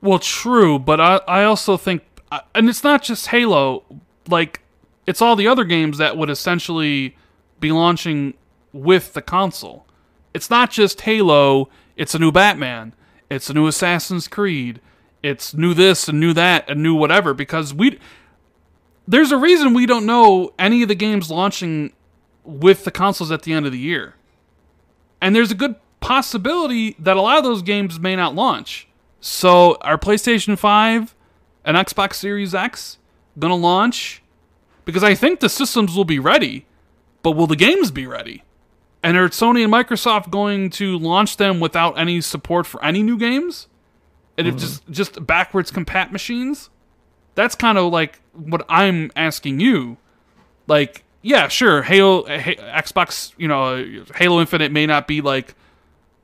Well, true, but I I also think, and it's not just Halo. Like, it's all the other games that would essentially be launching with the console. It's not just Halo. It's a new Batman. It's a new Assassin's Creed. It's new this and new that and new whatever because we. There's a reason we don't know any of the games launching with the consoles at the end of the year. And there's a good possibility that a lot of those games may not launch. So, our PlayStation 5 and Xbox Series X going to launch? Because I think the systems will be ready, but will the games be ready? And are Sony and Microsoft going to launch them without any support for any new games? And if hmm. just just backwards compat machines? That's kind of like what I'm asking you. Like, yeah, sure, Halo, Xbox, you know, Halo Infinite may not be like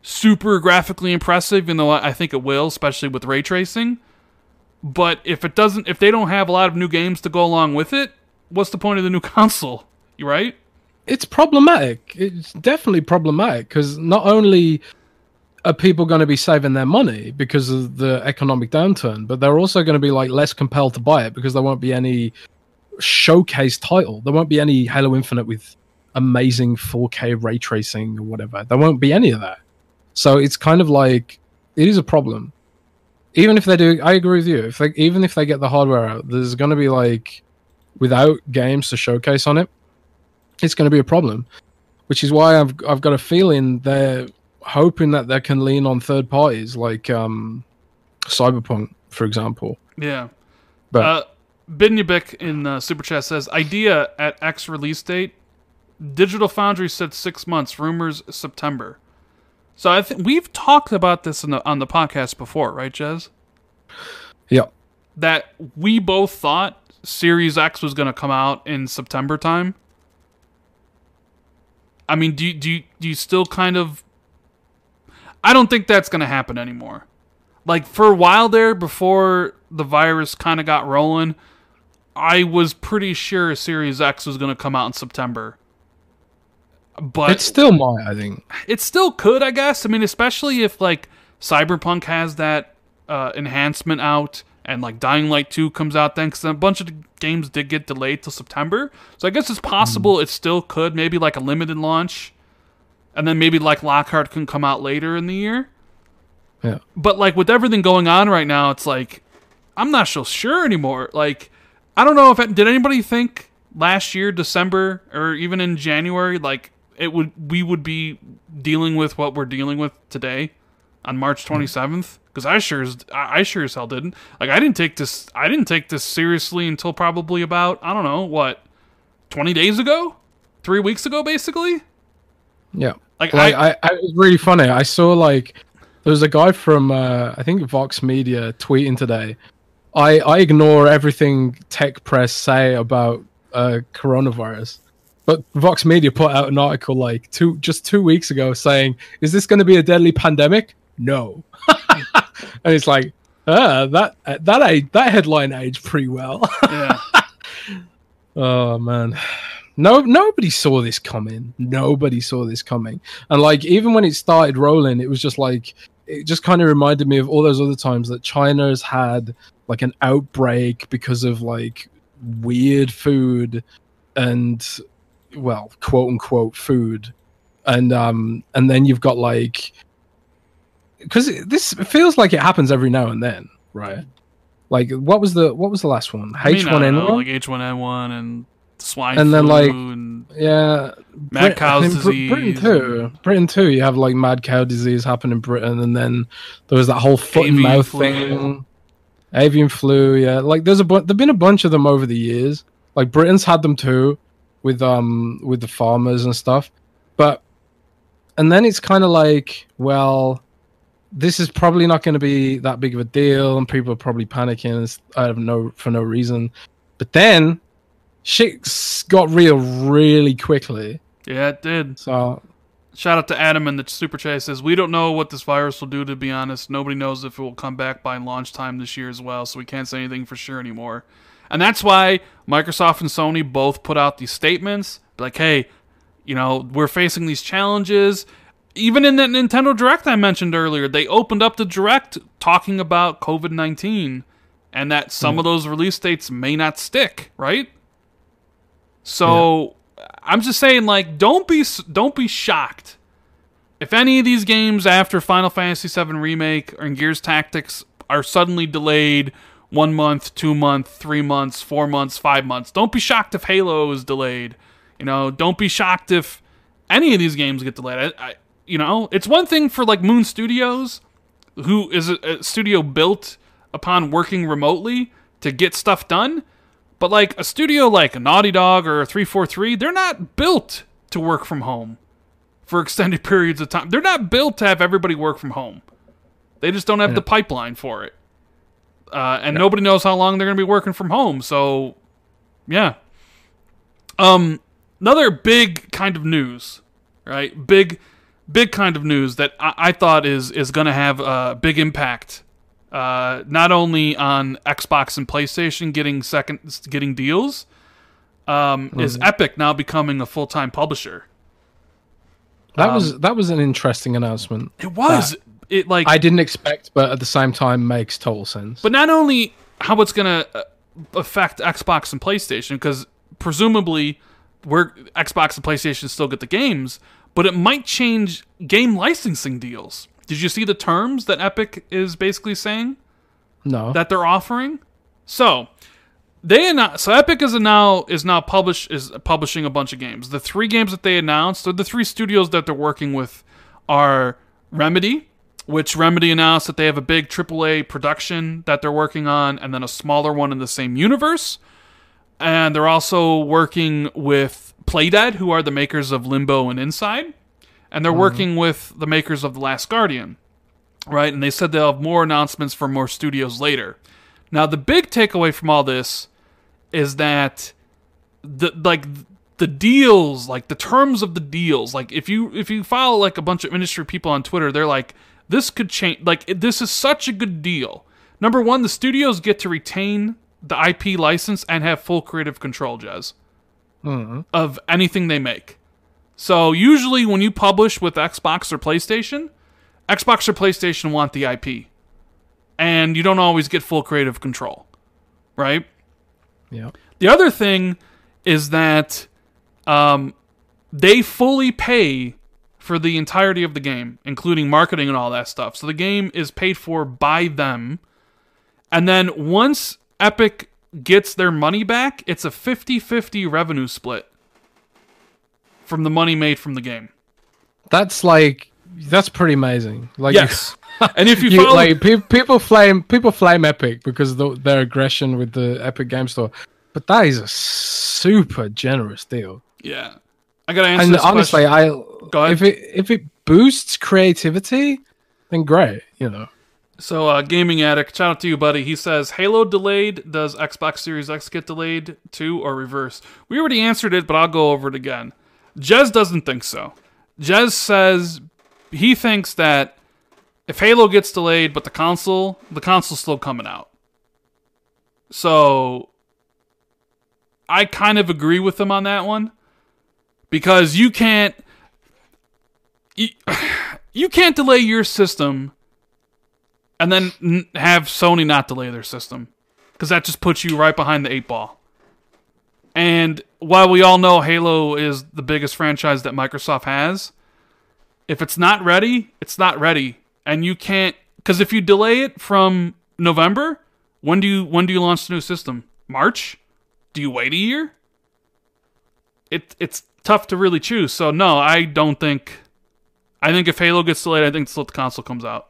super graphically impressive, even though I think it will, especially with ray tracing. But if it doesn't, if they don't have a lot of new games to go along with it, what's the point of the new [LAUGHS] console? You right? It's problematic. It's definitely problematic because not only are people going to be saving their money because of the economic downturn, but they're also going to be like less compelled to buy it because there won't be any showcase title. There won't be any Halo Infinite with amazing 4K ray tracing or whatever. There won't be any of that. So it's kind of like it is a problem. Even if they do, I agree with you. If they, even if they get the hardware out, there's going to be like without games to showcase on it, it's going to be a problem. Which is why I've I've got a feeling they're hoping that they can lean on third parties like um, Cyberpunk, for example. Yeah. But Uh, Binyabik in uh, Super Chat says idea at X release date. Digital Foundry said six months. Rumors September. So I think we've talked about this in the, on the podcast before, right, Jez? yeah, That we both thought Series X was going to come out in September time. I mean, do you, do do you still kind of? I don't think that's going to happen anymore. Like for a while there, before the virus kind of got rolling, I was pretty sure Series X was going to come out in September. But it's still might. I think. it still could, I guess. I mean, especially if like Cyberpunk has that uh, enhancement out and like Dying Light 2 comes out then, because a bunch of the games did get delayed till September. So I guess it's possible hmm. it still could, maybe like a limited launch, and then maybe like Lockhart can come out later in the year. Yeah. But like with everything going on right now, it's like I'm not so sure anymore. Like I don't know if did anybody think last year December or even in January like it would we would be dealing with what we're dealing with today on March hmm. 27th because I sure as I I sure as hell didn't. Like I didn't take this I didn't take this seriously until probably about I don't know what 20 days ago, 3 weeks ago basically. Yeah. Like, Like I, I, I, it was really funny. I saw like there was a guy from uh, I think Vox Media tweeting today. I I ignore everything tech press say about uh, coronavirus, but Vox Media put out an article like two just two weeks ago saying, "Is this going to be a deadly pandemic?" No, [LAUGHS] and it's like, ah, that that age, that headline aged pretty well. yeah. [LAUGHS] Oh man. No nobody saw this coming. Nobody saw this coming. And like even when it started rolling, it was just like it just kind of reminded me of all those other times that China's had like an outbreak because of like weird food and well, quote unquote food. And um and then you've got like because this feels like it happens every now and then, right? Like what was the what was the last one? H one N one. like H1N1 and swine And flu then, like, and Yeah, mad in disease. Britain too. Britain too. You have like mad cow disease happen in Britain, and then there was that whole foot and mouth flu. thing. Avian flu. Yeah, like there's a bu- there've been a bunch of them over the years. Like Britain's had them too, with um with the farmers and stuff. But and then it's kind of like, well, this is probably not going to be that big of a deal, and people are probably panicking out of no for no reason. But then shit got real really quickly. Yeah, it did. So Shout out to Adam in the super chat says we don't know what this virus will do. To be honest, nobody knows if it will come back by launch time this year as well. So we can't say anything for sure anymore. And that's why Microsoft and Sony both put out these statements like, "Hey, you know, we're facing these challenges." Even in that Nintendo Direct I mentioned earlier, they opened up the Direct talking about COVID nineteen and that some hmm. of those release dates may not stick. Right. So I'm just saying, like, don't be don't be shocked if any of these games after Final Fantasy VII Remake or Gears Tactics are suddenly delayed one month, two month, three months, four months, five months. Don't be shocked if Halo is delayed. You know, don't be shocked if any of these games get delayed. I, I, you know, it's one thing for like Moon Studios, who is a, a studio built upon working remotely to get stuff done. But like a studio like Naughty Dog or 343, they're not built to work from home for extended [LAUGHS] periods of time. They're not built to have everybody work from home. They just don't have the pipeline for it. Uh, and nobody knows how long they're going to be working from home. So, yeah. Um, another big kind of news, right? Big, big kind of news that I, I thought is is going to have a big impact, uh, not only on Xbox and PlayStation getting second getting deals, um, is Epic now becoming a full time publisher. That Um, was that was an interesting announcement. It was it like I didn't expect, but at the same time makes total sense. But not only how it's going to affect Xbox and PlayStation, because presumably we're Xbox and PlayStation still get the games, but it might change game licensing deals. Did you see the terms that Epic is basically saying no, that they're offering? So they annou- so Epic is now is now publish is publishing a bunch of games. The three games that they announced, or the three studios that they're working with, are Remedy, which Remedy announced that they have a big AAA production that they're working on, and then a smaller one in the same universe. And they're also working with Playdead, who are the makers of Limbo and Inside, and they're mm-hmm. working with the makers of The Last Guardian, right? And they said they'll have more announcements for more studios later. Now, the big takeaway from all this is that the like the deals, like the terms of the deals, like if you if you follow like a bunch of industry people on Twitter, they're like, this could change. Like this is such a good deal. Number one, the studios get to retain the IP license and have full creative control, Jez, of anything they make. So usually when you publish with Xbox or PlayStation, Xbox or PlayStation want the IP, and you don't always get full creative control, right? yeah, The other thing is that um, they fully pay for the entirety of the game, including marketing and all that stuff. So the game is paid for by them. And then once Epic gets their money back, it's a 50 50 revenue split from the money made from the game. that's like that's pretty amazing. Like Yes. [LAUGHS] and if you, you, follow. like pe- people flame people flame Epic because of the, their aggression with the Epic Game Store, but that is a super generous deal. yeah. I got to answer And honestly, question. I Go ahead. if it if it boosts creativity, then great. You know, So, uh, Gaming Addict, shout out to you, buddy. He says, Halo delayed. Does Xbox Series X get delayed too, or reverse? We already answered it, but I'll go over it again. Jez doesn't think so. Jez says he thinks that if Halo gets delayed, but the console, the console's still coming out. So, I kind of agree with him on that one because you can't. You, [SIGHS] you can't delay your system and then n- have Sony not delay their system because that just puts you right behind the eight ball. And while we all know Halo is the biggest franchise that Microsoft has, if it's not ready, it's not ready, and you can't because if you delay it from November, when do you when do you launch the new system? March? Do you wait a year? It it's tough to really choose. So no, I don't think. I think if Halo gets delayed, I think the console comes out.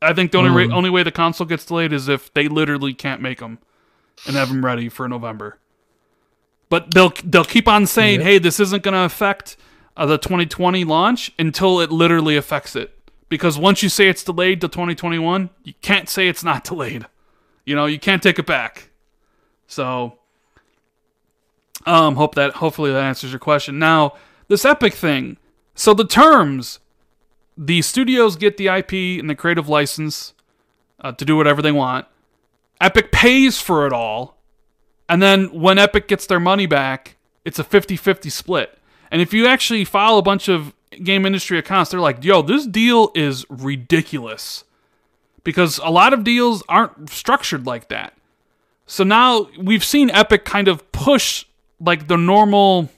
I think the only ra- only way the console gets delayed is if they literally can't make them and have them ready for November. But they'll they'll keep on saying, Yeah. "Hey, this isn't going to affect uh, the 2020 launch until it literally affects it." Because once you say it's delayed to 2021, you can't say it's not [LAUGHS] delayed. You know, you can't take it back. So, um, hope that hopefully that answers your question. Now, this Epic thing. So the terms the studios get the IP and the creative license uh, to do whatever they want. Epic pays for it all. And then when Epic gets their money back, it's a 50 50 split. And if you actually follow a bunch of game industry accounts, they're like, yo, this deal is ridiculous. Because a lot of deals aren't structured like that. So now we've seen Epic kind of push like the normal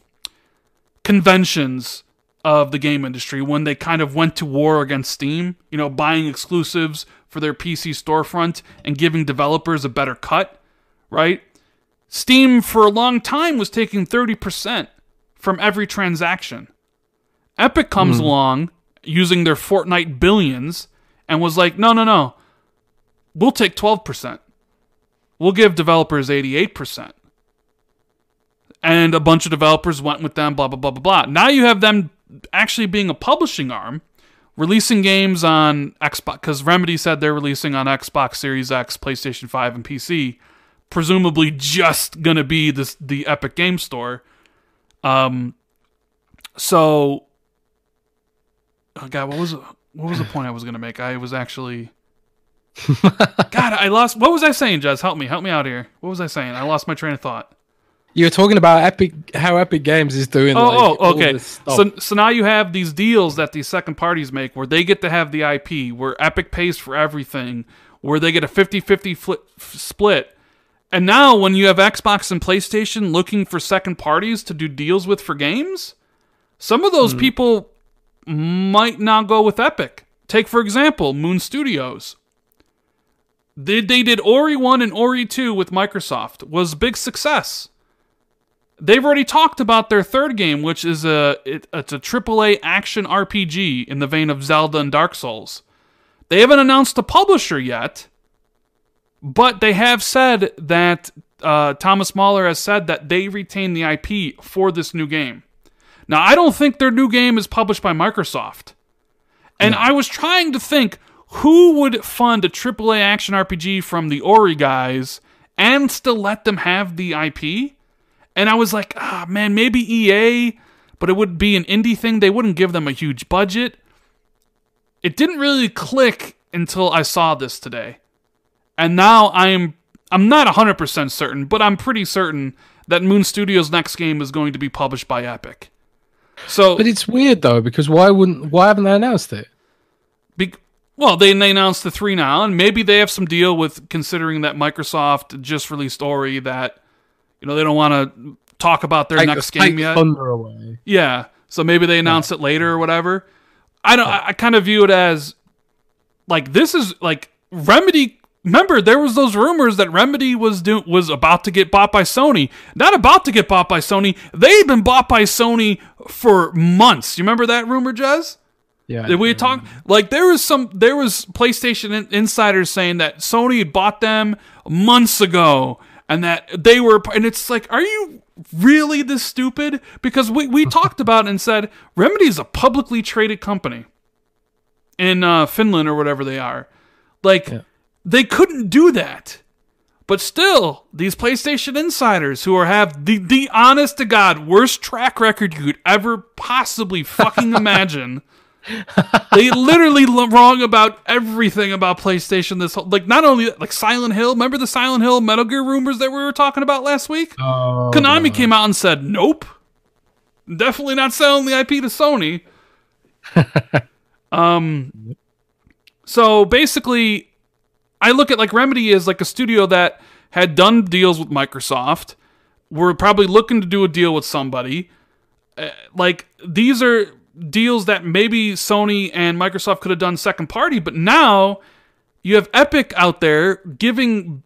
conventions of the game industry when they kind of went to war against Steam, you know, buying exclusives for their PC storefront and giving developers a better cut, right? Steam for a long time was taking 30% from every transaction. Epic comes hmm. along using their Fortnite billions and was like, no, no, no. We'll take 12%. We'll give developers 88% and a bunch of developers went with them, blah, blah, blah, blah, blah. Now you have them actually being a publishing arm, releasing games on Xbox, because Remedy said they're releasing on Xbox Series X, PlayStation 5, and PC, presumably just going to be this the Epic Game Store. Um, so oh God, what was what was the point I was gonna make? I was actually. [LAUGHS] God, I lost. What was I saying, Jez? Help me, help me out here. What was I saying? I lost my train of thought. You were talking about Epic, how Epic Games is doing. Oh, like, oh, okay. So, so now you have these deals that these second parties make where they get to have the IP, where Epic pays for everything, where they get a 50 50 split. And now, when you have Xbox and PlayStation looking for second parties to do deals with for games, some of those hmm. people might not go with Epic. Take, for example, Moon Studios. They, they did Ori 1 and Ori 2 with Microsoft, was big success. They've already talked about their third game, which is a it, it's a AAA action RPG in the vein of Zelda and Dark Souls. They haven't announced the publisher yet, but they have said that uh, Thomas Mahler has said that they retain the IP for this new game. Now, I don't think their new game is published by Microsoft, and I was trying to think who would fund a AAA action RPG from the Ori guys and still let them have the IP. And I was like, ah, man, maybe EA, but it would be an indie thing. They wouldn't give them a huge budget. It didn't really click until I saw this today. And now I'm I'm not 100% certain, but I'm pretty certain that Moon Studios' next game is going to be published by Epic. So, but it's weird though because why wouldn't why haven't they announced it? be, well, they, they announced the three now, and maybe they have some deal with considering that Microsoft just released Ori that you know they don't want to talk about their Take- next game yet. Thunder away. Yeah. So maybe they announce it later or whatever. I don't I, I kind of view it as like this is like Remedy remember there was those rumors that Remedy was do, was about to get bought by Sony. Not about to get bought by Sony. They've been bought by Sony for months. You remember that rumor, Jez? Yeah. Did we talk like there was some there was PlayStation insiders saying that Sony had bought them months ago and that they were and it's like are you really this stupid? Because we we [LAUGHS] talked about and said Remedy is a publicly traded company in uh, Finland or whatever they are. Like Yeah. they couldn't do that. But still these PlayStation insiders who are have the the honest to god worst track record you could ever possibly fucking [LAUGHS] imagine they literally l- wrong about everything about PlayStation. This whole, like not only like Silent Hill. Remember the Silent Hill Metal Gear rumors that we were talking about last week? Oh, Konami came out and said, "Nope, definitely not selling the IP to Sony." [LAUGHS] um, so basically, I look at like Remedy is like a studio that had done deals with Microsoft. We're probably looking to do a deal with somebody. Uh, like these are deals that maybe Sony and Microsoft could have done second party, but now you have Epic out there giving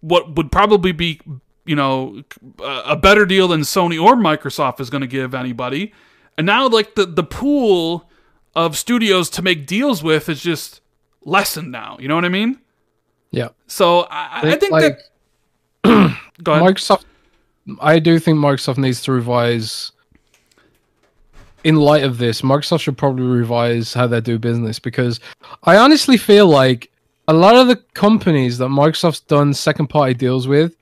what would probably be, you know, a better deal than Sony or Microsoft is going to give anybody. And now like the the pool of studios to make deals with is just lessened now. You know what I mean? Yeah. So I, I think like that [CLEARS THROAT] go ahead. Microsoft. I do think Microsoft needs to revise. In light of this, Microsoft should probably revise how they do business because I honestly feel like a lot of the companies that Microsoft's done second party deals with,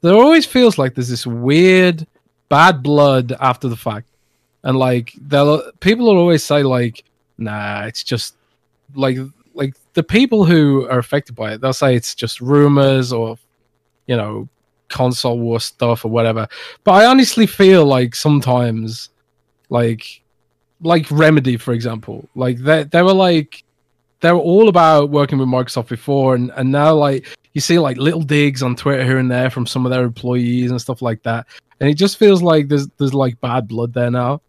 there always feels like there's this weird bad blood after the fact, and like they'll people will always say like, nah, it's just like like the people who are affected by it, they'll say it's just rumors or you know console war stuff or whatever. But I honestly feel like sometimes, like, like Remedy, for example, like they they were like they were all about working with Microsoft before, and and now like you see like little digs on Twitter here and there from some of their employees and stuff like that, and it just feels like there's there's like bad blood there now.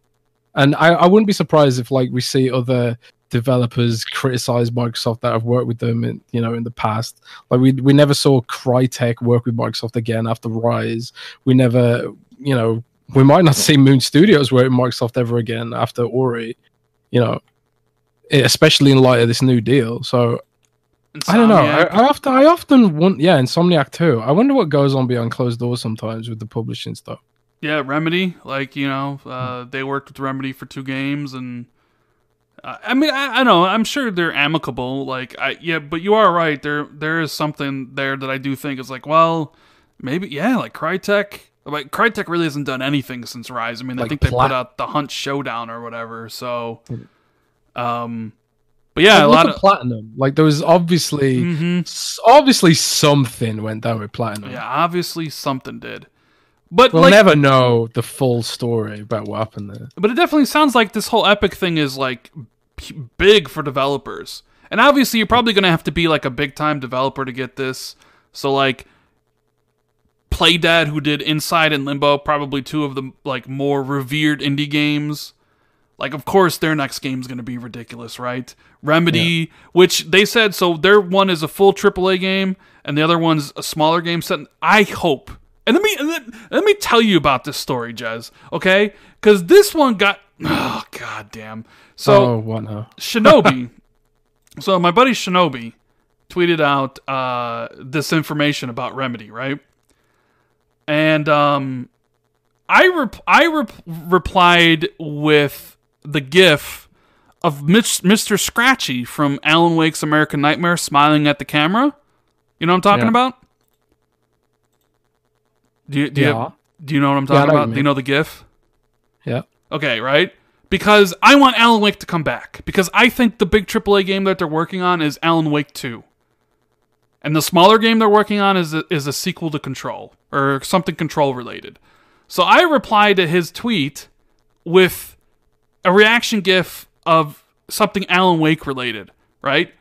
And I, I wouldn't be surprised if like we see other developers criticize Microsoft that have worked with them in you know in the past. Like we we never saw Crytek work with Microsoft again after Rise. We never you know we might not [LAUGHS] see Moon Studios work with Microsoft ever again after Ori. You know, especially in light of this new deal. So I don't know. I, I often I often want yeah Insomniac too. I wonder what goes on behind closed doors sometimes with the publishing stuff. Yeah, Remedy. Like you know, uh, they worked with Remedy for two games, and uh, I mean, I, I know. I'm sure they're amicable. Like, I yeah, but you are right. There, there is something there that I do think is like, well, maybe yeah, like Crytek. Like Crytek really hasn't done anything since Rise. I mean, I Like think they Plat- put out the Hunt Showdown or whatever. So, Um, but yeah, Like, a lot of platinum. Like there was obviously, Mhm. obviously something went down with platinum. yeah, obviously something did. But We'll like, never know the full story about what happened there. but it definitely sounds like this whole Epic thing is like big for developers. And obviously, you're probably gonna have to be like a big time developer to get this. So like, Playdead, who did Inside and Limbo, probably two of the like more revered indie games. Like, of course, their next game's gonna be ridiculous, right? Remedy, which they said so, their one is a full AAA game, and the other one's a smaller game set. I hope. And let me and let, let me tell you about this story, Jez. Okay, because this one got [SIGHS] oh god damn. So oh, what now? [LAUGHS] Shinobi. so my buddy Shinobi tweeted out uh, this information about Remedy, right? And um, I rep- I rep- replied with the GIF of Mitch- Mr. Scratchy from Alan Wake's American Nightmare smiling at the camera. You know what I'm talking Yeah. about? Do you do you, Yeah. do you know what I'm talking what about? you Do you know the GIF? Yeah. Okay, right? Because I want Alan Wake to come back. Because I think the big AAA game that they're working on is Alan Wake 2. And the smaller game they're working on is a, is a sequel to Control or something Control related. So I replied to his tweet with a reaction gif of something Alan Wake related, right?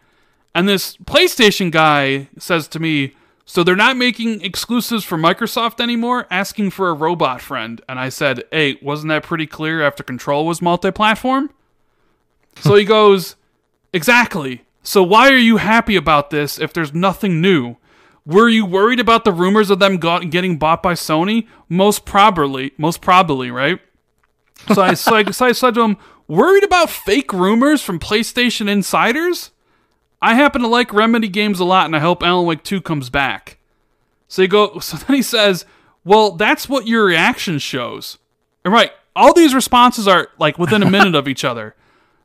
And this PlayStation guy says to me, So they're not making exclusives for Microsoft anymore, asking for a robot friend. And I said, Hey, wasn't that pretty clear after Control was multi platform? so he [LAUGHS] goes, Exactly. So why are you happy about this if there's nothing new? Were you worried about the rumors of them got, getting bought by Sony? Most probably, most probably, right? So I, so, I, [LAUGHS] so I said to him, worried about fake rumors from PlayStation insiders? I happen to like Remedy games a lot, and I hope Alan Wake 2 comes back. So he go. [LAUGHS] So then he says, "Well, that's what your reaction shows." And right, all these responses are like within a minute of each other.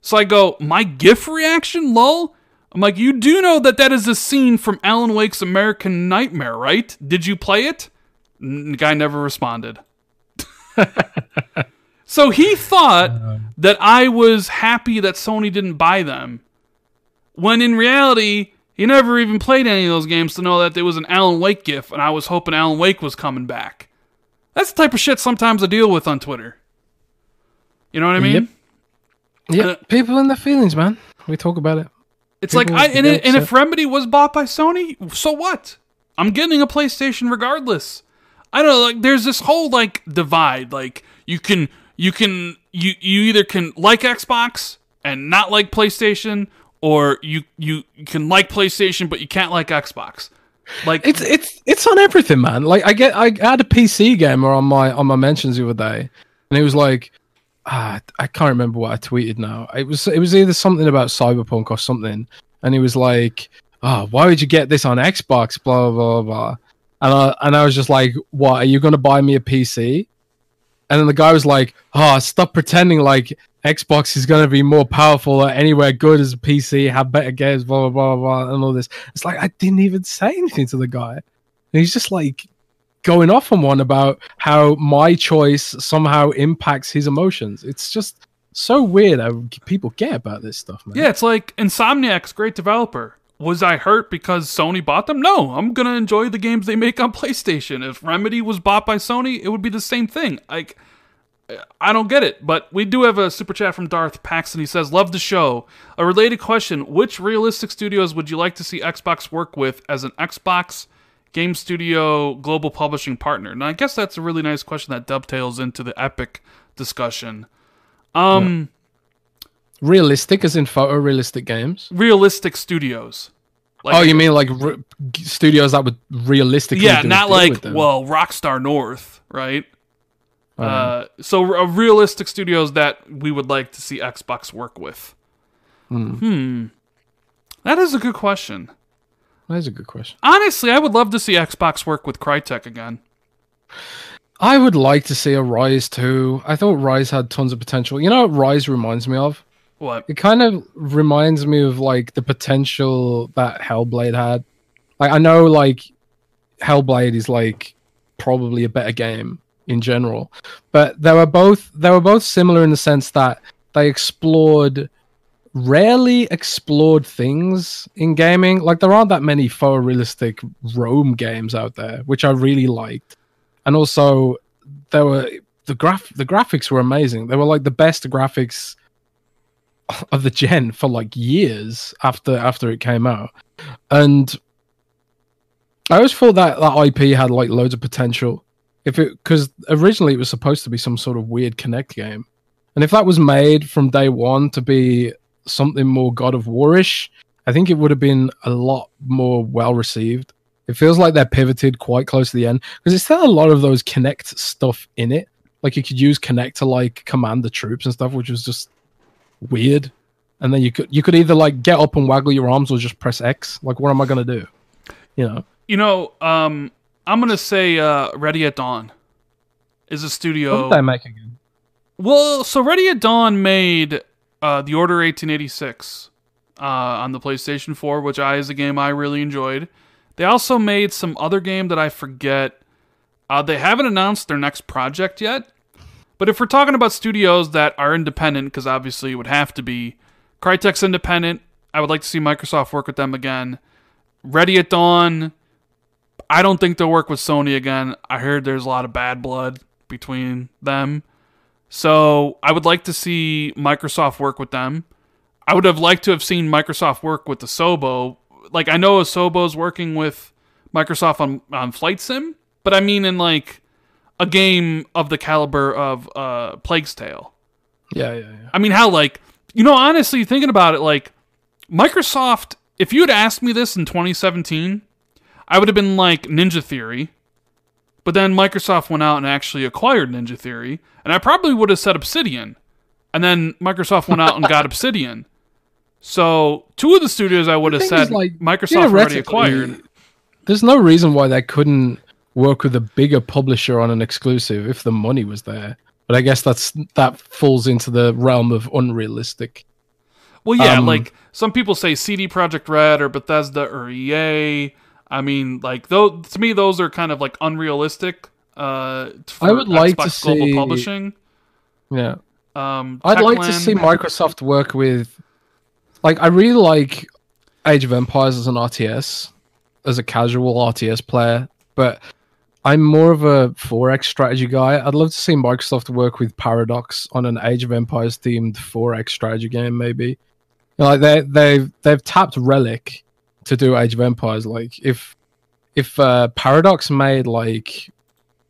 So I go, "My GIF reaction, lol." I'm like, "You do know that that is a scene from Alan Wake's American Nightmare, right? Did you play it?" The guy never responded. [LAUGHS] so he thought that I was happy that Sony didn't buy them when in reality, he never even played any of those games to know that there was an Alan Wake gif, and I was hoping Alan Wake was coming back. That's the type of shit sometimes I deal with on Twitter. You know what I mean? Yep. Yeah, Uh, people in their feelings, man. We talk about it. It's like, I, and, get and if. Remedy was bought by Sony, so what? I'm getting a PlayStation regardless. I don't know, like there's this whole like divide. Like you can you can you you either can like Xbox and not like PlayStation, or you you, you can like PlayStation but you can't like Xbox. Like It's it's it's on everything, man. Like I get I had a PC gamer on my on my mentions the other day, and it was like, ah, I can't remember what I tweeted now. It was it was either something about Cyberpunk or something, and he was like, oh, why would you get this on Xbox? Blah blah blah. And I and I was just like, what? Are you gonna buy me a PC? And then the guy was like, oh, stop pretending like Xbox is gonna be more powerful or anywhere good as a PC, have better games, blah blah blah blah, and all this. It's like I didn't even say anything to the guy. And he's just like going off on one about how my choice somehow impacts his emotions. It's just so weird how people get about this stuff, man. Yeah, it's like Insomniac's great developer. Was I hurt because Sony bought them? No, I'm gonna enjoy the games they make on [LAUGHS] PlayStation. If Remedy was bought by Sony, it would be the same thing. Like, I don't get it. But we do have a super chat from Darth Paxton. He says, "Love the show." A related question: Which realistic studios would you like to see Xbox work with as an Xbox game studio global publishing partner? Now, I guess that's a really nice question that dovetails into the Epic discussion. Um. Realistic, as in photorealistic games. realistic studios. Like, oh, you mean like re- studios that would realistically? yeah, not like well, Rockstar North, right? Uh, Uh, so uh, realistic studios that we would like to see Xbox work with. Hmm. That is a good question. That's a good question. Honestly, I would love to see Xbox work with Crytek again. I would like to see a Rise too. I thought Rise had tons of potential. You know what Rise reminds me of? What? It kind of reminds me of like the potential that Hellblade had. Like I know like Hellblade is like probably a better game in general, but they were both they were both similar in the sense that they explored rarely explored things in gaming. Like there aren't that many photorealistic Rome games out there, which I really liked. And also there were the graph the graphics were amazing. They were like the best graphics [LAUGHS] of the gen for like years after after it came out. And I always thought that that IP had like loads of potential. If it because originally it was supposed to be some sort of weird Kinect game, and if that was made from day one to be something more God of Warish, I think it would have been a lot more well received. It feels like they're pivoted quite close to the end because it's still a lot of those Kinect stuff in it. Like you could use Kinect to like command the troops and stuff, which was just weird. And then you could you could either like get up and waggle your arms or just press X. Like what am I gonna do? You know. You know, um, I'm gonna say uh, Ready at Dawn is a studio. What did they make again? Well, so Ready at Dawn made uh, The Order 1886 uh, on the PlayStation 4, which I is a game I really enjoyed. They also made some other game that I forget. Uh, they haven't announced their next project yet. But if we're talking about studios that are independent, because obviously it would have to be, Crytek's independent. I would like to see Microsoft work with them again. Ready at Dawn. I don't think they'll work with Sony again. I heard there's a lot of bad blood between them. So I would like to see Microsoft work with them. I would have liked to have seen Microsoft work with Asobo. Like I know Asobo's working with Microsoft on on Flight Sim, but I mean in like a game of the caliber of uh Plague's Tale. Yeah, yeah, yeah. I mean how like you know honestly thinking about it like Microsoft if you had asked me this in 2017, I would have been like Ninja Theory. But then Microsoft went out and actually acquired Ninja Theory, and I probably would have said Obsidian. And then Microsoft went out and got [LAUGHS] Obsidian. So two of the studios I would have said like, Microsoft already acquired. There's no reason why they couldn't work with a bigger publisher on an exclusive if the money was there. But I guess that's that falls into the realm of unrealistic. Well, yeah, Um, like some people say CD Projekt Red or Bethesda or EA. I mean, like though to me those are kind of like unrealistic. Uh, for I would like to Xbox Global see- Publishing. Yeah. Um, I'd like to see Microsoft work with like I really like Age of Empires as an RTS, as a casual RTS player, but I'm more of a 4X strategy guy. I'd love to see Microsoft work with Paradox on an Age of Empires themed 4X strategy game, maybe. You know, like they they they've tapped Relic to do Age of Empires. Like if if uh, Paradox made like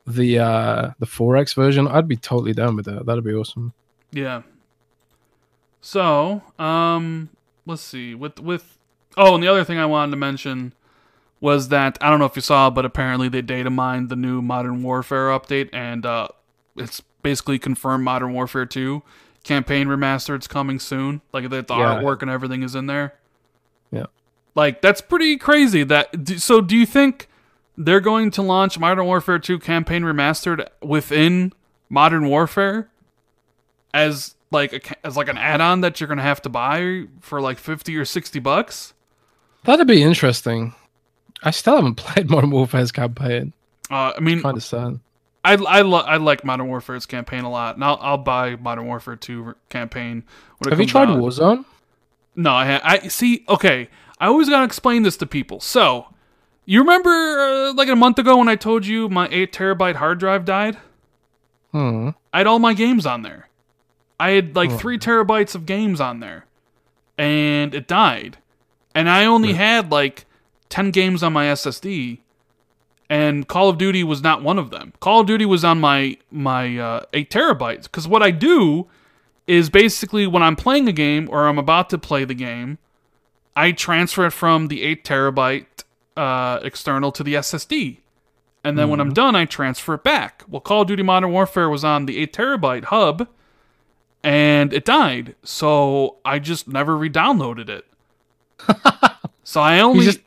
the uh the 4X version, I'd be totally down with that. That'd be awesome. Yeah. So, um, let's see. With with oh, and the other thing I wanted to mention was that I don't know if you saw, but apparently they data mined the new Modern Warfare update, and uh, it's basically confirmed Modern Warfare Two campaign remastered's coming soon. Like the, the Yeah. artwork and everything is in there. Yeah. Like that's pretty crazy. That so do you think they're going to launch Modern Warfare 2 campaign remastered within Modern Warfare as like a, as like an add-on that you're going to have to buy for like 50 or 60 bucks? That'd be interesting. I still haven't [LAUGHS] played Modern Warfare's campaign. Uh, I mean, Kind of sad. I I, lo- I like Modern Warfare's campaign a lot, and I'll, I'll buy Modern Warfare 2 campaign. Have you tried out. Warzone? No, I ha- I see. Okay, I always gotta explain this to people. So, you remember uh, like a month ago when I told you my eight terabyte hard drive died? Hmm. I had all my games on there. I had like Oh. three terabytes of games on there, and it died. And I only had like ten games on my SSD, and Call of Duty was not one of them. Call of Duty was on my my uh, eight terabytes because what I do is basically when I'm playing a game or I'm about to play the game, I transfer it from the eight terabyte uh, external to the SSD. And then when I'm done, I transfer it back. Well, Call of Duty Modern Warfare was on the 8 terabyte hub, and it died. So I just never re-downloaded it. [LAUGHS] so I only just-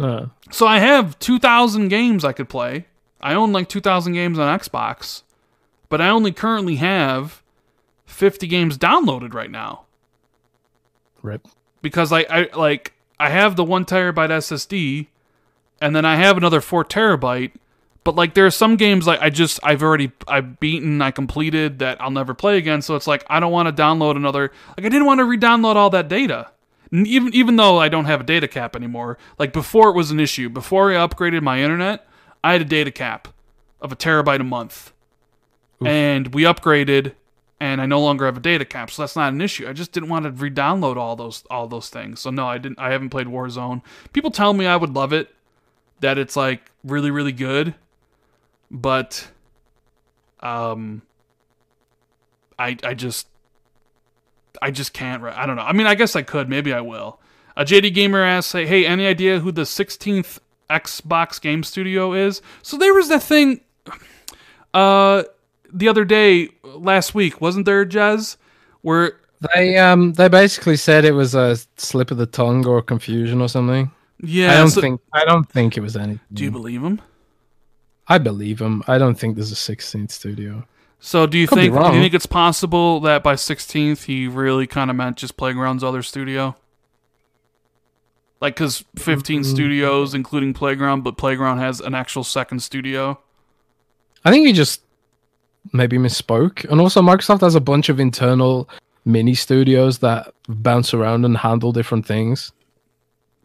Uh, so I have 2,000 games I could play. I own like 2,000 games on Xbox, but I only currently have 50 games downloaded right now rip. Because I, I like I have the one terabyte SSD, and then I have another four terabyte, But like there are some games like I just I've already I've beaten I completed that I'll never play again. So it's like I don't want to download another. Like I didn't want to re-download all that data. And even even though I don't have a data cap anymore. Like before it was an issue. Before I upgraded my internet, I had a data cap of a terabyte a month, and we upgraded, and I no longer have a data cap, so that's not an issue. I just didn't want to re-download all those all those things. So no, I didn't. I haven't played Warzone. People tell me I would love it, that it's like really really good, but um, I I just I just can't. I don't know. I mean, I guess I could. Maybe I will. A JD Gamer asks, "Hey, any idea who the 16th Xbox Game Studio is?" So there was that thing [SIGHS] uh the other day last week, wasn't there, Jez? Where They um they basically said it was a slip of the tongue or confusion or something. yeah, I don't so- think I don't think it was any. Do you believe him? I believe him. I don't think there's a 16th studio. So do you Could think do you think it's possible that by 16th he really kind of meant just Playground's other studio? Like cuz 15 Mm-hmm. studios including Playground, but Playground has an actual second studio. I think he just maybe misspoke. And also Microsoft has a bunch of internal mini studios that bounce around and handle different things.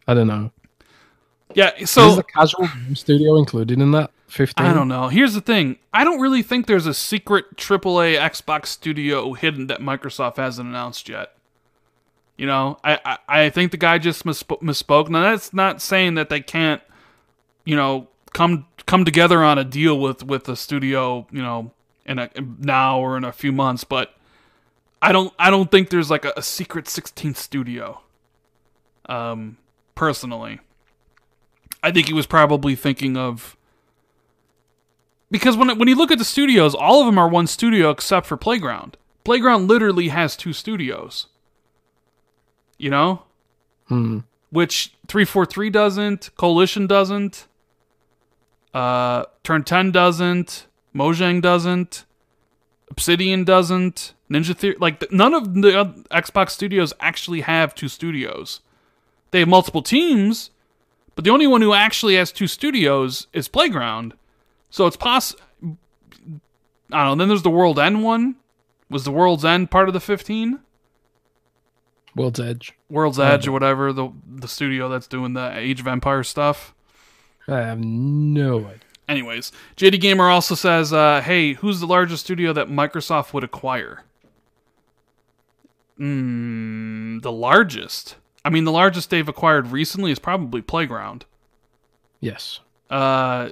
I don't know. Yeah, is so the casual game studio included in that 15? I don't know. Here's the thing. I don't really think there's a secret AAA Xbox studio hidden that Microsoft hasn't announced yet. You know, I, I, I think the guy just missp- misspoke. Now that's not saying that they can't, you know, come come together on a deal with with the studio, you know, in a now or in a few months. But I don't I don't think there's like a, a secret 16th studio. Um, personally, I think he was probably thinking of because when when you look at the studios, all of them are one studio except for Playground. Playground literally has two studios. You know, Hmm. which three four three doesn't, Coalition doesn't, uh, Turn Ten doesn't, Mojang doesn't, Obsidian doesn't, Ninja Theory. Like none of the Xbox studios actually have two studios. They have multiple teams, but the only one who actually has two studios is Playground. So it's poss. I don't know. Then there's the World End one. Was the World's End part of the 15? World's Edge. World's Edge or whatever the the studio that's doing the Age of Empire stuff. I have no idea. Anyways, JD Gamer also says, uh, "Hey, who's the largest studio that Microsoft would acquire?" Hmm, the largest. I mean, the largest they've acquired recently is probably Playground. Yes. Uh,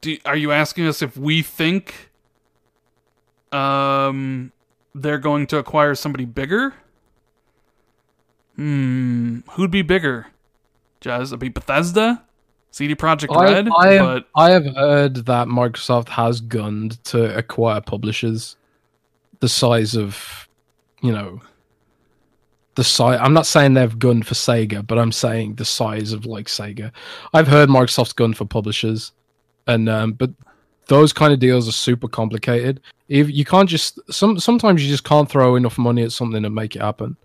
do, are you asking us if we think um they're going to acquire somebody bigger? Hmm, who'd be bigger? Jez, it'd be Bethesda, CD Projekt I, Red, I, have, but I have heard that Microsoft has gunned to acquire publishers the size of, you know, the size. I'm not saying they've gunned for Sega, but I'm saying the size of like Sega. I've heard Microsoft's gunned for publishers, and um, but those kind of deals are super complicated. If you can't just some sometimes you just can't throw enough money at something and make it happen.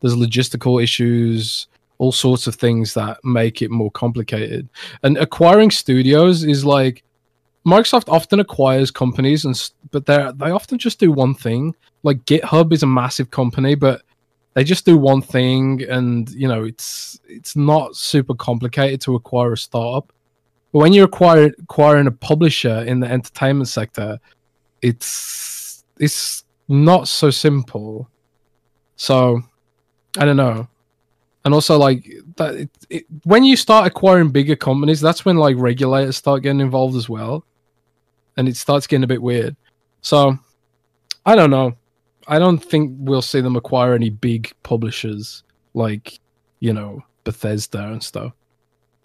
There's logistical issues, all sorts of things that make it more complicated. And acquiring studios is like Microsoft often acquires companies, and but they they often just do one thing. Like GitHub is a massive company, but they just do one thing, and you know it's it's not super complicated to acquire a startup. But when you're acquire acquiring a publisher in the entertainment sector, it's it's not so simple. So I don't know. And also, like that, it, it, when you start acquiring bigger companies, that's when like regulators start getting involved as well, and it starts getting a bit weird. So, I don't know. I don't think we'll see them acquire any big publishers like you know Bethesda and stuff.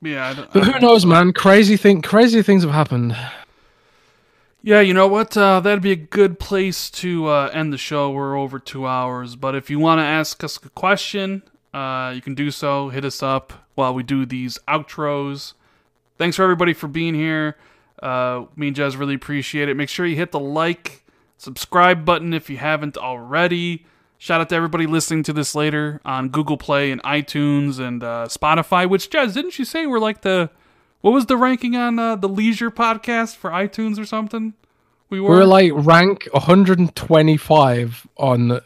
yeah, I don't, But who knows, know. man? Crazy thing, crazy things have happened. Yeah, you know what? Uh, that'd be a good place to uh, end the show. We're over two hours, but if you want to ask us a question, uh, you can do so. Hit us up while we do these outros. Thanks for everybody for being here. Uh, me and Jez really appreciate it. Make sure you hit the like, subscribe button if you haven't already. Shout out to everybody listening to this later on Google Play and iTunes and uh, Spotify. Which Jez, didn't you say we're like the What was the ranking on uh, the Leisure podcast for iTunes or something? We were, We're like rank 125 on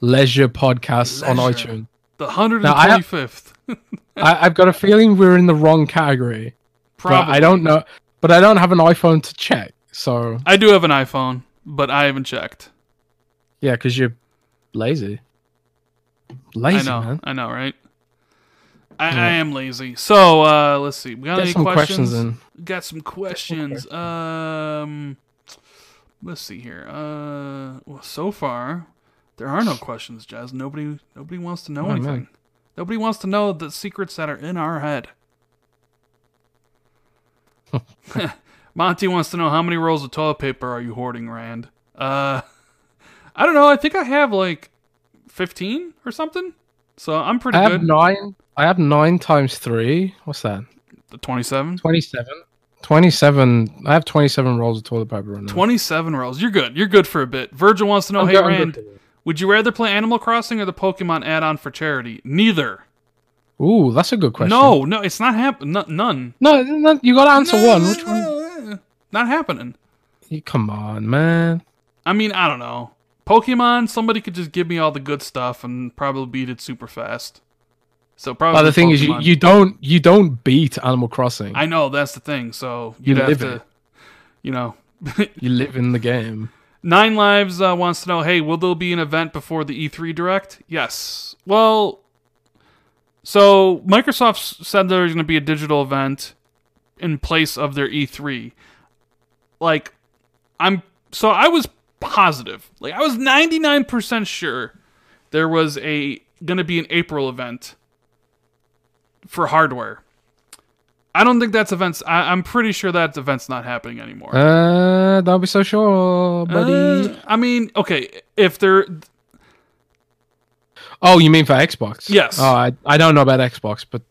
leisure podcasts on iTunes. The 125th. Now, I have- I, I've got a feeling we're in the wrong category. Probably. But I don't know. But I don't have an iPhone to check. So I do have an iPhone, but I haven't checked. yeah, because you're lazy. Lazy I know. man. I know, right? I, Yeah. I am lazy. So uh, let's see. We got Get any questions? questions. Got some questions. Um, let's see here. Uh, well, so far there are no [SIGHS] questions, Jez. Nobody, nobody wants to know Oh, man. anything. Nobody wants to know the secrets that are in our head. [LAUGHS] Monty wants to know how many rolls of toilet paper are you hoarding, Rand? Uh, I don't know. I think I have like fifteen or something. So I'm pretty I have nine. I have nine times three. What's that? the twenty-seven. 27. 27. I have 27 rolls of toilet paper right now. 27 rolls. You're good. You're good for a bit. Virgil wants to know, I'm hey good- Rand, good. Would you rather play Animal Crossing or the Pokemon add-on for charity? Neither. Ooh, that's a good question. No, no, it's not happening. none. No, no, you got to answer one. Which one? Not happening. You, come on, man. I mean, I don't know. Pokemon, somebody could just give me all the good stuff and probably beat it super fast. So probably. But the thing is, you, you don't you don't beat Animal Crossing. I know that's the thing. So You you'd have to, it. you know. [LAUGHS] you live in the game. Nine Lives uh, wants to know, hey, will there be an event before the E3 Direct? Yes. Well, so Microsoft said there's going to be a digital event in place of their E3. Like, I'm so I was positive, like I was 99% sure there was a going to be an April event for hardware. I don't think that's events. I, I'm pretty sure that event's not happening anymore. Uh, don't be so sure, buddy. Uh, I mean, okay, if they're oh, you mean for Xbox? Yes. Oh, I I don't know about Xbox, but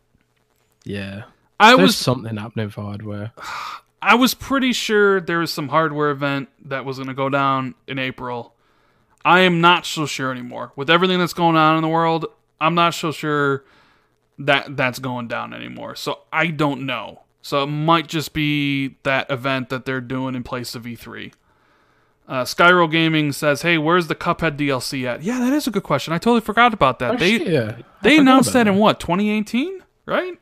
yeah, I there's was something happening for hardware. [SIGHS] I was pretty sure there was some hardware event that was going to go down in April. I am not so sure anymore. With everything that's going on in the world, I'm not so sure that that's going down anymore. So I don't know. So it might just be that event that they're doing in place of E3. Uh, Skyro Gaming says, "Hey, where's the Cuphead DLC at?" Yeah, that is a good question. I totally forgot about that. Oh, they shit, yeah. They announced about that in what 2018, right?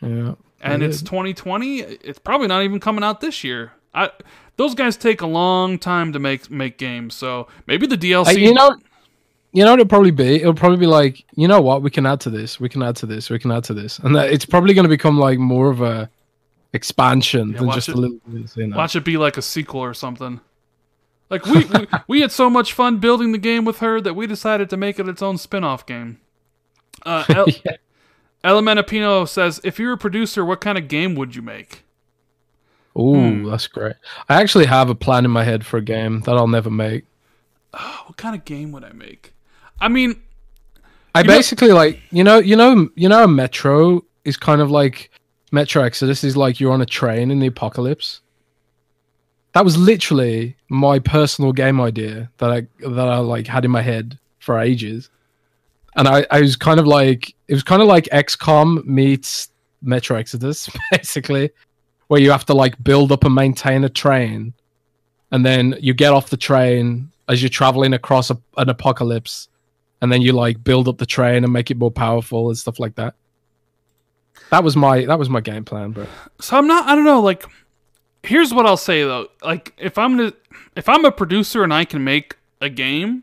Yeah. and They it's did. 2020. It's probably not even coming out this year. I those guys take a long time to make make games, so maybe the DLC. Like, you know, you know what it'll probably be? It'll probably be like, you know what? We can add to this. We can add to this. We can add to this, and that it's probably going to become like more of a expansion than watch just it. a little. bit, You know? watch it be like a sequel or something. Like we, we [LAUGHS] we had so much fun building the game with her that we decided to make it its own spin-off game. Uh, El- [LAUGHS] Yeah. Elementapino says, "If you're a producer, what kind of game would you make?" Ooh, Hmm. that's great. I actually have a plan in my head for a game that I'll never make. What kind of game would I make? I mean, I You know- basically like you know you know you know a Metro is kind of like Metro Exodus is like you're on a train in the apocalypse. That was literally my personal game idea that I that I like had in my head for ages. And I, I was kind of like it was kind of like XCOM meets Metro Exodus, [LAUGHS] basically, where you have to like build up and maintain a train, and then you get off the train as you're traveling across a, an apocalypse, and then you like build up the train and make it more powerful and stuff like that. That was my that was my game plan, bro. so I'm not. I don't know. Like, here's what I'll say though. Like, if I'm gonna, if I'm a producer and I can make a game,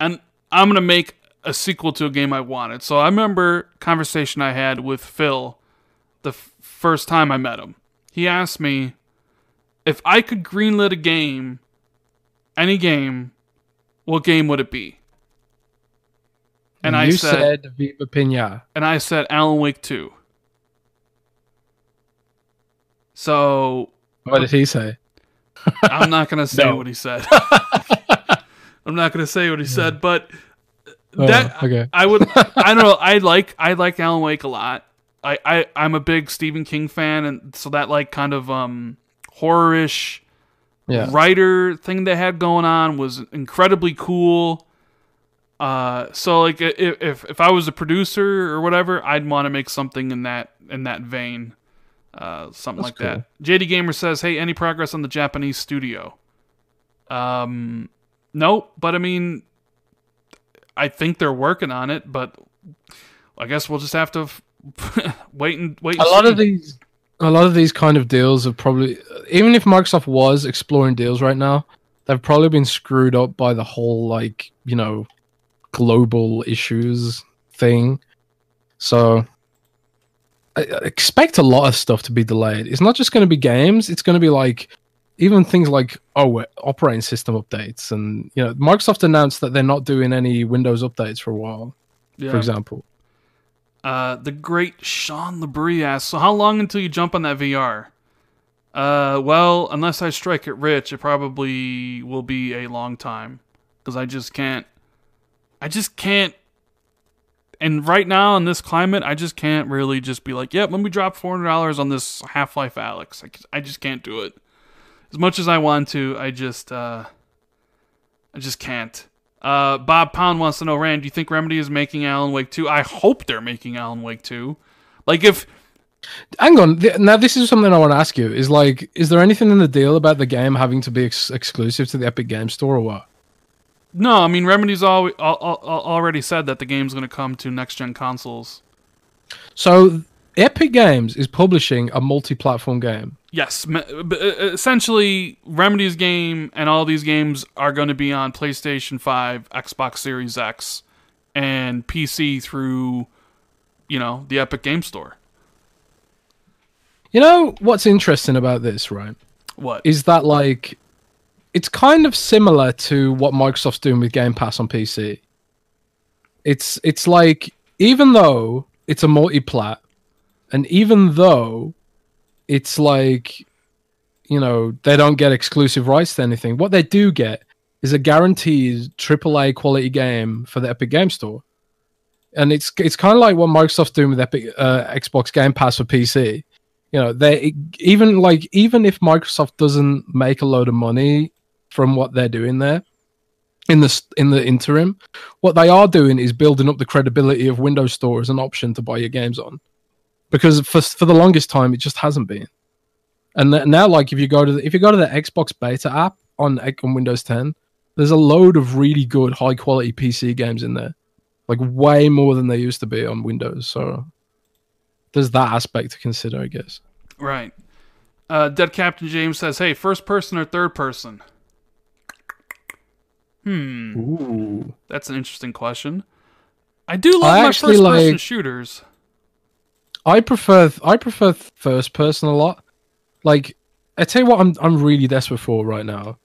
and I'm gonna make a sequel to a game I wanted. So I remember conversation I had with Phil the f- first time I met him. He asked me if I could greenlit a game, any game, what game would it be? And I said, said Viva Pina. and I said Alan Wake 2. So What did he say? [LAUGHS] I'm not gonna say No. what he said. [LAUGHS] I'm not gonna say what he said, but Oh, that okay. I would [LAUGHS] I don't know, I like I like Alan Wake a lot. I, I I'm a big Stephen King fan and so that like kind of um horror-ish Yeah. writer thing they had going on was incredibly cool. Uh, so like if if if I was a producer or whatever, I'd want to make something in that in that vein. Uh, something That's like that. JD Gamer says, "Hey, any progress on the Japanese studio?" Um, no, but I mean, I think they're working on it, but I guess we'll just have to f- [LAUGHS] wait and wait. a and lot of these a lot of these kind of deals have probably even if microsoft was exploring deals right now they've probably been screwed up by the whole like you know global issues thing so I expect a lot of stuff to be delayed it's not just going to be games it's going to be like even things like oh operating system updates and you know microsoft announced that they're not doing any windows updates for a while Yeah. for example Uh, the great Sean Labrie asks, so how long until you jump on that VR? Uh, well, unless I strike it rich, it probably will be a long time because I just can't. I just can't. And right now in this climate, I just can't really just be like, "Yep, let me drop four hundred dollars on this Half-Life Alyx." I, I just can't do it. As much as I want to, I just, uh, I just can't. Uh, Bob Pound wants to know, Rand, do you think Remedy is making Alan Wake 2? I hope they're making Alan Wake 2. Like, if. Hang on. Now, this is something I want to ask you. Is like, is there anything in the deal about the game having to be ex- exclusive to the Epic Game Store or what? No, I mean, Remedy's al- al- al- already said that the game's going to come to next gen consoles. So, Epic Games is publishing a multi-platform game. Yes, uh, essentially, Remedy's game and all these games are going to be on PlayStation 5, Xbox Series X, and PC through, you know, the Epic Game Store. You know what's interesting about this, right? What? Is that like, it's kind of similar to what Microsoft's doing with Game Pass on PC. It's it's like even though it's a multi-plat, and even though it's like you know they don't get exclusive rights to anything what they do get is a guaranteed aaa quality game for the epic game store and it's it's kind of like what microsoft's doing with epic uh, xbox game pass for pc you know they even like even if microsoft doesn't make a load of money from what they're doing there in the in the interim what they are doing is building up the credibility of windows store as an option to buy your games on because for for the longest time it just hasn't been. And now, like if you go to the, if you go to the Xbox Beta app on on Windows 10, there's a load of really good high quality PC games in there, like way more than they used to be on Windows. So there's that aspect to consider, I guess. Right. Uh, Dead Captain James says, "Hey, first person or third person?" Hmm, Ooh, that's an interesting question. I do love I my first person like- shooters. I prefer I prefer first person a lot. Like I tell you what, I'm I'm really desperate for right now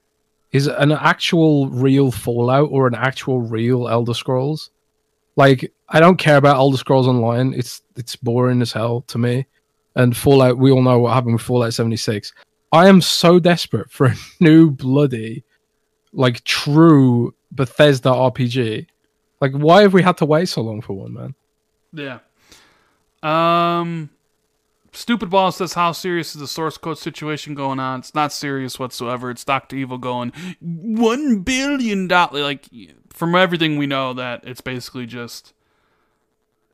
is an actual real Fallout or an actual real Elder Scrolls. Like I don't care about Elder Scrolls Online. It's it's boring as hell to me. And Fallout, we all know what happened with Fallout 76. I am so desperate for a [LAUGHS] new bloody, like true Bethesda RPG. Like why have we had to wait so long for one, man? Yeah. Um, Stupid Ball says, "How serious is the source code situation going on? It's not serious whatsoever. It's Doctor Evil going one billion dollar. Like from everything we know, that it's basically just."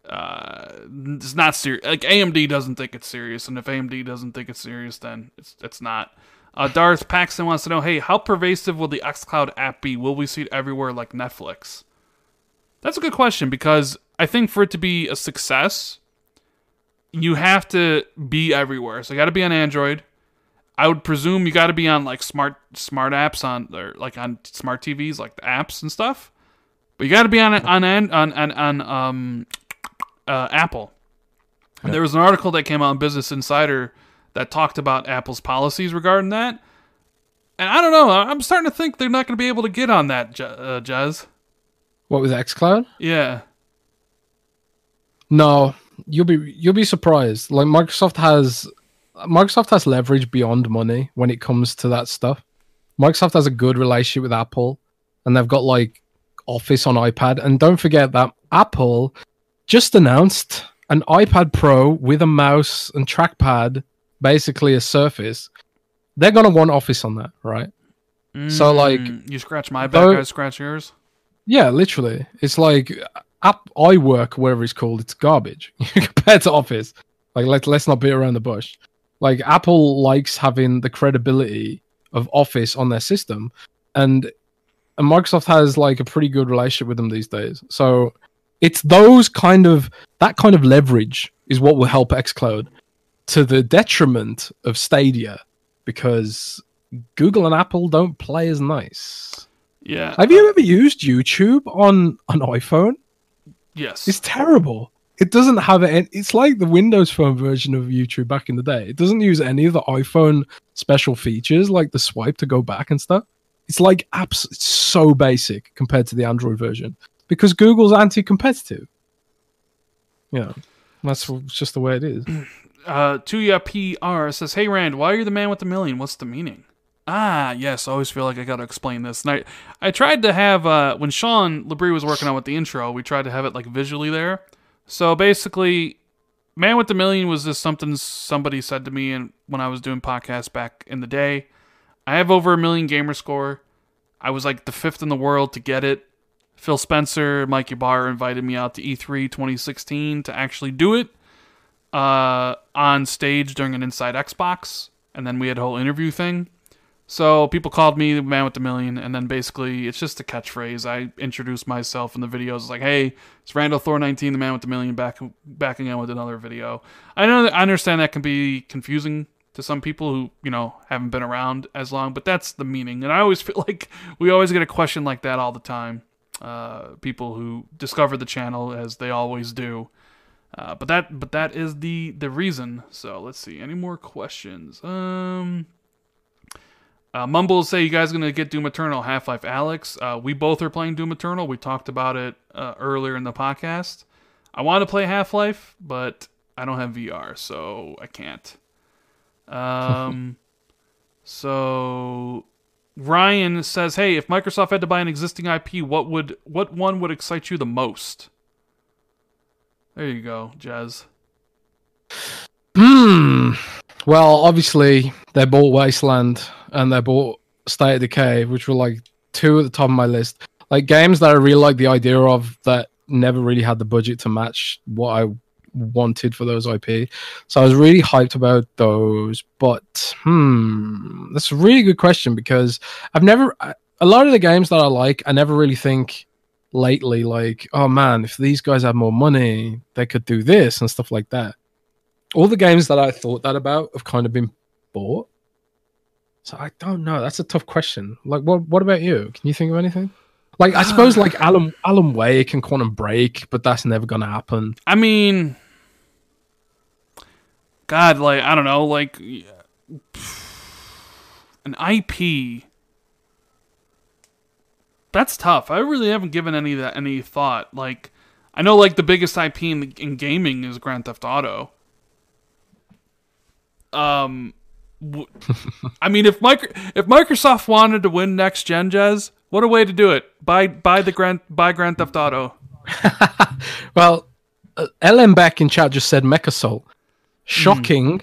Uh, it's not serious. Like AMD doesn't think it's serious, and if AMD doesn't think it's serious, then it's it's not. Uh, Darth Paxton wants to know, hey, how pervasive will the XCloud app be? Will we see it everywhere like Netflix? That's a good question because I think for it to be a success, you have to be everywhere. So you got to be on Android. I would presume you got to be on like smart smart apps on or like on smart TVs, like the apps and stuff. But you got to be on on on on, on um uh, Apple. And There was an article that came out in Business Insider that talked about Apple's policies regarding that. And I don't know. I'm starting to think they're not going to be able to get on that, uh, Jez. What with XCloud? Yeah. No, you'll be you'll be surprised. Like Microsoft has Microsoft has leverage beyond money when it comes to that stuff. Microsoft has a good relationship with Apple, and they've got like Office on iPad. And don't forget that Apple just announced an iPad Pro with a mouse and trackpad, basically a Surface. They're gonna want Office on that, right? So, like, Mm, you scratch my back, though- I scratch yours. Yeah, literally. It's like app iWork, whatever it's called, it's garbage [LAUGHS] compared to Office. Like let let's not beat around the bush. Like Apple likes having the credibility of Office on their system, and and Microsoft has like a pretty good relationship with them these days. So it's those kind of that kind of leverage is what will help xCloud to the detriment of Stadia because Google and Apple don't play as nice. Yeah. Have you uh, ever used YouTube on an iPhone? Yes. It's terrible. It doesn't have it. It's like the Windows Phone version of YouTube back in the day. It doesn't use any of the iPhone special features like the swipe to go back and stuff. It's like apps. It's so basic compared to the Android version because Google's anti-competitive. Yeah, that's just the way it is. [CLEARS THROAT] Uh, Tuya PR says, "Hey Rand, why are you the man with the million? What's the meaning?" Ah, yes. I always feel like I got to explain this. And I, I tried to have uh, when Sean Labrie was working on with the intro, we tried to have it like visually there. So basically, Man with the Million was just something somebody said to me and when I was doing podcasts back in the day. I have over a million gamer score. I was like the fifth in the world to get it. Phil Spencer, Mike Ybarra invited me out to E3 2016 to actually do it uh, on stage during an Inside Xbox, and then we had a whole interview thing. So people called me the man with the million, and then basically it's just a catchphrase. I introduced myself in the videos like, "Hey, it's Randall Thor 19, the man with the million, back back again with another video." I know that I understand that can be confusing to some people who you know haven't been around as long, but that's the meaning. And I always [LAUGHS] feel like we always get a question like that all the time. Uh, people who discover the channel as they always do. Uh, but that but that is the the reason. So let's see. Any more questions? Um. Uh, Mumbles say you guys gonna get Doom Eternal, Half Life, Alyx. Uh, we both are playing Doom Eternal. We talked about it uh, earlier in the podcast. I want to play Half Life, but I don't have VR, so I can't. Um, [LAUGHS] so Ryan says, "Hey, if Microsoft had to buy an existing IP, what would what one would excite you the most?" There you go, Jez. Hmm. Well, obviously they bought Wasteland and they bought State of Decay, which were like two at the top of my list. Like games that I really like the idea of that never really had the budget to match what I wanted for those IP. So I was really hyped about those. But hmm, that's a really good question because I've never a lot of the games that I like, I never really think lately like, oh man, if these guys had more money, they could do this and stuff like that. All the games that I thought that about have kind of been bought. So I don't know. That's a tough question. Like, what? What about you? Can you think of anything? Like, I suppose like [SIGHS] Alan Alan Wake and Quantum Break, but that's never gonna happen. I mean, God, like I don't know, like [SIGHS] an IP. That's tough. I really haven't given any that any thought. Like, I know like the biggest IP in, in gaming is Grand Theft Auto. Um, w- [LAUGHS] I mean, if micro, if Microsoft wanted to win next gen, Jez, what a way to do it! Buy buy the Grand buy Grand Theft Auto. [LAUGHS] well, uh, LM back in chat just said MechAssault. Shocking.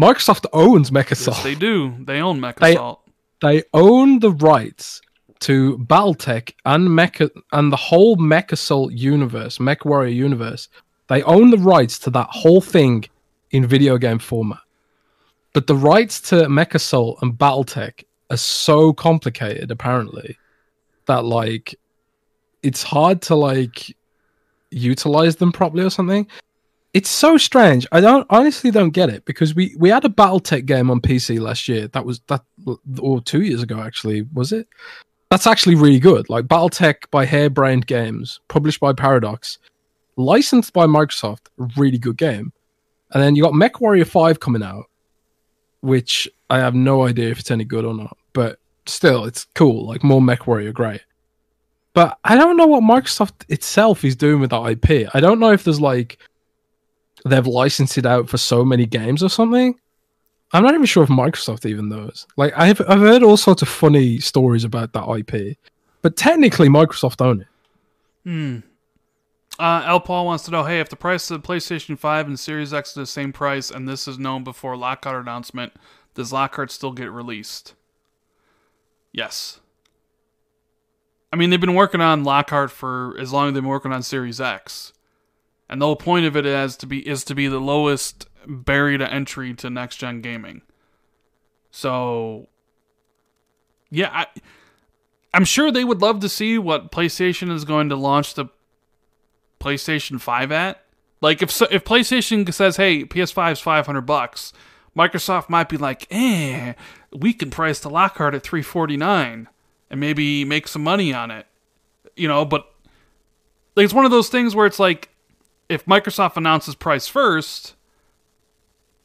Microsoft owns MechAssault. Yes, they do. They own MechAssault. They own the rights to Battletech and Mecha and the whole MechAssault universe, Mech Warrior universe. They own the rights to that whole thing in video game format. But the rights to MechAssault and Battletech are so complicated, apparently, that like it's hard to like utilize them properly or something. It's so strange. I don't honestly don't get it because we we had a BattleTech game on PC last year. That was that or two years ago actually was it? That's actually really good. Like BattleTech by Harebrained Games, published by Paradox, licensed by Microsoft. Really good game. And then you got Mech Warrior Five coming out, which I have no idea if it's any good or not. But still, it's cool. Like more Mech Warrior, great. But I don't know what Microsoft itself is doing with that IP. I don't know if there's like they've licensed it out for so many games or something. I'm not even sure if Microsoft even knows. Like I've I've heard all sorts of funny stories about that IP, but technically Microsoft own it. Hmm. Uh, L. Paul wants to know, hey, if the price of the PlayStation 5 and Series X is the same price, and this is known before Lockhart announcement, does Lockhart still get released? Yes. I mean, they've been working on Lockhart for as long as they've been working on Series X, and the whole point of it is to be is to be the lowest barrier to entry to next gen gaming. So, yeah, I, I'm sure they would love to see what PlayStation is going to launch the PlayStation 5 at. Like if if PlayStation says, "Hey, PS5 is 500 bucks," Microsoft might be like, "Eh, we can price the Lockhart at 349 and maybe make some money on it." You know, but like it's one of those things where it's like if Microsoft announces price first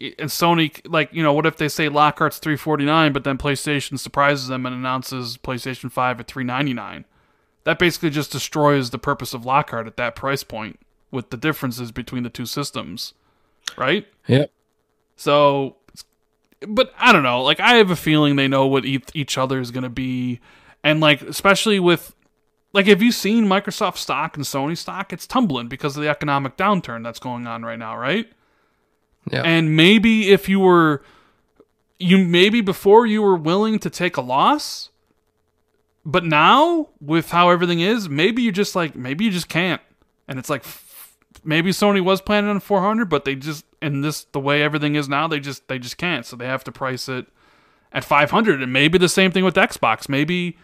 and Sony like, you know, what if they say Lockhart's 349 but then PlayStation surprises them and announces PlayStation 5 at 399? That basically just destroys the purpose of Lockhart at that price point with the differences between the two systems, right? Yep. So, but I don't know. Like, I have a feeling they know what each other is going to be, and like, especially with, like, have you seen Microsoft stock and Sony stock? It's tumbling because of the economic downturn that's going on right now, right? Yeah. And maybe if you were, you maybe before you were willing to take a loss, but now with how everything is, maybe you just like maybe you just can't, and it's like maybe Sony was planning on 400, but they just in this the way everything is now, they just they just can't. So they have to price it at 500 and maybe the same thing with Xbox. Maybe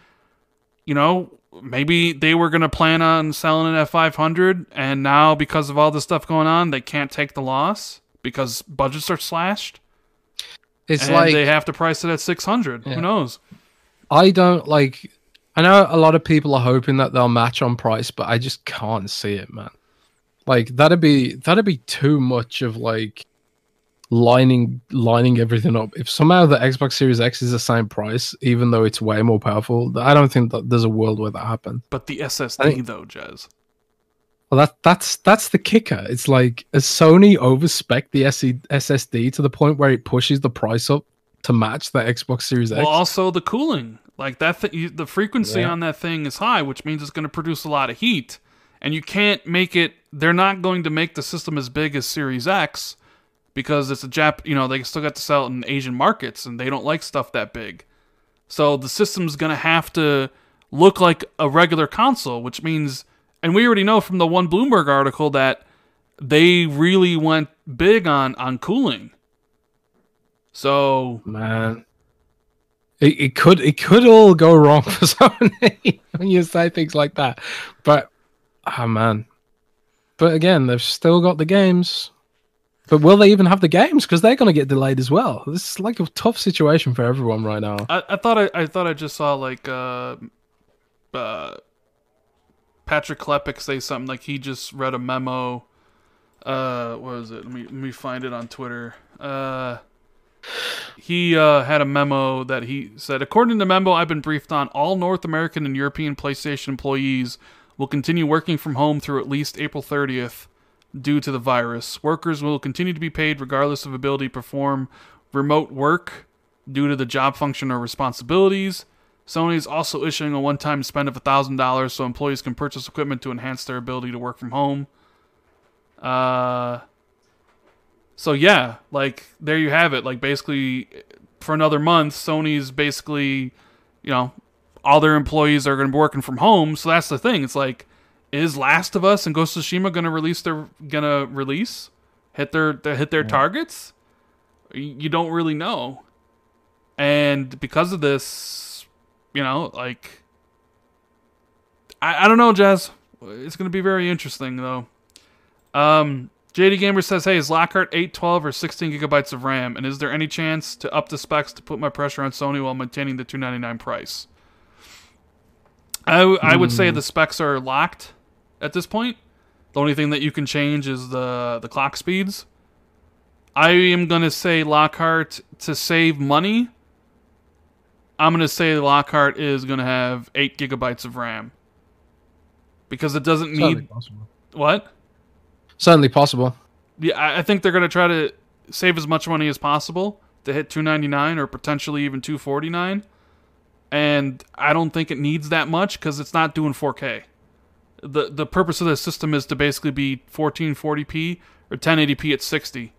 you know, maybe they were going to plan on selling it at 500 and now because of all this stuff going on, they can't take the loss because budgets are slashed. It's and like they have to price it at 600. Yeah. Who knows? I don't like. I know a lot of people are hoping that they'll match on price, but I just can't see it, man. Like that'd be that'd be too much of like lining lining everything up. If somehow the Xbox Series X is the same price, even though it's way more powerful, I don't think that there's a world where that happens. But the SSD think- though, Jez. Well, that that's that's the kicker. It's like has Sony overspec the SE, SSD to the point where it pushes the price up to match the Xbox Series X. Well, also the cooling, like that, th- the frequency Yeah. on that thing is high, which means it's going to produce a lot of heat, and you can't make it. They're not going to make the system as big as Series X because it's a Jap. You know, they still got to sell it in Asian markets, and they don't like stuff that big. So the system's going to have to look like a regular console, which means, and we already know from the one Bloomberg article that they really went big on on cooling. So Man, it, it could it could all go wrong for [LAUGHS] Sony when you say things like that. But oh man, but again, they've still got the games. But will they even have the games? Because they're going to get delayed as well. This is like a tough situation for everyone right now. I, I thought I, I thought I just saw like uh, uh, Patrick Klepek say something like he just read a memo. Uh, what was it? Let me let me find it on Twitter. Uh, he uh, had a memo that he said, according to the memo I've been briefed on, all North American and European PlayStation employees will continue working from home through at least April 30th due to the virus. Workers will continue to be paid regardless of ability to perform remote work due to the job function or responsibilities. Sony is also issuing a one time spend of $1,000 so employees can purchase equipment to enhance their ability to work from home. Uh, so, yeah, like, there you have it. Like, basically, for another month, Sony's basically, you know, all their employees are going to be working from home. So that's the thing. It's like, is Last of Us and Ghost of Tsushima going to release their gonna release hit their, their hit their targets? You don't really know, and because of this, you know, like I, I don't know, Jez. It's going to be very interesting though. Um, JD Gamer says, "Hey, is Lockhart 8, 12, or 16 gigabytes of RAM? And is there any chance to up the specs to put my pressure on Sony while maintaining the 299 price?" I would say the specs are locked at this point. The only thing that you can change is the the clock speeds. I am gonna say Lockhart to save money. I'm gonna say Lockhart is gonna have eight gigabytes of RAM because it doesn't Certainly need possible. what. Certainly possible. Yeah, I think they're gonna try to save as much money as possible to hit 299 or potentially even 249. And I don't think it needs that much because it's not doing 4K. the The purpose of the system is to basically be 1440p or 1080p at 60.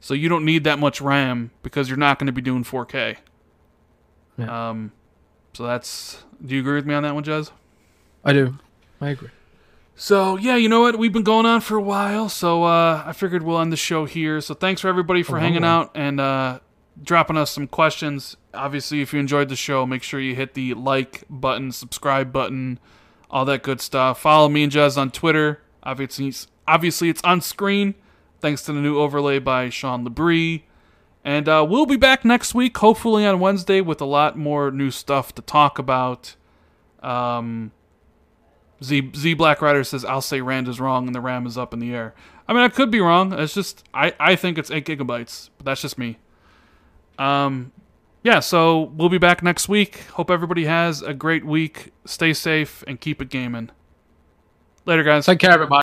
So you don't need that much RAM because you're not going to be doing 4K. Yeah. Um, so that's. Do you agree with me on that one, Jez? I do. I agree. So yeah, you know what? We've been going on for a while, so uh, I figured we'll end the show here. So thanks for everybody for Oh, hanging out and uh, dropping us some questions. Obviously, if you enjoyed the show, make sure you hit the like button, subscribe button, all that good stuff. Follow me and Jez on Twitter. Obviously, it's, obviously it's on screen. Thanks to the new overlay by Sean Labrie. And uh, we'll be back next week, hopefully on Wednesday, with a lot more new stuff to talk about. Um, Z Z Black Rider says I'll say Rand is wrong and the RAM is up in the air. I mean, I could be wrong. It's just I I think it's eight gigabytes, but that's just me. Um, yeah. So we'll be back next week. Hope everybody has a great week. Stay safe and keep it gaming. Later, guys. Take care, everybody.